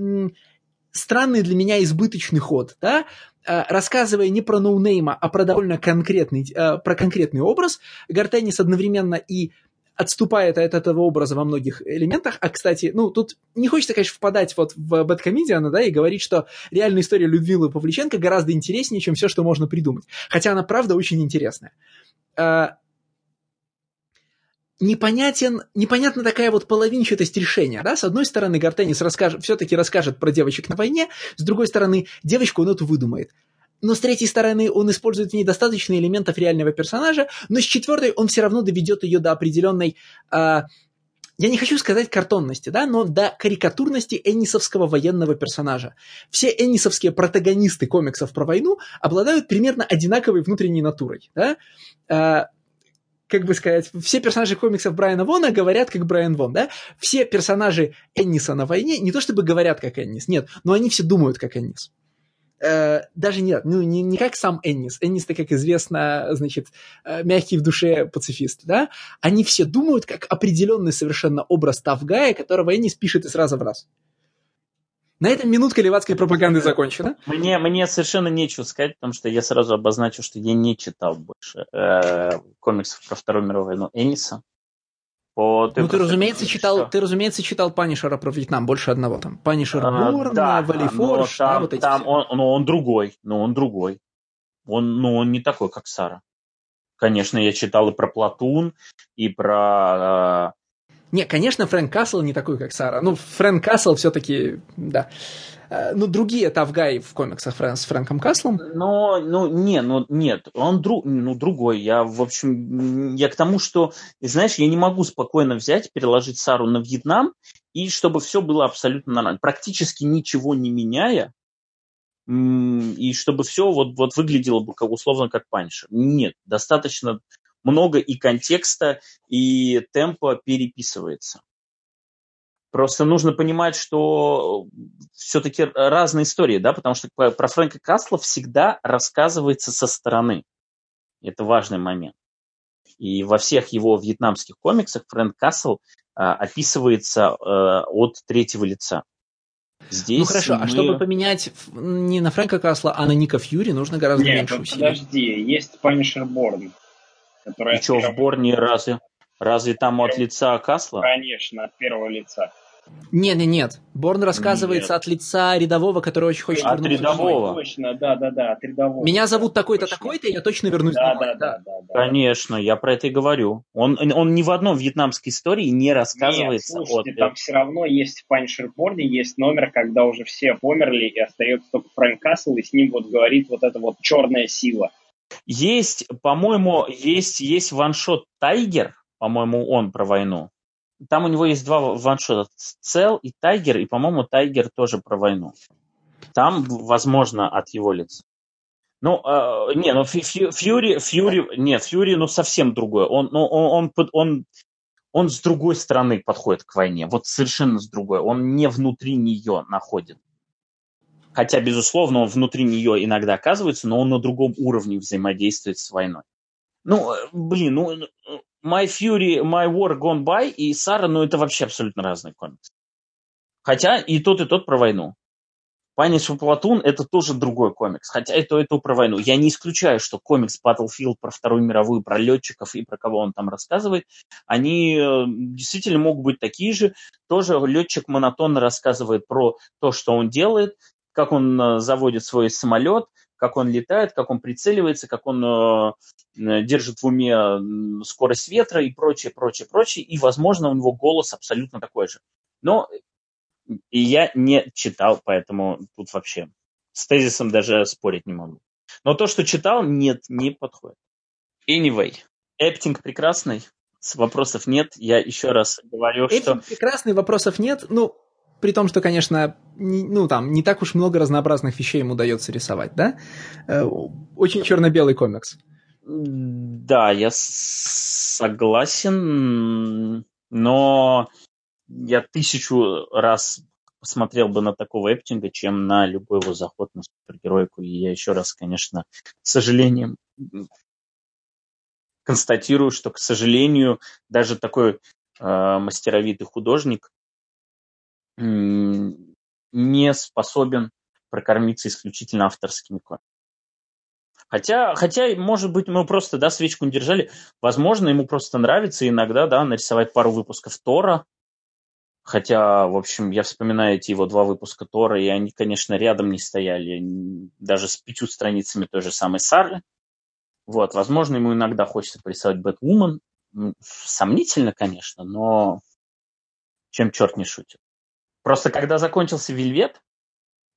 странный для меня избыточный ход, да, э, рассказывая не про ноунейма, а про довольно конкретный, э, про конкретный образ, Гартеннис одновременно и отступает от этого образа во многих элементах. А, кстати, ну, тут не хочется, конечно, впадать вот в Бэткомедиана, да, и говорить, что реальная история Людмилы Павличенко гораздо интереснее, чем все, что можно придумать. Хотя она, правда, очень интересная. А, непонятен, непонятна такая вот половинчатость решения, да, с одной стороны, Гартенис расскажет, все-таки расскажет про девочек на войне, с другой стороны, девочку он эту выдумает. Но с третьей стороны он использует в ней достаточно элементов реального персонажа, но с четвертой он все равно доведет ее до определенной, э, я не хочу сказать картонности, да, но до карикатурности эннисовского военного персонажа. Все эннисовские протагонисты комиксов про войну обладают примерно одинаковой внутренней натурой, да, э, как бы сказать, все персонажи комиксов Брайана Вона говорят как Брайан Вон, да? Все персонажи Энниса на войне не то чтобы говорят как Эннис, нет, но они все думают как Эннис э, даже нет, ну не, не как сам Эннис. Эннис-то, как известно, значит, э, мягкий в душе пацифист, да? Они все думают как определенный совершенно образ Тавгая, которого Эннис пишет и сразу в раз. На этом минутка левацкой пропаганды закончена. Мне, мне совершенно нечего сказать, потому что я сразу обозначил, что я не читал больше э, комиксов про Вторую мировую войну Энниса. По ну, ты, разумеется, читал, ты, разумеется, читал Punisher а про Вьетнам, больше одного там. Punisher, а, Born, да, Valley Forge, там, да, вот эти там он, но он другой, но он другой. Он, ну, он не такой, как Сара. Конечно, я читал и про Platoon, и про... Не, конечно, Фрэнк Кассел не такой, как Сара. Ну, Фрэнк Кассел все-таки, да. Э, ну, другие тафгаи в комиксах с Фрэнком Каслом. Но, ну, не, ну, нет, он друг, ну, другой. Я, в общем, я к тому, что, знаешь, я не могу спокойно взять, переложить Сару на Вьетнам, и чтобы все было абсолютно нормально. Практически ничего не меняя, и чтобы все вот, вот выглядело бы как, условно как паншер. Нет, достаточно много и контекста, и темпа переписывается. Просто нужно понимать, что все-таки разные истории, да, потому что про Фрэнка Касла всегда рассказывается со стороны. Это важный момент. И во всех его вьетнамских комиксах Фрэнк Касл а, описывается а, от третьего лица. Здесь ну хорошо, а мы... а чтобы поменять не на Фрэнка Касла, а на Ника Фьюри, нужно гораздо Нет, меньше усилий. подожди, есть Punisher Борн. И что, в Борне разве, разве там от лица Касла? Конечно, от первого лица. Нет, нет, нет. Борн рассказывается нет. от лица рядового, который очень хочет от вернуться. От рядового. Точно, да, да, да, от рядового. Меня зовут такой-то, такой-то, я точно вернусь да, домой. Да, да, да, да, Конечно, я про это и говорю. Он, он ни в одном вьетнамской истории не рассказывается. Нет, слушайте, от... там все равно есть в Punisher Борне, есть номер, когда уже все померли, и остается только Фрэнк Касл, и с ним вот говорит вот эта вот черная сила. Есть, по-моему, есть, есть ваншот Тайгер, по-моему, он про войну. Там у него есть два ваншота. Цел и Тайгер, и, по-моему, Тайгер тоже про войну. Там, возможно, от его лица. Ну, э, не, ну Фьюри, Фьюри, нет, Фьюри, ну, совсем другое. Он, ну, он, он, он, он с другой стороны подходит к войне, вот совершенно с другой. Он не внутри нее находит. Хотя, безусловно, он внутри нее иногда оказывается, но он на другом уровне взаимодействует с войной. Ну, э, блин, ну, My Fury, My War Gone By и Сара, ну это вообще абсолютно разные комиксы. Хотя и тот, и тот про войну. Паниш и Платун это тоже другой комикс, хотя это, это про войну. Я не исключаю, что комикс Battlefield про Вторую мировую, про летчиков и про кого он там рассказывает, они э, действительно могут быть такие же. Тоже летчик монотонно рассказывает про то, что он делает, как он э, заводит свой самолет, как он летает, как он прицеливается, как он э, держит в уме скорость ветра и прочее, прочее, прочее. И, возможно, у него голос абсолютно такой же. Но и я не читал, поэтому тут вообще с тезисом даже спорить не могу. Но то, что читал, нет, не подходит. Anyway, Эптинг прекрасный, вопросов нет. Я еще раз говорю, Эптинг что... прекрасный, вопросов нет. Ну, при том, что, конечно, не, ну там не так уж много разнообразных вещей ему удается рисовать, да? Э, очень черно-белый комикс. Да, я согласен, но я тысячу раз посмотрел бы на такого Эптинга, чем на любой его заход на супергеройку. И я еще раз, конечно, с сожалением констатирую, что, к сожалению, даже такой э, мастеровитый художник не способен прокормиться исключительно авторскими комиксами. Хотя, хотя, может быть, мы просто, да, свечку не держали. Возможно, ему просто нравится иногда, да, нарисовать пару выпусков Тора. Хотя, в общем, я вспоминаю эти его два выпуска Тора, и они, конечно, рядом не стояли, даже с пятью страницами той же самой Сары. Вот, возможно, ему иногда хочется порисовать Бэтвумен. Сомнительно, конечно, но чем черт не шутит. Просто когда закончился Вельвет,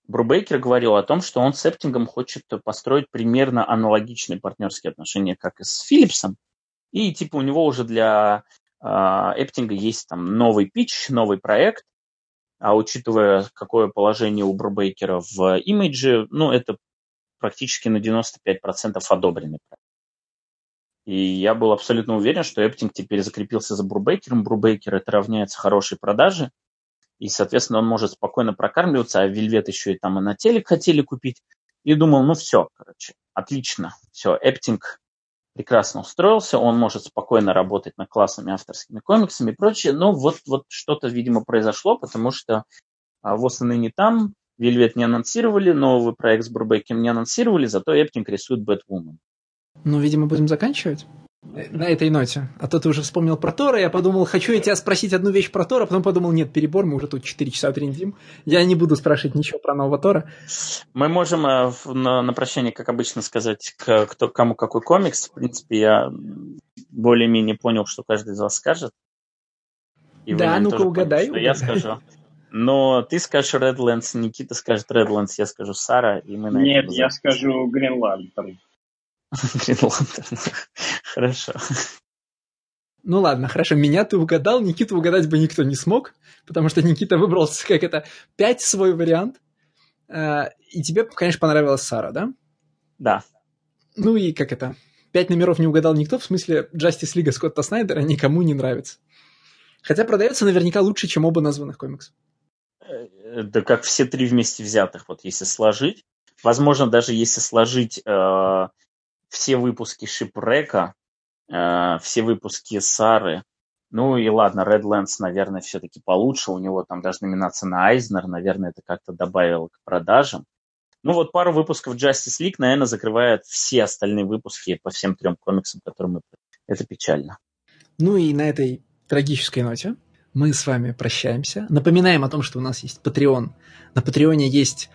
Брубейкер говорил о том, что он с Эптингом хочет построить примерно аналогичные партнерские отношения, как и с Филлипсом. И типа у него уже для э, Эптинга есть там новый пич, новый проект. А учитывая, какое положение у Брубейкера в имидже, ну, это практически на 95% одобренный проект. И я был абсолютно уверен, что Эптинг теперь закрепился за Брубейкером. Брубейкер это равняется хорошей продаже и, соответственно, он может спокойно прокармливаться, а Вельвет еще и там и на телек хотели купить. И думал, ну все, короче, отлично, все, Эптинг прекрасно устроился, он может спокойно работать над классами авторскими комиксами и прочее, но вот, вот что-то, видимо, произошло, потому что а, ВОЗ и ныне там, Вельвет не анонсировали, новый проект с Брубеком не анонсировали, зато Эптинг рисует Бэтвумен. Ну, видимо, будем заканчивать. На этой ноте. А то ты уже вспомнил про Тора, я подумал, хочу я тебя спросить одну вещь про Тора, потом подумал, нет, перебор, мы уже тут 4 часа трендим. Я не буду спрашивать ничего про нового Тора. Мы можем э, на, на прощание, как обычно, сказать, кто, кому какой комикс. В принципе, я более-менее понял, что каждый из вас скажет. И да, ну-ка угадай. Поняли, что угадай. я скажу. Но ты скажешь Redlands, Никита скажет Redlands, я скажу Сара, и мы на Нет, я скажу Гренланд. Хорошо. Ну ладно, хорошо, меня ты угадал, Никиту угадать бы никто не смог, потому что Никита выбрал, как это, пять свой вариант. А, и тебе, конечно, понравилась Сара, да? Да. Ну и как это, пять номеров не угадал никто, в смысле Justice League Скотта Снайдера никому не нравится. Хотя продается наверняка лучше, чем оба названных комикса. Э, да как все три вместе взятых, вот если сложить. Возможно, даже если сложить э, все выпуски Шипрека, э, все выпуски Сары. Ну и ладно, Redlands, наверное, все-таки получше. У него там даже номинация на Айзнер, наверное, это как-то добавило к продажам. Ну вот пару выпусков Justice League, наверное, закрывает все остальные выпуски по всем трем комиксам, которые мы... Это печально. Ну и на этой трагической ноте мы с вами прощаемся. Напоминаем о том, что у нас есть Patreon. На Патреоне есть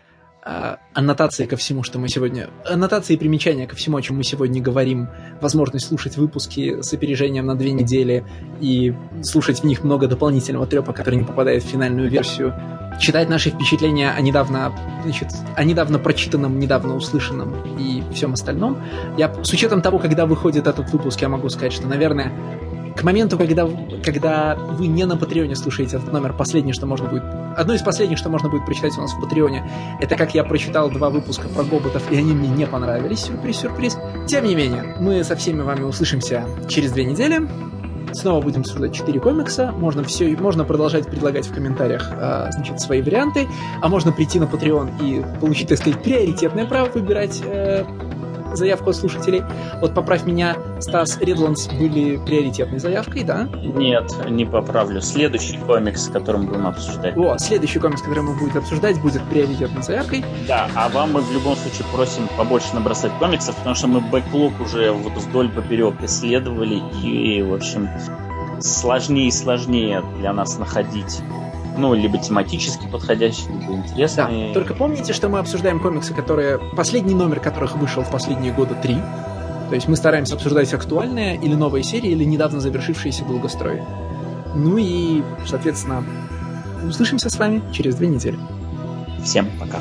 аннотации ко всему, что мы сегодня... Аннотации и примечания ко всему, о чем мы сегодня говорим. Возможность слушать выпуски с опережением на две недели и слушать в них много дополнительного трепа, который не попадает в финальную версию. Читать наши впечатления о недавно, значит, о недавно прочитанном, недавно услышанном и всем остальном. Я, с учетом того, когда выходит этот выпуск, я могу сказать, что, наверное, к моменту, когда, когда вы не на Патреоне слушаете этот номер, последнее, что можно будет... Одно из последних, что можно будет прочитать у нас в Патреоне, это как я прочитал два выпуска про гоботов, и они мне не понравились. Сюрприз-сюрприз. Тем не менее, мы со всеми вами услышимся через две недели. Снова будем обсуждать четыре комикса. Можно все, можно продолжать предлагать в комментариях а, значит, свои варианты, а можно прийти на Patreon и получить, так сказать, приоритетное право выбирать э, заявку от слушателей. Вот поправь меня, Стас, Редландс были приоритетной заявкой, да? Нет, не поправлю. Следующий комикс, который мы будем обсуждать. О, следующий комикс, который мы будем обсуждать, будет приоритетной заявкой. Да, а вам мы в любом случае просим побольше набросать комиксов, потому что мы бэклог уже вот вдоль поперек исследовали, и, в общем, сложнее и сложнее для нас находить ну, либо тематически подходящие, либо интересные. Да, только помните, что мы обсуждаем комиксы, которые... Последний номер которых вышел в последние годы три. То есть мы стараемся обсуждать актуальные или новые серии, или недавно завершившиеся долгострои. Ну и, соответственно, услышимся с вами через две недели. Всем пока.